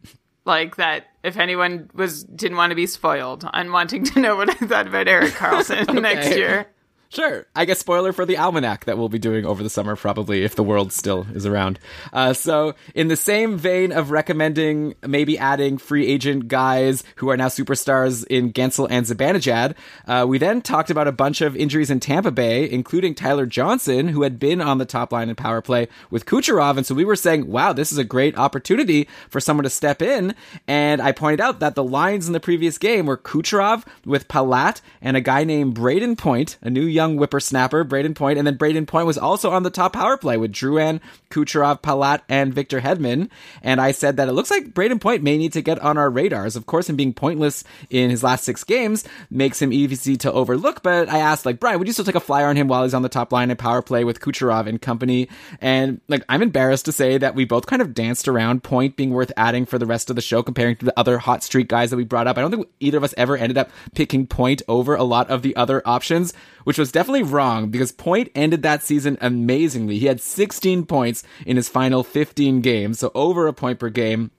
Like that if anyone was didn't want to be spoiled on wanting to know what I thought about Erik Karlsson next year. Sure. I guess spoiler for the almanac that we'll be doing over the summer, probably, if the world still is around. Uh, so, in the same vein of recommending maybe adding free agent guys who are now superstars in Guentzel and Zibanejad, uh, we then talked about a bunch of injuries in Tampa Bay, including Tyler Johnson, who had been on the top line in power play with Kucherov. And so we were saying, wow, this is a great opportunity for someone to step in. And I pointed out that the lines in the previous game were Kucherov with Palat and a guy named Brayden Point, a new young young whippersnapper, Brayden Point, and then Brayden Point was also on the top power play with Drouin, Kucherov, Palat, and Victor Hedman. And I said that it looks like Brayden Point may need to get on our radars. Of course, him being pointless in his last six games makes him easy to overlook. But I asked, like, Brian, would you still take a flyer on him while he's on the top line in power play with Kucherov and company? And like, I'm embarrassed to say that we both kind of danced around Point being worth adding for the rest of the show comparing to the other hot streak guys that we brought up. I don't think either of us ever ended up picking Point over a lot of the other options, which was definitely wrong because Point ended that season amazingly. He had 16 points in his final 15 games, so over a point per game.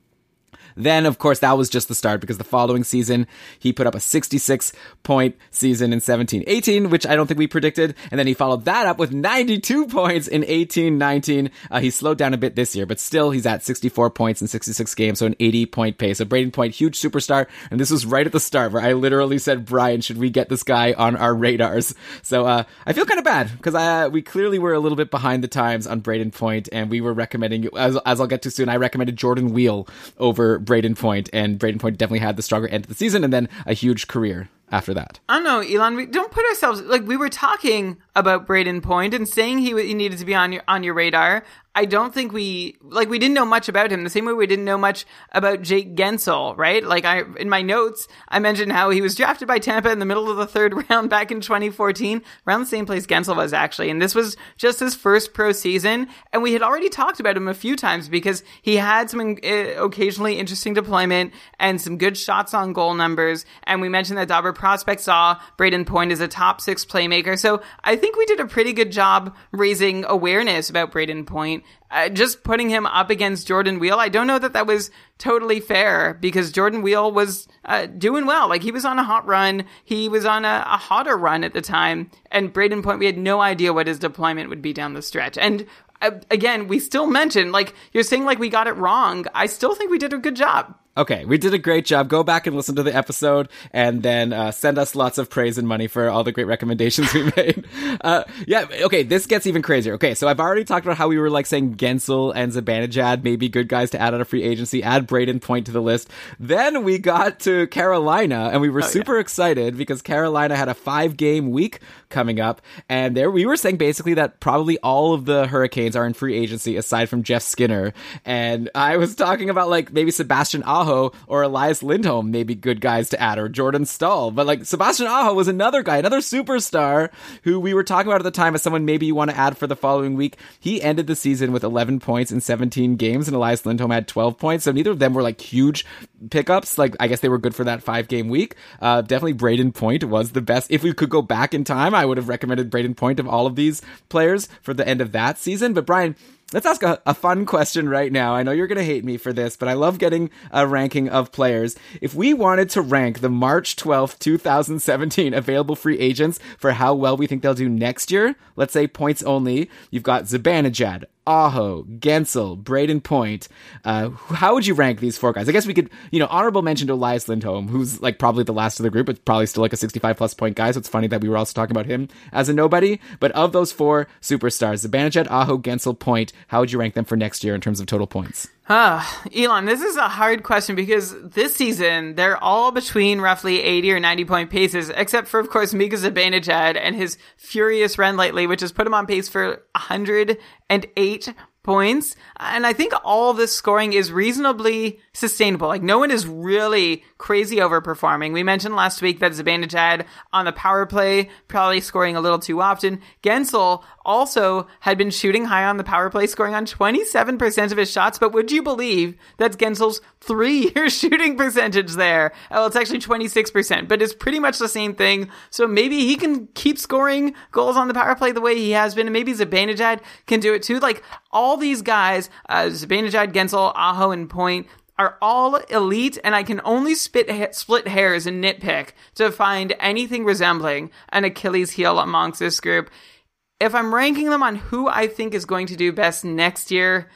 Then, of course, that was just the start because the following season, he put up a 66 point season in 17 18, which I don't think we predicted. And then he followed that up with 92 points in 18 19. Uh, he slowed down a bit this year, but still he's at 64 points in 66 games, so an 80 point pace. So Brayden Point, huge superstar. And this was right at the start where I literally said, Brian, should we get this guy on our radars? So, uh, I feel kind of bad because uh, we clearly were a little bit behind the times on Brayden Point and we were recommending, as, as I'll get to soon, I recommended Jordan Weal over Brayden Point, and Brayden Point definitely had the stronger end of the season and then a huge career after that. I don't know, Elon. We don't put ourselves like we were talking about Brayden Point and saying he, he needed to be on your on your radar. I don't think we like we didn't know much about him the same way we didn't know much about Jake Guentzel, right? Like I in my notes I mentioned how he was drafted by Tampa in the middle of the third round back in 2014, around the same place Guentzel was actually, and this was just his first pro season, and we had already talked about him a few times because he had some uh, occasionally interesting deployment and some good shots on goal numbers, and we mentioned that Dobber prospect saw Brayden Point as a top six playmaker, so I think we did a pretty good job raising awareness about Brayden Point uh, just putting him up against Jordan Weal, I don't know that that was totally fair because Jordan Weal was uh, doing well. Like he was on a hot run. He was on a, a hotter run at the time. And Brayden Point, we had no idea what his deployment would be down the stretch. And uh, again, we still mentioned, like, you're saying like we got it wrong. I still think we did a good job. Okay, we did a great job. Go back and listen to the episode, and then uh, send us lots of praise and money for all the great recommendations we made. Uh, yeah, okay, this gets even crazier. Okay, so I've already talked about how we were like saying Guentzel and Zibanejad may be good guys to add out a free agency. Add Brayden Point to the list. Then we got to Carolina, and we were super excited because Carolina had a five game week coming up, and there we were saying basically that probably all of the Hurricanes are in free agency aside from Jeff Skinner. And I was talking about like maybe Sebastian Aho or Elias Lindholm, maybe good guys to add, or Jordan Staal. But like Sebastian Aho was another guy, another superstar who we were talking about at the time as someone maybe you want to add for the following week. He ended the season with 11 points in 17 games, and Elias Lindholm had 12 points. So neither of them were like huge pickups. Like I guess they were good for that five game week. Uh, definitely Brayden Point was the best. If we could go back in time, I would have recommended Brayden Point of all of these players for the end of that season. But Brian, Let's ask a, a, fun question right now. I know you're going to hate me for this, but I love getting a ranking of players. If we wanted to rank the March 12th, 2017 available free agents for how well we think they'll do next year, let's say points only, you've got Zibanejad, Aho, Guentzel, Brayden Point. Uh, how would you rank these four guys? I guess we could, you know, honorable mention to Elias Lindholm, who's like probably the last of the group, but probably still like a 65 plus point guy. So it's funny that we were also talking about him as a nobody. But of those four superstars, Zibanejad, Aho, Guentzel, Point, how would you rank them for next year in terms of total points? Ah, Elon, this is a hard question because this season they're all between roughly 80 or 90 point paces, except for, of course, Mika Zibanejad and his furious run lately, which has put him on pace for 108 points. And I think all this scoring is reasonably sustainable. Like no one is really crazy overperforming. We mentioned last week that Zibanejad on the power play probably scoring a little too often. Guentzel also had been shooting high on the power play, scoring on 27% of his shots. But would you believe that's Guentzel's three year shooting percentage there? Well, it's actually 26%, but it's pretty much the same thing. So maybe he can keep scoring goals on the power play the way he has been. And maybe Zibanejad can do it too. Like all these guys, uh, Guentzel, Aho, and Point, are all elite, and I can only spit split hairs and nitpick to find anything resembling an Achilles heel amongst this group. If I'm ranking them on who I think is going to do best next year,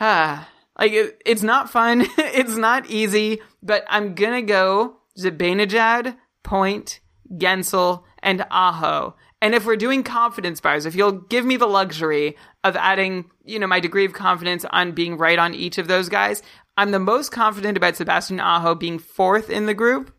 ah, like it, it's not fun, it's not easy, but I'm gonna go Zibanejad, Point, Guentzel, and Aho. And if we're doing confidence bars, if you'll give me the luxury of adding, you know, my degree of confidence on being right on each of those guys, I'm the most confident about Sebastian Aho being fourth in the group.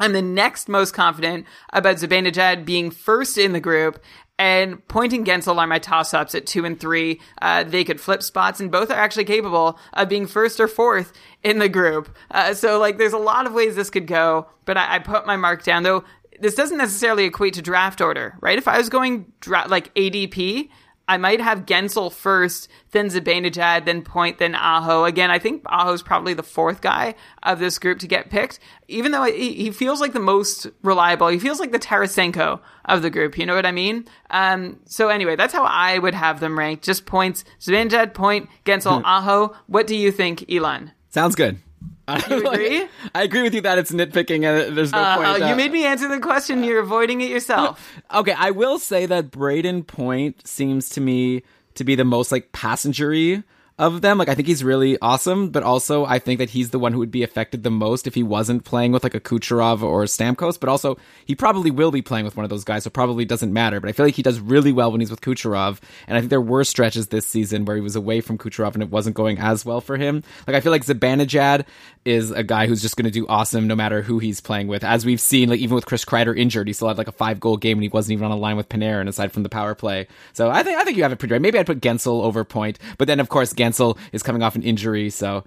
I'm the next most confident about Zibanejad being first in the group. And Point and Guentzel are my toss ups at two and three. Uh, they could flip spots, and both are actually capable of being first or fourth in the group. Uh, so, like, there's a lot of ways this could go, but I, I put my mark down. Though, this doesn't necessarily equate to draft order, right? If I was going dra- like ADP, I might have Guentzel first, then Zibanejad, then Point, then Aho. Again, I think Aho's probably the fourth guy of this group to get picked, even though he, he feels like the most reliable. He feels like the Tarasenko of the group. You know what I mean? Um, so anyway, that's how I would have them ranked. Just points. Zibanejad, Point, Guentzel, Aho. What do you think, Elon? Sounds good. You agree? I agree with you that it's nitpicking and there's no Uh, point. you uh, made me answer the question. You're avoiding it yourself. Okay, I will say that Brayden Point seems to me to be the most like passengery of them. Like I think he's really awesome, but also I think that he's the one who would be affected the most if he wasn't playing with like a Kucherov or Stamkos. But also he probably will be playing with one of those guys, so probably doesn't matter. But I feel like he does really well when he's with Kucherov, and I think there were stretches this season where he was away from Kucherov and it wasn't going as well for him. Like I feel like Zibanejad is a guy who's just going to do awesome no matter who he's playing with. As we've seen, like even with Chris Kreider injured, he still had like a five goal game and he wasn't even on a line with Panarin aside from the power play. So I think I think you have it pretty right. Maybe I'd put Guentzel over Point, but then of course Guentzel is coming off an injury, so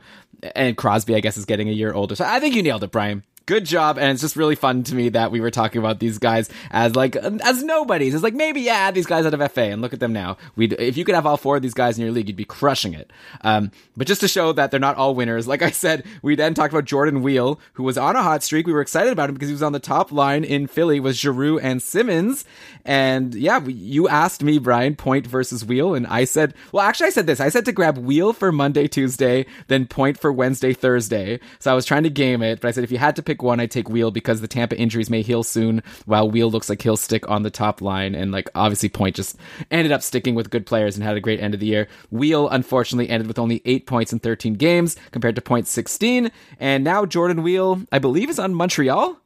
and Crosby I guess is getting a year older. So I think you nailed it, Brian. Good job, and it's just really fun to me that we were talking about these guys as like as nobodies. It's like maybe yeah, these guys out of FA, and look at them now. We if you could have all four of these guys in your league, you'd be crushing it. Um, but just to show that they're not all winners, like I said, we then talked about Jordan Weal, who was on a hot streak. We were excited about him because he was on the top line in Philly with Giroux and Simmonds. And yeah, you asked me, Brian, point versus Weal, and I said, well, actually, I said this. I said to grab Weal for Monday, Tuesday, then point for Wednesday, Thursday. So I was trying to game it, but I said if you had to pick one, I'd take Weal because the Tampa injuries may heal soon, while Weal looks like he'll stick on the top line. And like obviously, Point just ended up sticking with good players and had a great end of the year. Weal unfortunately ended with only eight points in 13 games compared to Point 16, and now Jordan Weal, I believe, is on Montreal.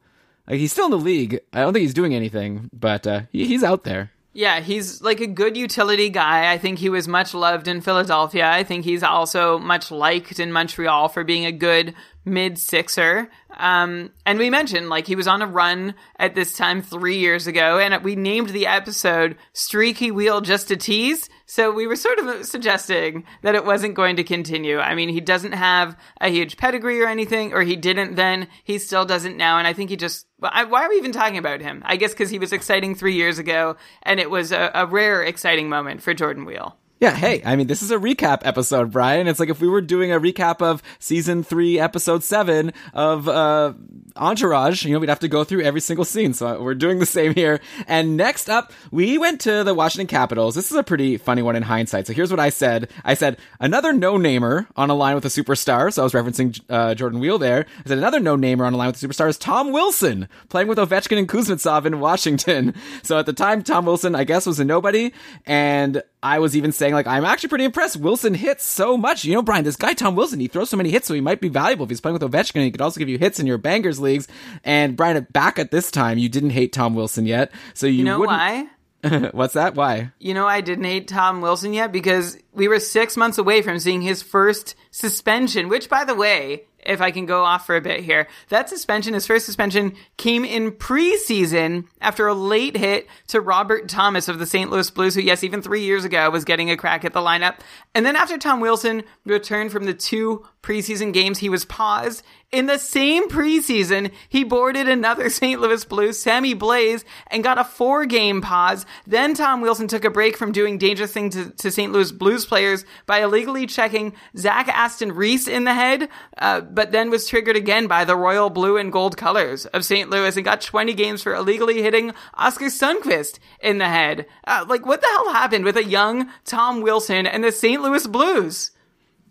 Like he's still in the league. I don't think he's doing anything, but uh, he, he's out there. Yeah, he's like a good utility guy. I think he was much loved in Philadelphia. I think he's also much liked in Montreal for being a good mid sixer. Um, and we mentioned like he was on a run at this time three years ago, and we named the episode "Streaky Wheel" just to tease. So we were sort of suggesting that it wasn't going to continue. I mean, he doesn't have a huge pedigree or anything, or he didn't then. He still doesn't now, and I think he just. Why are we even talking about him? I guess because he was exciting three years ago, and it was a, a rare, exciting moment for Jordan Weal. Yeah, hey, I mean, this is a recap episode, Brian. It's like if we were doing a recap of season three, episode seven of uh, Entourage, you know, we'd have to go through every single scene. So we're doing the same here. And next up, we went to the Washington Capitals. This is a pretty funny one in hindsight. So here's what I said I said, another no namer on a line with a superstar. So I was referencing uh, Jordan Weal there. I said, another no namer on a line with a superstar is Tom Wilson, playing with Ovechkin and Kuznetsov in Washington. So at the time, Tom Wilson, I guess, was a nobody. And I was even saying, like, I'm actually pretty impressed. Wilson hits so much. You know, Brian, this guy, Tom Wilson, he throws so many hits, so he might be valuable if he's playing with Ovechkin. He could also give you hits in your bangers leagues. And Brian, back at this time, you didn't hate Tom Wilson yet. So you, You know wouldn't. why? What's that? Why? You know, I didn't hate Tom Wilson yet because we were six months away from seeing his first suspension, which, by the way, if I can go off for a bit here, that suspension, his first suspension, came in preseason after a late hit to Robert Thomas of the St. Louis Blues, who, yes, even three years ago was getting a crack at the lineup. And then after Tom Wilson returned from the two preseason games, he was paused. In the same preseason, he boarded another St. Louis Blues, Sammy Blais, and got a four game pause. Then Tom Wilson took a break from doing dangerous things to, to St. Louis Blues players by illegally checking Zach Aston Reese in the head, uh, but then was triggered again by the royal blue and gold colors of St. Louis and got 20 games for illegally hitting Oscar Sundqvist in the head. Uh, like, what the hell happened with a young Tom Wilson and the St. Louis Blues?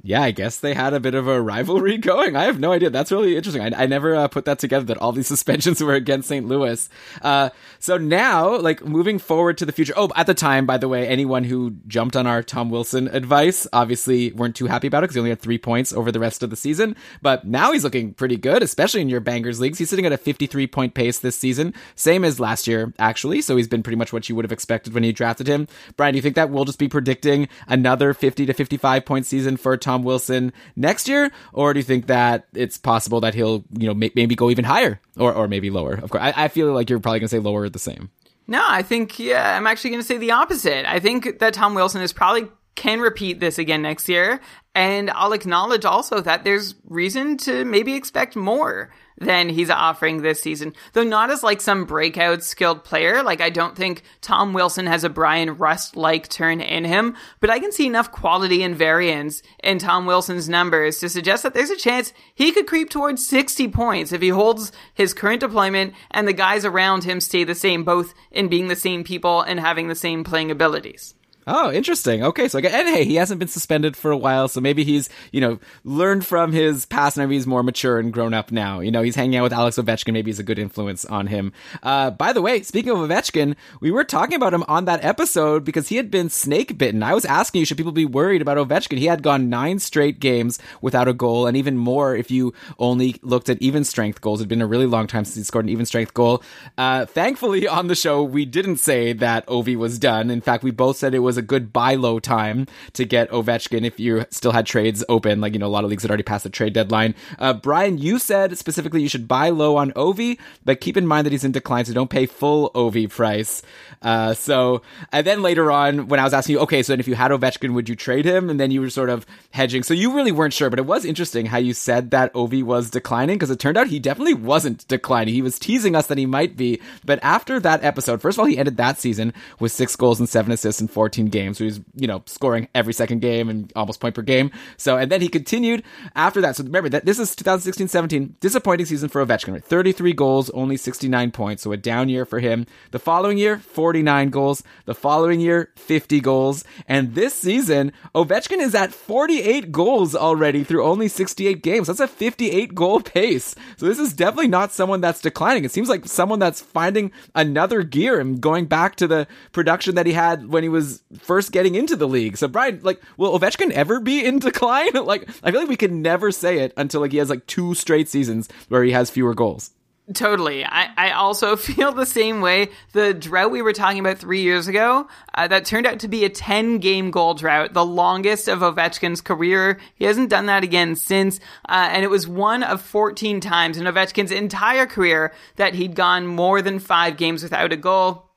Yeah, I guess they had a bit of a rivalry going. I have no idea. That's really interesting. I, I never uh, put that together that all these suspensions were against St. Louis. Uh, so now, like moving forward to the future. Oh, at the time, by the way, anyone who jumped on our Tom Wilson advice obviously weren't too happy about it because he only had three points over the rest of the season. But now he's looking pretty good, especially in your bangers leagues. He's sitting at a 53 point pace this season, same as last year, actually. So he's been pretty much what you would have expected when you drafted him. Brian, do you think that we'll just be predicting another 50 to 55 point season for Tom? Tom Wilson next year, or do you think that it's possible that he'll, you know, may- maybe go even higher or, or maybe lower? Of course, I, I feel like you're probably going to say lower the same. No, I think yeah, I'm actually going to say the opposite. I think that Tom Wilson is probably can repeat this again next year, and I'll acknowledge also that there's reason to maybe expect more than he's offering this season. Though not as like some breakout skilled player. Like I don't think Tom Wilson has a Bryan Rust like turn in him, but I can see enough quality and variance in Tom Wilson's numbers to suggest that there's a chance he could creep towards 60 points if he holds his current deployment and the guys around him stay the same, both in being the same people and having the same playing abilities. Oh, interesting. Okay, so again, and hey, he hasn't been suspended for a while, so maybe he's you know learned from his past, and maybe he's more mature and grown up now. You know, he's hanging out with Alex Ovechkin. Maybe he's a good influence on him. Uh, by the way, speaking of Ovechkin, we were talking about him on that episode because he had been snake bitten. I was asking you, should people be worried about Ovechkin? He had gone nine straight games without a goal, and even more if you only looked at even strength goals. It'd been a really long time since he scored an even strength goal. Uh, thankfully, on the show, we didn't say that Ovi was done. In fact, we both said it was a good buy low time to get Ovechkin if you still had trades open. Like, you know, a lot of leagues had already passed the trade deadline. Uh, Brian, you said specifically you should buy low on Ovi, but keep in mind that he's in decline, so don't pay full Ovi price. Uh, so, and then later on, when I was asking you, okay, so then if you had Ovechkin, would you trade him? And then you were sort of hedging. So you really weren't sure, but it was interesting how you said that Ovi was declining because it turned out he definitely wasn't declining. He was teasing us that he might be. But after that episode, first of all, he ended that season with six goals and seven assists and 14 games. So he's, you know, scoring every second game and almost point per game. So, and then he continued after that. So remember that this is 2016 17, disappointing season for Ovechkin, right? 33 goals, only 69 points. So a down year for him. The following year, 49 goals. The following year, 50 goals. And this season, Ovechkin is at 48 goals already through only 68 games. That's a 58 goal pace. So this is definitely not someone that's declining. It seems like someone that's finding another gear and going back to the production that he had when he was first getting into the league. So Brian, like, will Ovechkin ever be in decline? like, I feel like we can never say it until like he has like two straight seasons where he has fewer goals. Totally. I, I also feel the same way. The drought we were talking about three years ago, uh, that turned out to be a 10 game goal drought, the longest of Ovechkin's career. He hasn't done that again since, uh, and it was one of 14 times in Ovechkin's entire career that he'd gone more than five games without a goal.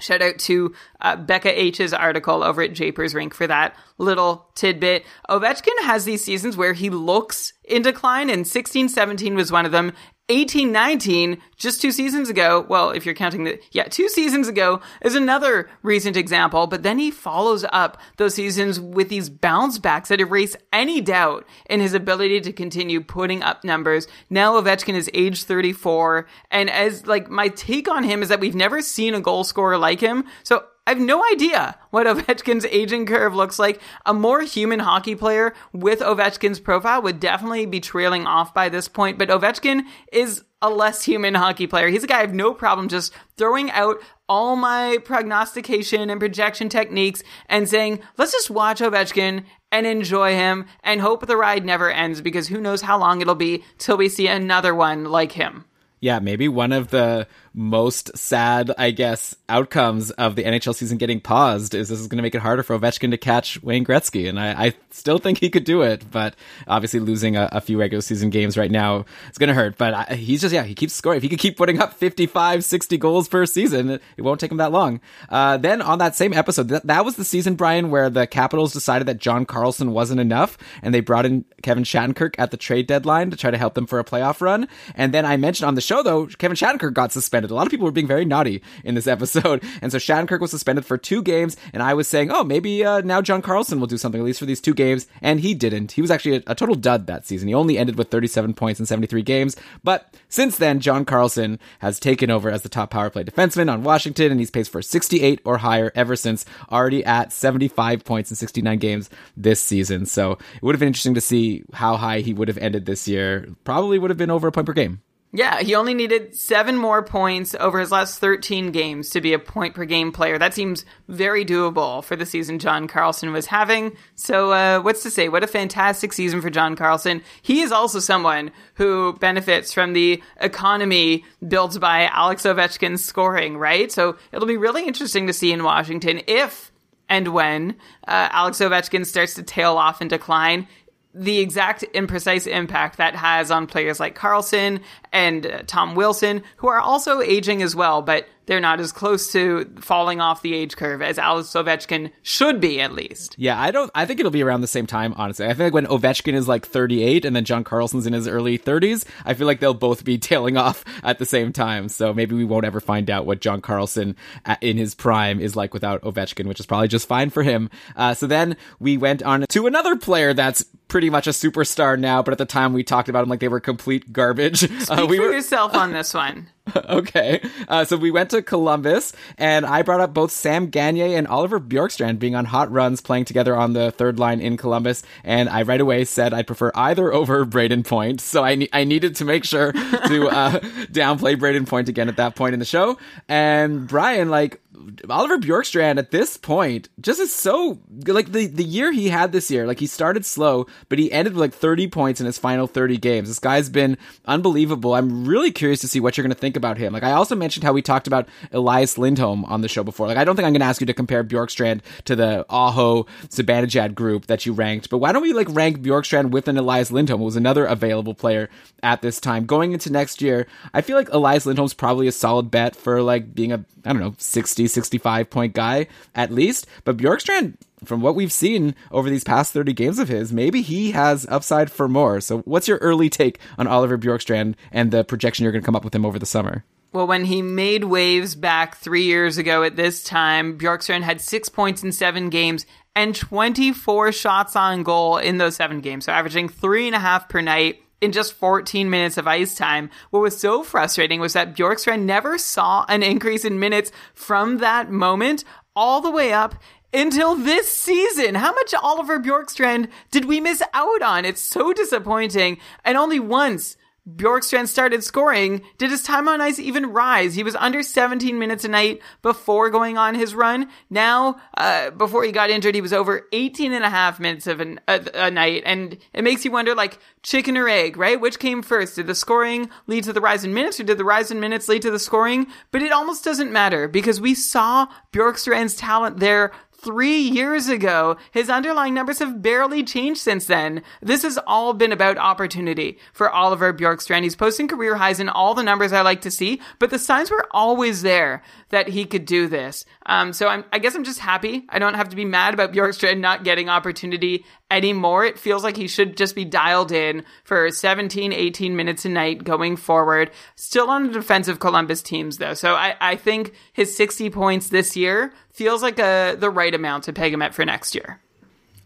Shout out to uh, Becca H's article over at Japers Rink for that little tidbit. Ovechkin has these seasons where he looks in decline, and 16 17 was one of them. 18 19, just two seasons ago, well, if you're counting the, yeah, two seasons ago is another recent example, but then he follows up those seasons with these bounce backs that erase any doubt in his ability to continue putting up numbers. Now Ovechkin is age 34, and as, like, my take on him is that we've never seen a goal scorer like him, so I have no idea what Ovechkin's aging curve looks like. A more human hockey player with Ovechkin's profile would definitely be trailing off by this point, but Ovechkin is a less human hockey player. He's a guy I have no problem just throwing out all my prognostication and projection techniques and saying, let's just watch Ovechkin and enjoy him and hope the ride never ends because who knows how long it'll be till we see another one like him. Yeah, maybe one of the most sad, I guess, outcomes of the NHL season getting paused is this is going to make it harder for Ovechkin to catch Wayne Gretzky. And I, I still think he could do it, but obviously losing a, a few regular season games right now is going to hurt. But I, he's just, yeah, he keeps scoring. If he could keep putting up 55, 60 goals per season, it, won't take him that long. Uh, then on that same episode, that, that was the season, Brian, where the Capitals decided that John Carlson wasn't enough and they brought in Kevin Shattenkirk at the trade deadline to try to help them for a playoff run. And then I mentioned on the show, though, Kevin Shattenkirk got suspended. A lot of people were being very naughty in this episode. And so Shattenkirk was suspended for two games. And I was saying, oh, maybe uh, now John Carlson will do something, at least for these two games. And he didn't. He was actually a, a total dud that season. He only ended with 37 points in 73 games. But since then, John Carlson has taken over as the top power play defenseman on Washington. And he's paced for 68 or higher ever since, already at 75 points in 69 games this season. So it would have been interesting to see how high he would have ended this year. Probably would have been over a point per game. Yeah, he only needed seven more points over his last 13 games to be a point per game player. That seems very doable for the season John Carlson was having. So, uh, what's to say? What a fantastic season for John Carlson. He is also someone who benefits from the economy built by Alex Ovechkin's scoring, right? So, it'll be really interesting to see in Washington if and when uh, Alex Ovechkin starts to tail off and decline the exact imprecise impact that has on players like Carlson and uh, Tom Wilson, who are also aging as well, but they're not as close to falling off the age curve as Alex Ovechkin should be, at least. Yeah, I don't. I think it'll be around the same time. Honestly, I feel like when Ovechkin is like 38 and then John Carlson's in his early 30s, I feel like they'll both be tailing off at the same time. So maybe we won't ever find out what John Carlson in his prime is like without Ovechkin, which is probably just fine for him. Uh, so then we went on to another player that's pretty much a superstar now, but at the time we talked about him like they were complete garbage. Speak Uh, we for were yourself on this one. okay. Uh, so we went to Columbus, and I brought up both Sam Gagne and Oliver Bjorkstrand being on hot runs, playing together on the third line in Columbus. And I right away said I'd prefer either over Brayden Point. So I ne- I needed to make sure to uh, downplay Brayden Point again at that point in the show. And Brian, like Oliver Bjorkstrand at this point just is so like the the year he had this year. Like he started slow, but he ended with like 30 points in his final 30 games. This guy's been unbelievable. I'm really curious to see what you're going to think about him. Like I also mentioned how we talked about Elias Lindholm on the show before. Like I don't think I'm going to ask you to compare Bjorkstrand to the Aho Zibanejad group that you ranked, but why don't we like rank Bjorkstrand with an Elias Lindholm, who was another available player at this time going into next year? I feel like Elias Lindholm's probably a solid bet for like being a I don't know 60 65 point guy at least, but Bjorkstrand from what we've seen over these past 30 games of his, maybe he has upside for more. So, what's your early take on Oliver Bjorkstrand and the projection you're going to come up with him over the summer? Well, when he made waves back three years ago at this time, Bjorkstrand had six points in seven games and 24 shots on goal in those seven games. So averaging three and a half per night in just 14 minutes of ice time. What was so frustrating was that Bjorkstrand never saw an increase in minutes from that moment all the way up until this season. How much Oliver Bjorkstrand did we miss out on? It's so disappointing. And only once Bjorkstrand started scoring, did his time on ice even rise? He was under 17 minutes a night before going on his run. Now, uh, before he got injured, he was over 18 and a half minutes of an, a, a night. And it makes you wonder, like, chicken or egg, right? Which came first? Did the scoring lead to the rise in minutes or did the rise in minutes lead to the scoring? But it almost doesn't matter because we saw Bjorkstrand's talent there three years ago. His underlying numbers have barely changed since then. This has all been about opportunity for Oliver Bjorkstrand. He's posting career highs in all the numbers I like to see, but the signs were always there that he could do this. Um, so I'm, I guess I'm just happy. I don't have to be mad about Bjorkstrand not getting opportunity anymore. It feels like he should just be dialed in for 17, 18 minutes a night going forward. Still on the defensive Columbus teams though. So I, I think his 60 points this year feels like a, the right amount to peg him at for next year.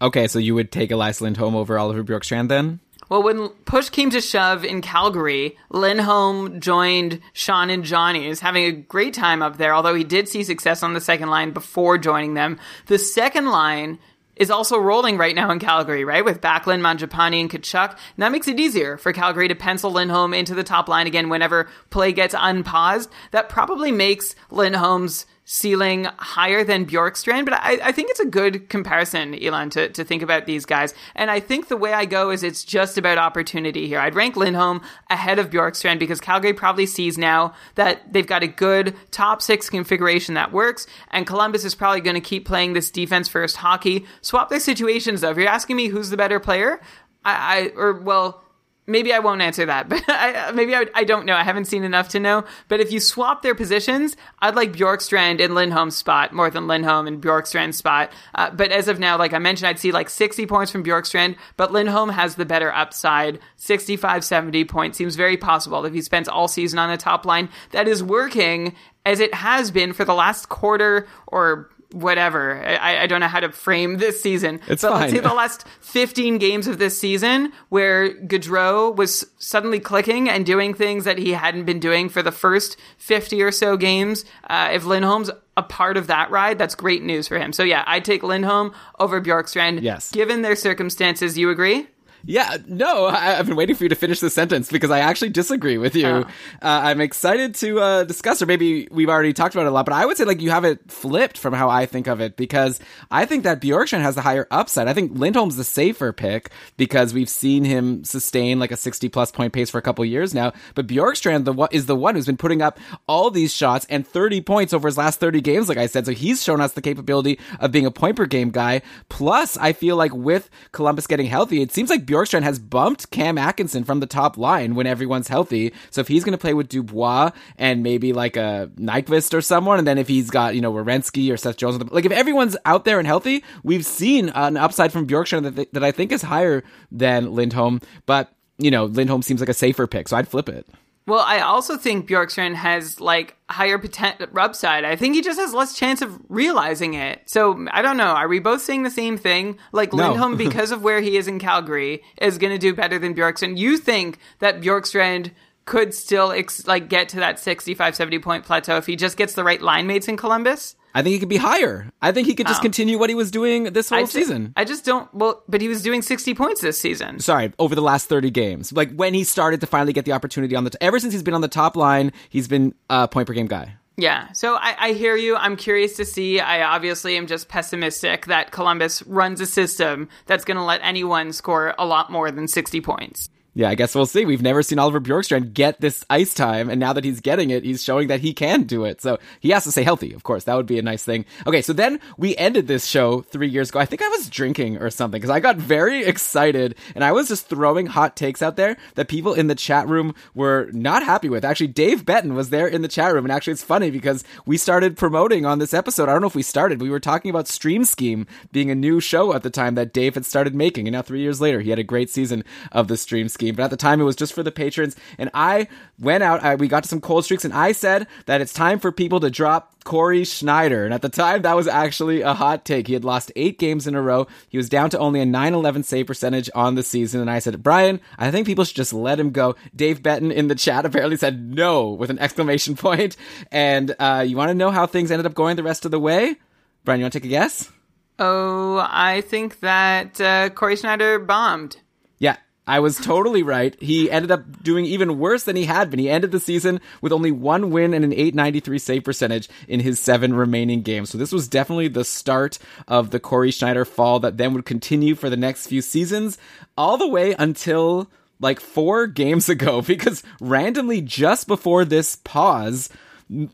Okay, so you would take Elias Lindholm over Oliver Bjorkstrand then? Well, when push came to shove in Calgary, Lindholm joined Sean and Johnny. He having a great time up there, although he did see success on the second line before joining them. The second line is also rolling right now in Calgary, right? With Backlund, Mangiapane, and Tkachuk. And that makes it easier for Calgary to pencil Lindholm into the top line again whenever play gets unpaused. That probably makes Lindholm's ceiling higher than Bjorkstrand, but I, I think it's a good comparison, Elon, to, to think about these guys. And I think the way I go is it's just about opportunity here. I'd rank Lindholm ahead of Bjorkstrand because Calgary probably sees now that they've got a good top six configuration that works, and Columbus is probably going to keep playing this defense first hockey. Swap their situations though. If you're asking me who's the better player, I, I or well, maybe I won't answer that, but I, maybe I, I, don't know. I haven't seen enough to know. But if you swap their positions, I'd like Bjorkstrand in Lindholm's spot more than Lindholm in Bjorkstrand's spot. Uh, but as of now, like I mentioned, I'd see like 60 points from Bjorkstrand, but Lindholm has the better upside. 65, 70 points seems very possible if he spends all season on the top line. That is working as it has been for the last quarter or whatever. I, I don't know how to frame this season. It's but fine. let's say the last 15 games of this season where Gaudreau was suddenly clicking and doing things that he hadn't been doing for the first 50 or so games. Uh, if Lindholm's a part of that ride, that's great news for him. So yeah, I'd take Lindholm over Bjorkstrand. Yes. Given their circumstances, you agree? Yeah, no, I, I've been waiting for you to finish the sentence because I actually disagree with you. Oh. Uh, I'm excited to uh, discuss, or maybe we've already talked about it a lot, but I would say like you have it flipped from how I think of it because I think that Bjorkstrand has the higher upside. I think Lindholm's the safer pick because we've seen him sustain like a 60 plus point pace for a couple years now. But Bjorkstrand the one, is the one who's been putting up all these shots and 30 points over his last 30 games, like I said. So he's shown us the capability of being a point per game guy. Plus, I feel like with Columbus getting healthy, it seems like Bjorkstrand has bumped Cam Atkinson from the top line when everyone's healthy. So if he's going to play with Dubois and maybe like a Nyquist or someone, and then if he's got, you know, Werenski or Seth Jones, like if everyone's out there and healthy, we've seen an upside from Bjorkstrand that, th- that I think is higher than Lindholm. But, you know, Lindholm seems like a safer pick. So I'd flip it. Well, I also think Bjorkstrand has like higher potential upside. I think he just has less chance of realizing it. So I don't know. Are we both saying the same thing? Like No. Lindholm, because of where he is in Calgary, is going to do better than Bjorkstrand. You think that Bjorkstrand could still ex- like get to that 65, 70 point plateau if he just gets the right line mates in Columbus? I think he could be higher. I think he could just Oh. continue what he was doing this whole I ju- season. I just don't. Well, but he was doing 60 points this season. sorry, over the last 30 games. Like when he started to finally get the opportunity on the, t- ever since he's been on the top line, he's been a point per game guy. Yeah, so I, I hear you. I'm curious to see. I obviously am just pessimistic that Columbus runs a system that's going to let anyone score a lot more than 60 points. Yeah, I guess we'll see. We've never seen Oliver Bjorkstrand get this ice time, and now that he's getting it, he's showing that he can do it. So he has to stay healthy, of course. That would be a nice thing. Okay, so then we ended this show three years ago. I think I was drinking or something because I got very excited, and I was just throwing hot takes out there that people in the chat room were not happy with. Actually, Dave Betton was there in the chat room, and actually, it's funny because we started promoting on this episode. I don't know if we started. We were talking about Stream Scheme being a new show at the time that Dave had started making, and now three years later, he had a great season of the Stream Scheme. But at the time, it was just for the patrons, and I went out. I, we got to some cold streaks, and I said that it's time for people to drop Cory Schneider. And at the time, that was actually a hot take. He had lost eight games in a row. He was down to only a 9-11 save percentage on the season, and I said, Brian, I think people should just let him go. Dave Betton in the chat apparently said no with an exclamation point. And uh, you want to know how things ended up going the rest of the way? Brian, you want to take a guess? Oh, I think that uh, Cory Schneider bombed. Yeah, I was totally right. He ended up doing even worse than he had been. He ended the season with only one win and an 893 save percentage in his seven remaining games. So this was definitely the start of the Cory Schneider fall that then would continue for the next few seasons, all the way until like four games ago, because randomly just before this pause,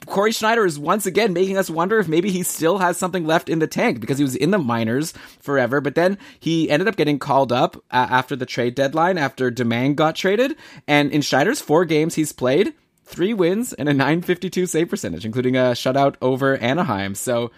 Cory Schneider is once again making us wonder if maybe he still has something left in the tank because he was in the minors forever, but then he ended up getting called up uh, after the trade deadline after Domingue got traded. And in Schneider's four games he's played, three wins and a 952 save percentage, including a shutout over Anaheim. So,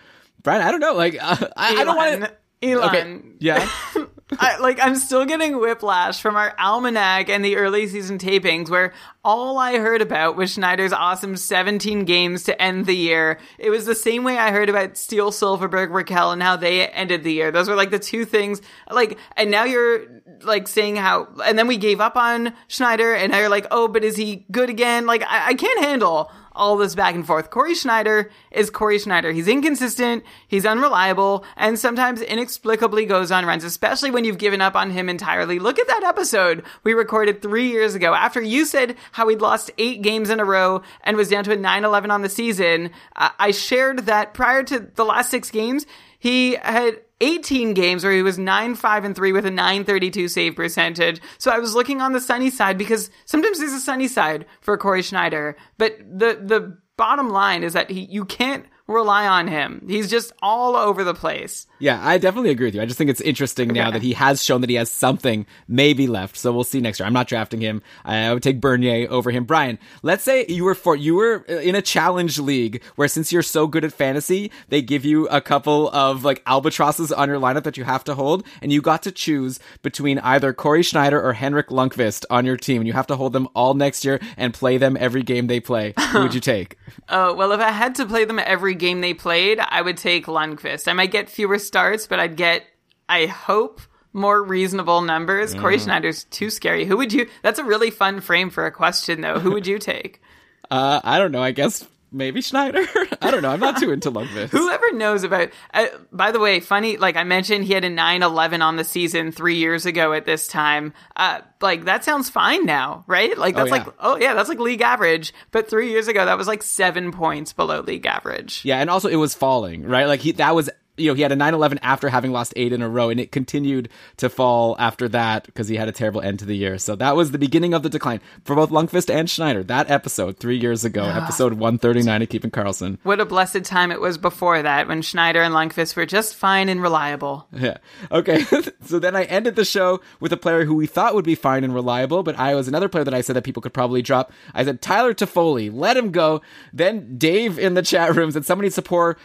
Brian, I don't know. Like, uh, I, I don't want to. Elon, Okay. Yeah. I, like I'm still getting whiplash from our almanac and the early season tapings where all I heard about was Schneider's awesome 17 games to end the year. It was the same way I heard about Steele Silfverberg, Rakell, and how they ended the year. Those were like the two things. Like, and now you're like saying how, and then we gave up on Schneider, and now you're like, oh, but is he good again? Like, I, I can't handle all this back and forth. Cory Schneider is Cory Schneider. He's inconsistent, he's unreliable, and sometimes inexplicably goes on runs, especially when you've given up on him entirely. Look at that episode we recorded three years ago after you said how he'd lost eight games in a row and was down to a 9 11 on the season. I I shared that prior to the last six games, he had 18 games where he was 9 5 and 3 with a 932 save percentage. So I was looking on the sunny side because sometimes there's a sunny side for Cory Schneider, but the the bottom line is that he you can't rely on him. He's just all over the place. Yeah, I definitely agree with you. I just think it's interesting now that he has shown that he has something maybe left. So we'll see next year. I'm not drafting him. I would take Bernier over him. Brian, let's say you were for you were uh, in a challenge league where since you're so good at fantasy, they give you a couple of like albatrosses on your lineup that you have to hold, and you got to choose between either Cory Schneider or Henrik Lundqvist on your team, and you have to hold them all next year and play them every game they play. Who would you take? Oh, well, if I had to play them every game they played, I would take Lundqvist. I might get fewer starts, but I'd get, I hope, more reasonable numbers. Cory Schneider's too scary. Who would you? That's a really fun frame for a question, though. Who would you take? Uh, I don't know. I guess maybe Schneider. I don't know. I'm not too into Lundqvist. Whoever knows about. Uh, by the way, funny. Like I mentioned, he had a 9-11 on the season three years ago at this time. Uh, like that sounds fine now, right? Like that's yeah. like, oh yeah, that's like league average. But three years ago, that was like seven points below league average. Yeah, and also it was falling, right? Like he that was you know, he had a 9-11 after having lost eight in a row, and it continued to fall after that because he had a terrible end to the year. So that was the beginning of the decline for both Lundqvist and Schneider. That episode three years ago, ah. episode 139 of Keeping Karlsson. What a blessed time it was before that when Schneider and Lundqvist were just fine and reliable. Yeah. Okay. so then I ended the show with a player who we thought would be fine and reliable, but I was another player that I said that people could probably drop. I said Tyler Toffoli, let him go. Then Dave in the chat room said somebody needs to pour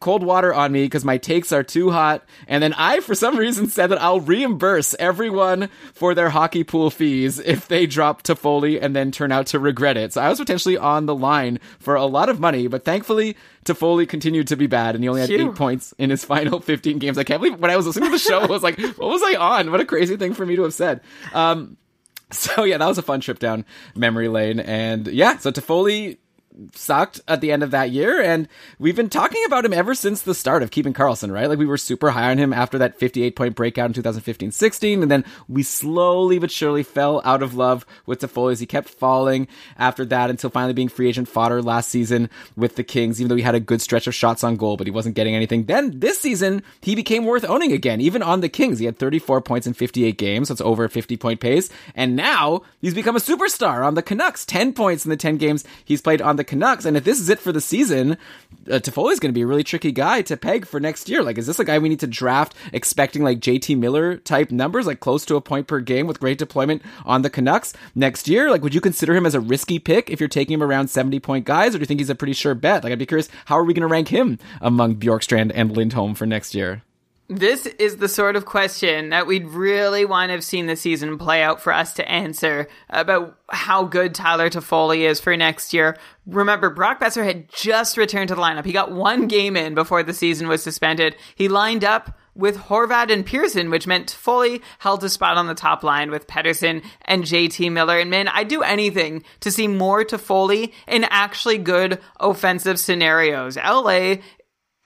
cold water on me because my takes are too hot. And then I, for some reason, said that I'll reimburse everyone for their hockey pool fees if they drop Toffoli and then turn out to regret it. So I was potentially on the line for a lot of money, but thankfully Toffoli continued to be bad and he only had Phew. eight points in his final 15 games. I can't believe when I was listening to the show, I was like, what was I on? What a crazy thing for me to have said. Um, so yeah, that was a fun trip down memory lane. And yeah, so Toffoli sucked at the end of that year and we've been talking about him ever since the start of keeping Karlsson, right? Like we were super high on him after that 58 point breakout in 2015-16 and then we slowly but surely fell out of love with Toffoli as he kept falling after that until finally being free agent fodder last season with the Kings even though he had a good stretch of shots on goal but he wasn't getting anything. Then this season he became worth owning again even on the Kings. He had 34 points in 58 games, so it's over a 50 point pace and now he's become a superstar on the Canucks. 10 points in the 10 games he's played on the Canucks and if this is it for the season, uh, Toffoli's going to be a really tricky guy to peg for next year. Like, is this a guy we need to draft expecting like JT Miller type numbers, like close to a point per game with great deployment on the Canucks next year? Like, would you consider him as a risky pick if you're taking him around 70 point guys, or do you think he's a pretty sure bet? Like, I'd be curious, how are we going to rank him among Bjorkstrand and Lindholm for next year? This is the sort of question that we'd really want to have seen the season play out for us to answer about how good Tyler Toffoli is for next year. Remember, Brock Boeser had just returned to the lineup. He got one game in before the season was suspended. He lined up with Horvat and Pearson, which meant Toffoli held a spot on the top line with Pettersson and JT Miller. And man, I'd do anything to see more Toffoli in actually good offensive scenarios. LA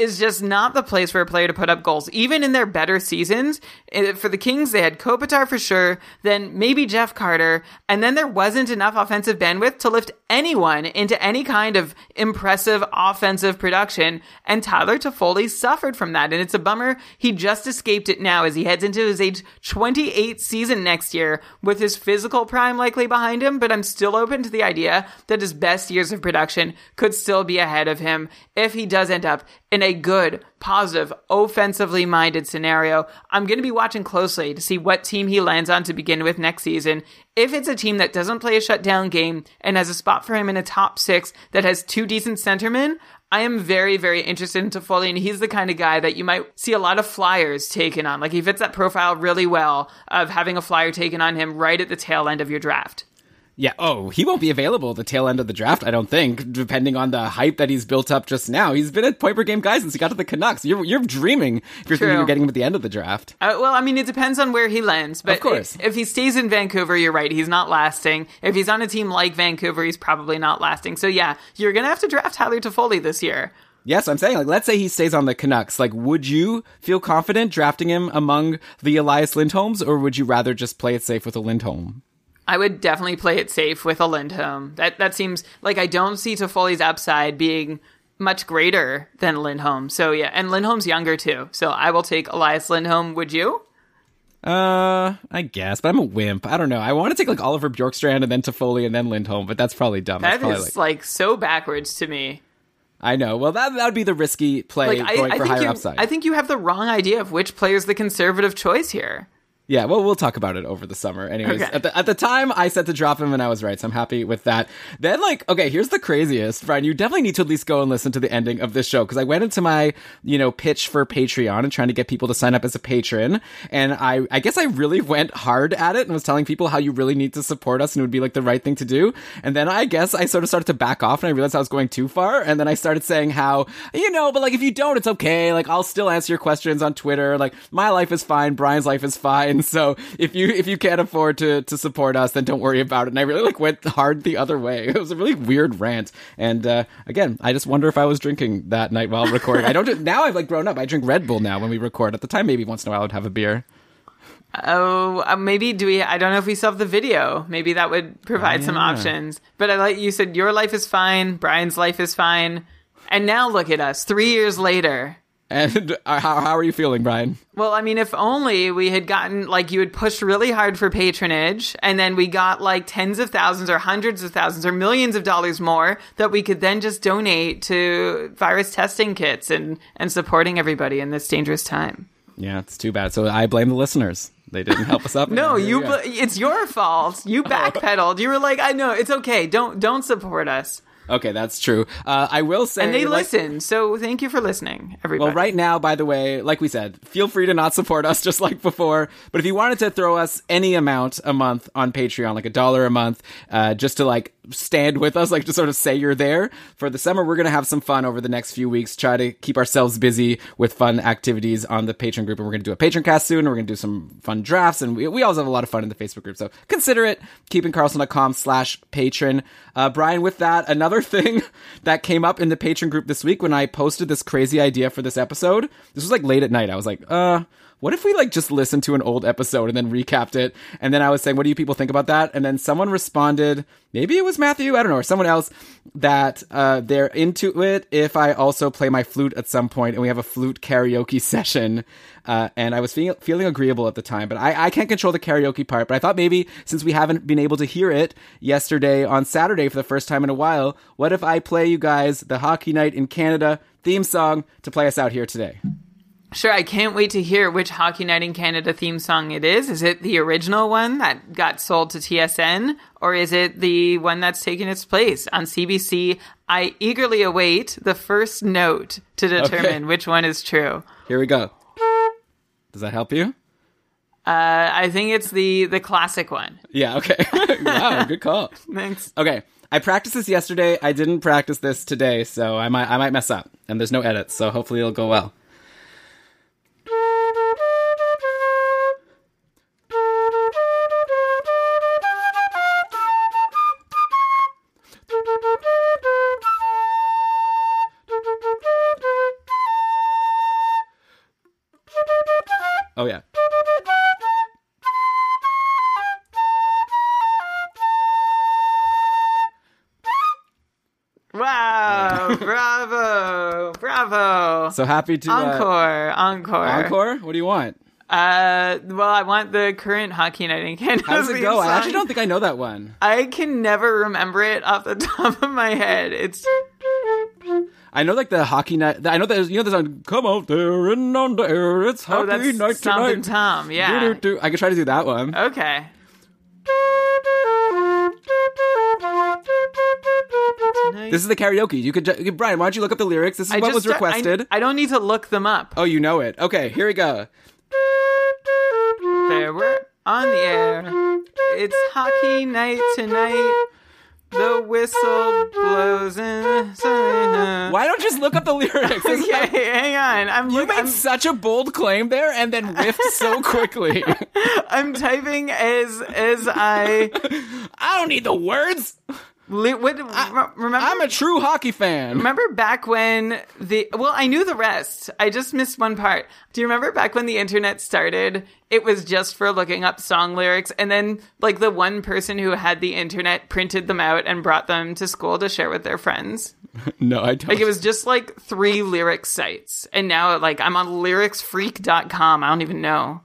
is just not the place for a player to put up goals. Even in their better seasons, eh, for the Kings, they had Kopitar for sure, then maybe Jeff Carter, and then there wasn't enough offensive bandwidth to lift anyone into any kind of impressive offensive production. And Tyler Toffoli suffered from that, and it's a bummer he just escaped it now as he heads into his age 28 season next year with his physical prime likely behind him. But I'm still open to the idea that his best years of production could still be ahead of him if he does end up in a good, positive, offensively minded scenario. I'm going to be watching closely to see what team he lands on to begin with next season. If it's a team that doesn't play a shutdown game and has a spot for him in a top six that has two decent centermen, I am very, very interested in Toffoli, and he's the kind of guy that you might see a lot of flyers taken on. Like he fits that profile really well of having a flyer taken on him right at the tail end of your draft. Yeah. Oh, he won't be available at the tail end of the draft, I don't think, depending on the hype that he's built up just now. He's been a point per game guy since he got to the Canucks. You're, you're dreaming if you're thinking you're getting him at the end of the draft. Uh, well, I mean, it depends on where he lands. But Of course. If, if he stays in Vancouver, you're right. He's not lasting. If he's on a team like Vancouver, he's probably not lasting. So yeah, you're gonna have to draft Tyler Toffoli this year. Yes, I'm saying, like, let's say he stays on the Canucks. Like, would you feel confident drafting him among the Elias Lindholms, or would you rather just play it safe with a Lindholm? I would definitely play it safe with a Lindholm. That that seems like I don't see Toffoli's upside being much greater than Lindholm. So yeah, and Lindholm's younger too. So I will take Elias Lindholm. Would you? Uh, I guess, but I'm a wimp. I don't know. I want to take like Oliver Bjorkstrand and then Toffoli and then Lindholm, but that's probably dumb. That's That probably is like, so backwards to me. I know. Well, that that would be the risky play Like I, going I for think higher you, upside. I think you have the wrong idea of which player's the conservative choice here. Yeah, well, we'll talk about it over the summer. Anyways, Okay. at the at the time, I said to drop him, and I was right, so I'm happy with that. Then, like, okay, here's the craziest, Brian. You definitely need to at least go and listen to the ending of this show because I went into my, you know, pitch for Patreon and trying to get people to sign up as a patron, and I, I guess I really went hard at it and was telling people how you really need to support us and it would be like the right thing to do. And then I guess I sort of started to back off, and I realized I was going too far. And then I started saying how, you know, but like if you don't, it's okay. Like I'll still answer your questions on Twitter. Like my life is fine, Brian's life is fine. So if you if you can't afford to to support us, then don't worry about it. And I really like went hard the other way. It was a really weird rant. And uh, again, I just wonder if I was drinking that night while recording. I don't do- now. I've like grown up. I drink Red Bull now when we record. At the time, maybe once in a while I'd have a beer. Oh, uh, maybe do we? I don't know if we still have the video. Maybe that would provide some Oh, yeah. options. But I like you said, your life is fine. Brian's life is fine. And now look at us, three years later. And uh, how, how are you feeling, Brian? Well, I mean, if only we had gotten like you had pushed really hard for patronage, and then we got like tens of thousands or hundreds of thousands or millions of dollars more that we could then just donate to virus testing kits and and supporting everybody in this dangerous time. Yeah, it's too bad. So I blame the listeners. They didn't help us up. No, you. bl- It's your fault. You backpedaled. You were like, "I know it's okay. Don't don't support us." Okay, that's true. Uh, I will say, And they like- listen. So thank you for listening, everybody. Well, right now, by the way, like we said, feel free to not support us just like before. But if you wanted to throw us any amount a month on Patreon, like a dollar a month, uh, just to like stand with us, like to sort of say you're there for the summer, we're going to have some fun over the next few weeks, try to keep ourselves busy with fun activities on the Patreon group. And we're going to do a Patreon cast soon. We're going to do some fun drafts. And we, we always have a lot of fun in the Facebook group. So consider it keepingkarlsson.com slash patron. Uh, Brian, with that, another thing that came up in the patron group this week when I posted this crazy idea for this episode, this was like late at night. I was like, uh, what if we like just listened to an old episode and then recapped it? And then I was saying, what do you people think about that? And then someone responded, maybe it was Matthew, I don't know, or someone else that uh, they're into it if I also play my flute at some point and we have a flute karaoke session. Uh, and I was feeling feeling agreeable at the time, but I, I can't control the karaoke part. But I thought maybe since we haven't been able to hear it yesterday on Saturday for the first time in a while, what if I play you guys the Hockey Night in Canada theme song to play us out here today? Sure, I can't wait to hear which Hockey Night in Canada theme song it is. Is it the original one that got sold to TSN, or is it the one that's taken its place on CBC? I eagerly await the first note to determine Okay. which one is true. Here we go. Does that help you? Uh, I think it's the the classic one. Yeah, okay. wow, good call. Thanks. Okay. I practiced this yesterday. I didn't practice this today, so I might I might mess up. And there's no edits, so hopefully it'll go well. So happy to uh, encore! Encore! encore. What do you want? Uh, well, I want the current Hockey Night in Canada. How does it go? I actually don't think I know that one. I can never remember it off the top of my head. It's I know like the hockey night. I know that you know there's on come out there and on the air. It's oh, hockey that's night tonight. Tom. Yeah. Do-do-do. I could try to do that one. Okay. This is the karaoke. You could, ju- Brian. Why don't you look up the lyrics? This is I what was requested. I, I don't need to look them up. oh, you know it. Okay, here we go. There, we're on the air. It's hockey night tonight. The whistle blows and. Why don't you just look up the lyrics? Okay, hang on. I'm You look, made I'm, such a bold claim there, and then whiffed so quickly. I'm typing as as I. I don't need the words. Li- what, re- remember? I'm a true hockey fan. Remember back when the well, I knew the rest. I just missed one part. Do you remember back when the internet started? It was just for looking up song lyrics, and then like the one person who had the internet printed them out and brought them to school to share with their friends. No, I don't. Like it was just like three lyric sites, and now like I'm on lyricsfreak.com. I don't even know.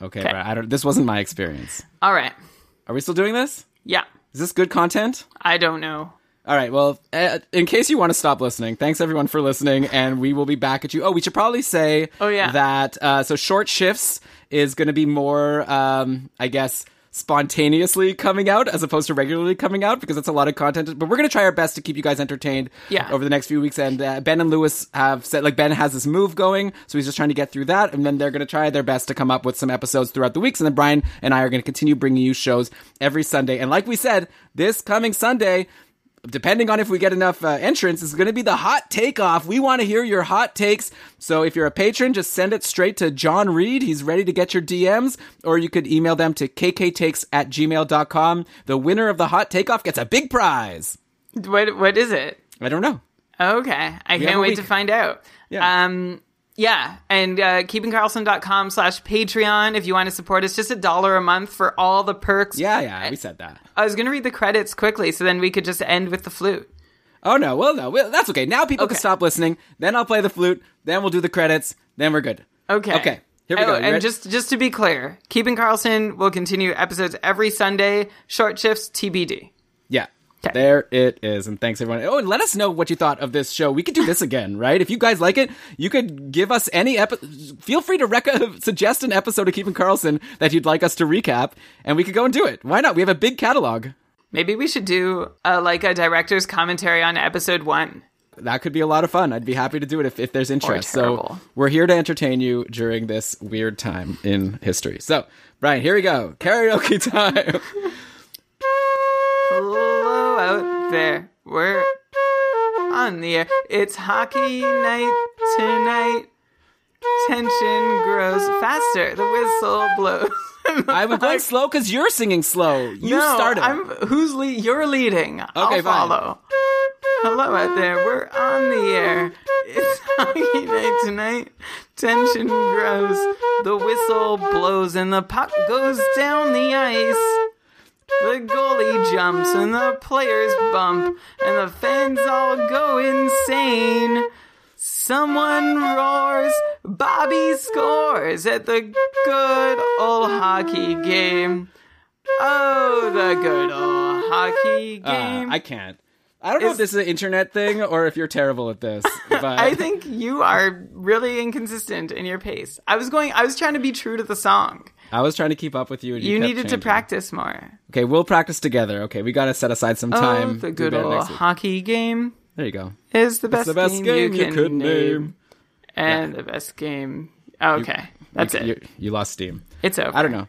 okay, Brian, I don't. This wasn't my experience. All right, Are we still doing this? yeah, Is this good content? I don't know. All right. Well, uh, in case you want to stop listening, thanks everyone for listening, and we will be back at you. Oh, we should probably say Oh, yeah. that uh, so short shifts is going to be more, um, I guess, spontaneously coming out as opposed to regularly coming out because it's a lot of content. But we're going to try our best to keep you guys entertained Yeah. over the next few weeks. And uh, Ben and Lewis have said like Ben has this move going, so he's just trying to get through that, and then they're going to try their best to come up with some episodes throughout the weeks. And then Brian and I are going to continue bringing you shows every Sunday. And like we said, this coming Sunday depending on if we get enough uh, entrants, is going to be the hot takeoff. We want to hear your hot takes. So if you're a patron, just send it straight to John Reed. He's ready to get your DMs, or you could email them to kktakes at gmail.com. The winner of the hot takeoff gets a big prize. What what is it? I don't know. Okay. I have can't wait week. to find out. Yeah. Um, yeah. And uh, keepingkarlsson.com slash Patreon if you want to support us. Just a dollar a month for all the perks. Yeah, yeah, we said that. I was going to read the credits quickly so then we could just end with the flute. Oh no, well no, well, that's okay. Now people Okay. can stop listening. Then I'll play the flute. Then we'll do the credits. Then we're good. Okay. Okay. Here we Oh, go. You And ready? just just to be clear, Keeping Karlsson will continue episodes every Sunday. Short shifts TBD. Yeah. There it is. And thanks everyone. Oh, and let us know what you thought of this show. We could do this again, right? If you guys like it, you could give us any epi- feel free to rec- suggest an episode of Keeping Karlsson that you'd like us to recap and we could go and do it. Why not? We have a big catalog. Maybe we should do uh, like a director's commentary on episode one. That could be a lot of fun. I'd be happy to do it if, if there's interest. So we're here to entertain you during this weird time in history. So, Brian, here we go. Karaoke time. There. We're on the air. It's hockey night tonight. Tension grows faster. The whistle blows. I was going slow because you're singing slow. You no, started. I'm who's lead? You're leading. I'll Okay, fine. follow. Hello out there. We're on the air. It's hockey night tonight. Tension grows. The whistle blows and the puck goes down the ice. The goalie jumps and the players bump and the fans all go insane. Someone roars, Bobby scores at the good old hockey game. Oh, the good old hockey Uh, game. I can't. I don't know if this is an internet thing or if you're terrible at this. But I think you are really inconsistent in your pace. I was going, I was trying to be true to the song. I was trying to keep up with you. And you, You needed to practice more. Okay, we'll practice together. Okay, we got to set aside some oh, time. oh, the good old hockey game There you go. is the best, the best game, you can could name. name. And the best game. Oh, okay, that's you, it. You, you lost steam. It's over. I don't know.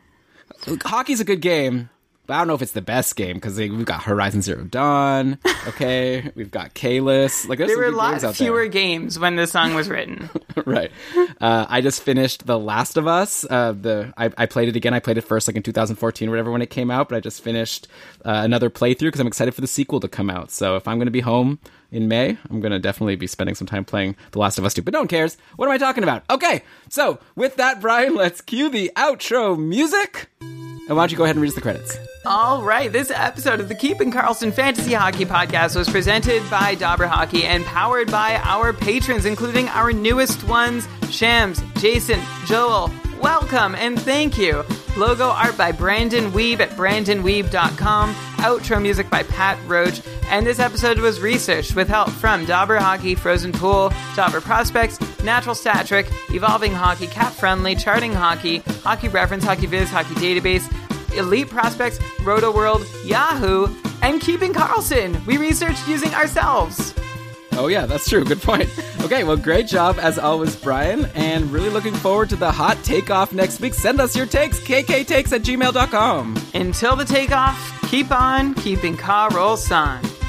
Hockey's a good game, but I don't know if it's the best game because we've got Horizon Zero Dawn. Okay, we've got Kalis. Like There were lots games fewer there. games when the song was written. right. Uh, I just finished The Last of Us. Uh, the I, I played it again. I played it first like in 2014 or whatever when it came out, but I just finished uh, another playthrough because I'm excited for the sequel to come out. So if I'm going to be home in May, I'm going to definitely be spending some time playing The Last of Us 2. But no one cares. What am I talking about? Okay. So with that, Brian, let's cue the outro music. And why don't you go ahead and read us the credits? All right, this episode of the Keeping Karlsson Fantasy Hockey Podcast was presented by Dobber Hockey and powered by our patrons, including our newest ones, Shams, Jason, Joel. Welcome and thank you. Logo art by Brandon Weeb at brandonweeb.com. Outro music by Pat Roach. And this episode was researched with help from Dobber Hockey, Frozen Pool, Dobber Prospects, Natural Stat Trick, Evolving Hockey, CapFriendly, Charting Hockey, Hockey Reference, Hockey Viz, Hockey Database, Elite Prospects, Roto World, Yahoo, and Keeping Karlsson. We researched using ourselves. Oh, yeah, that's true. Good point. Okay, well, great job as always, Brian, and really looking forward to the hot takeoff next week. Send us your takes, kktakes at gmail.com. Until the takeoff, keep on keeping Karlsson.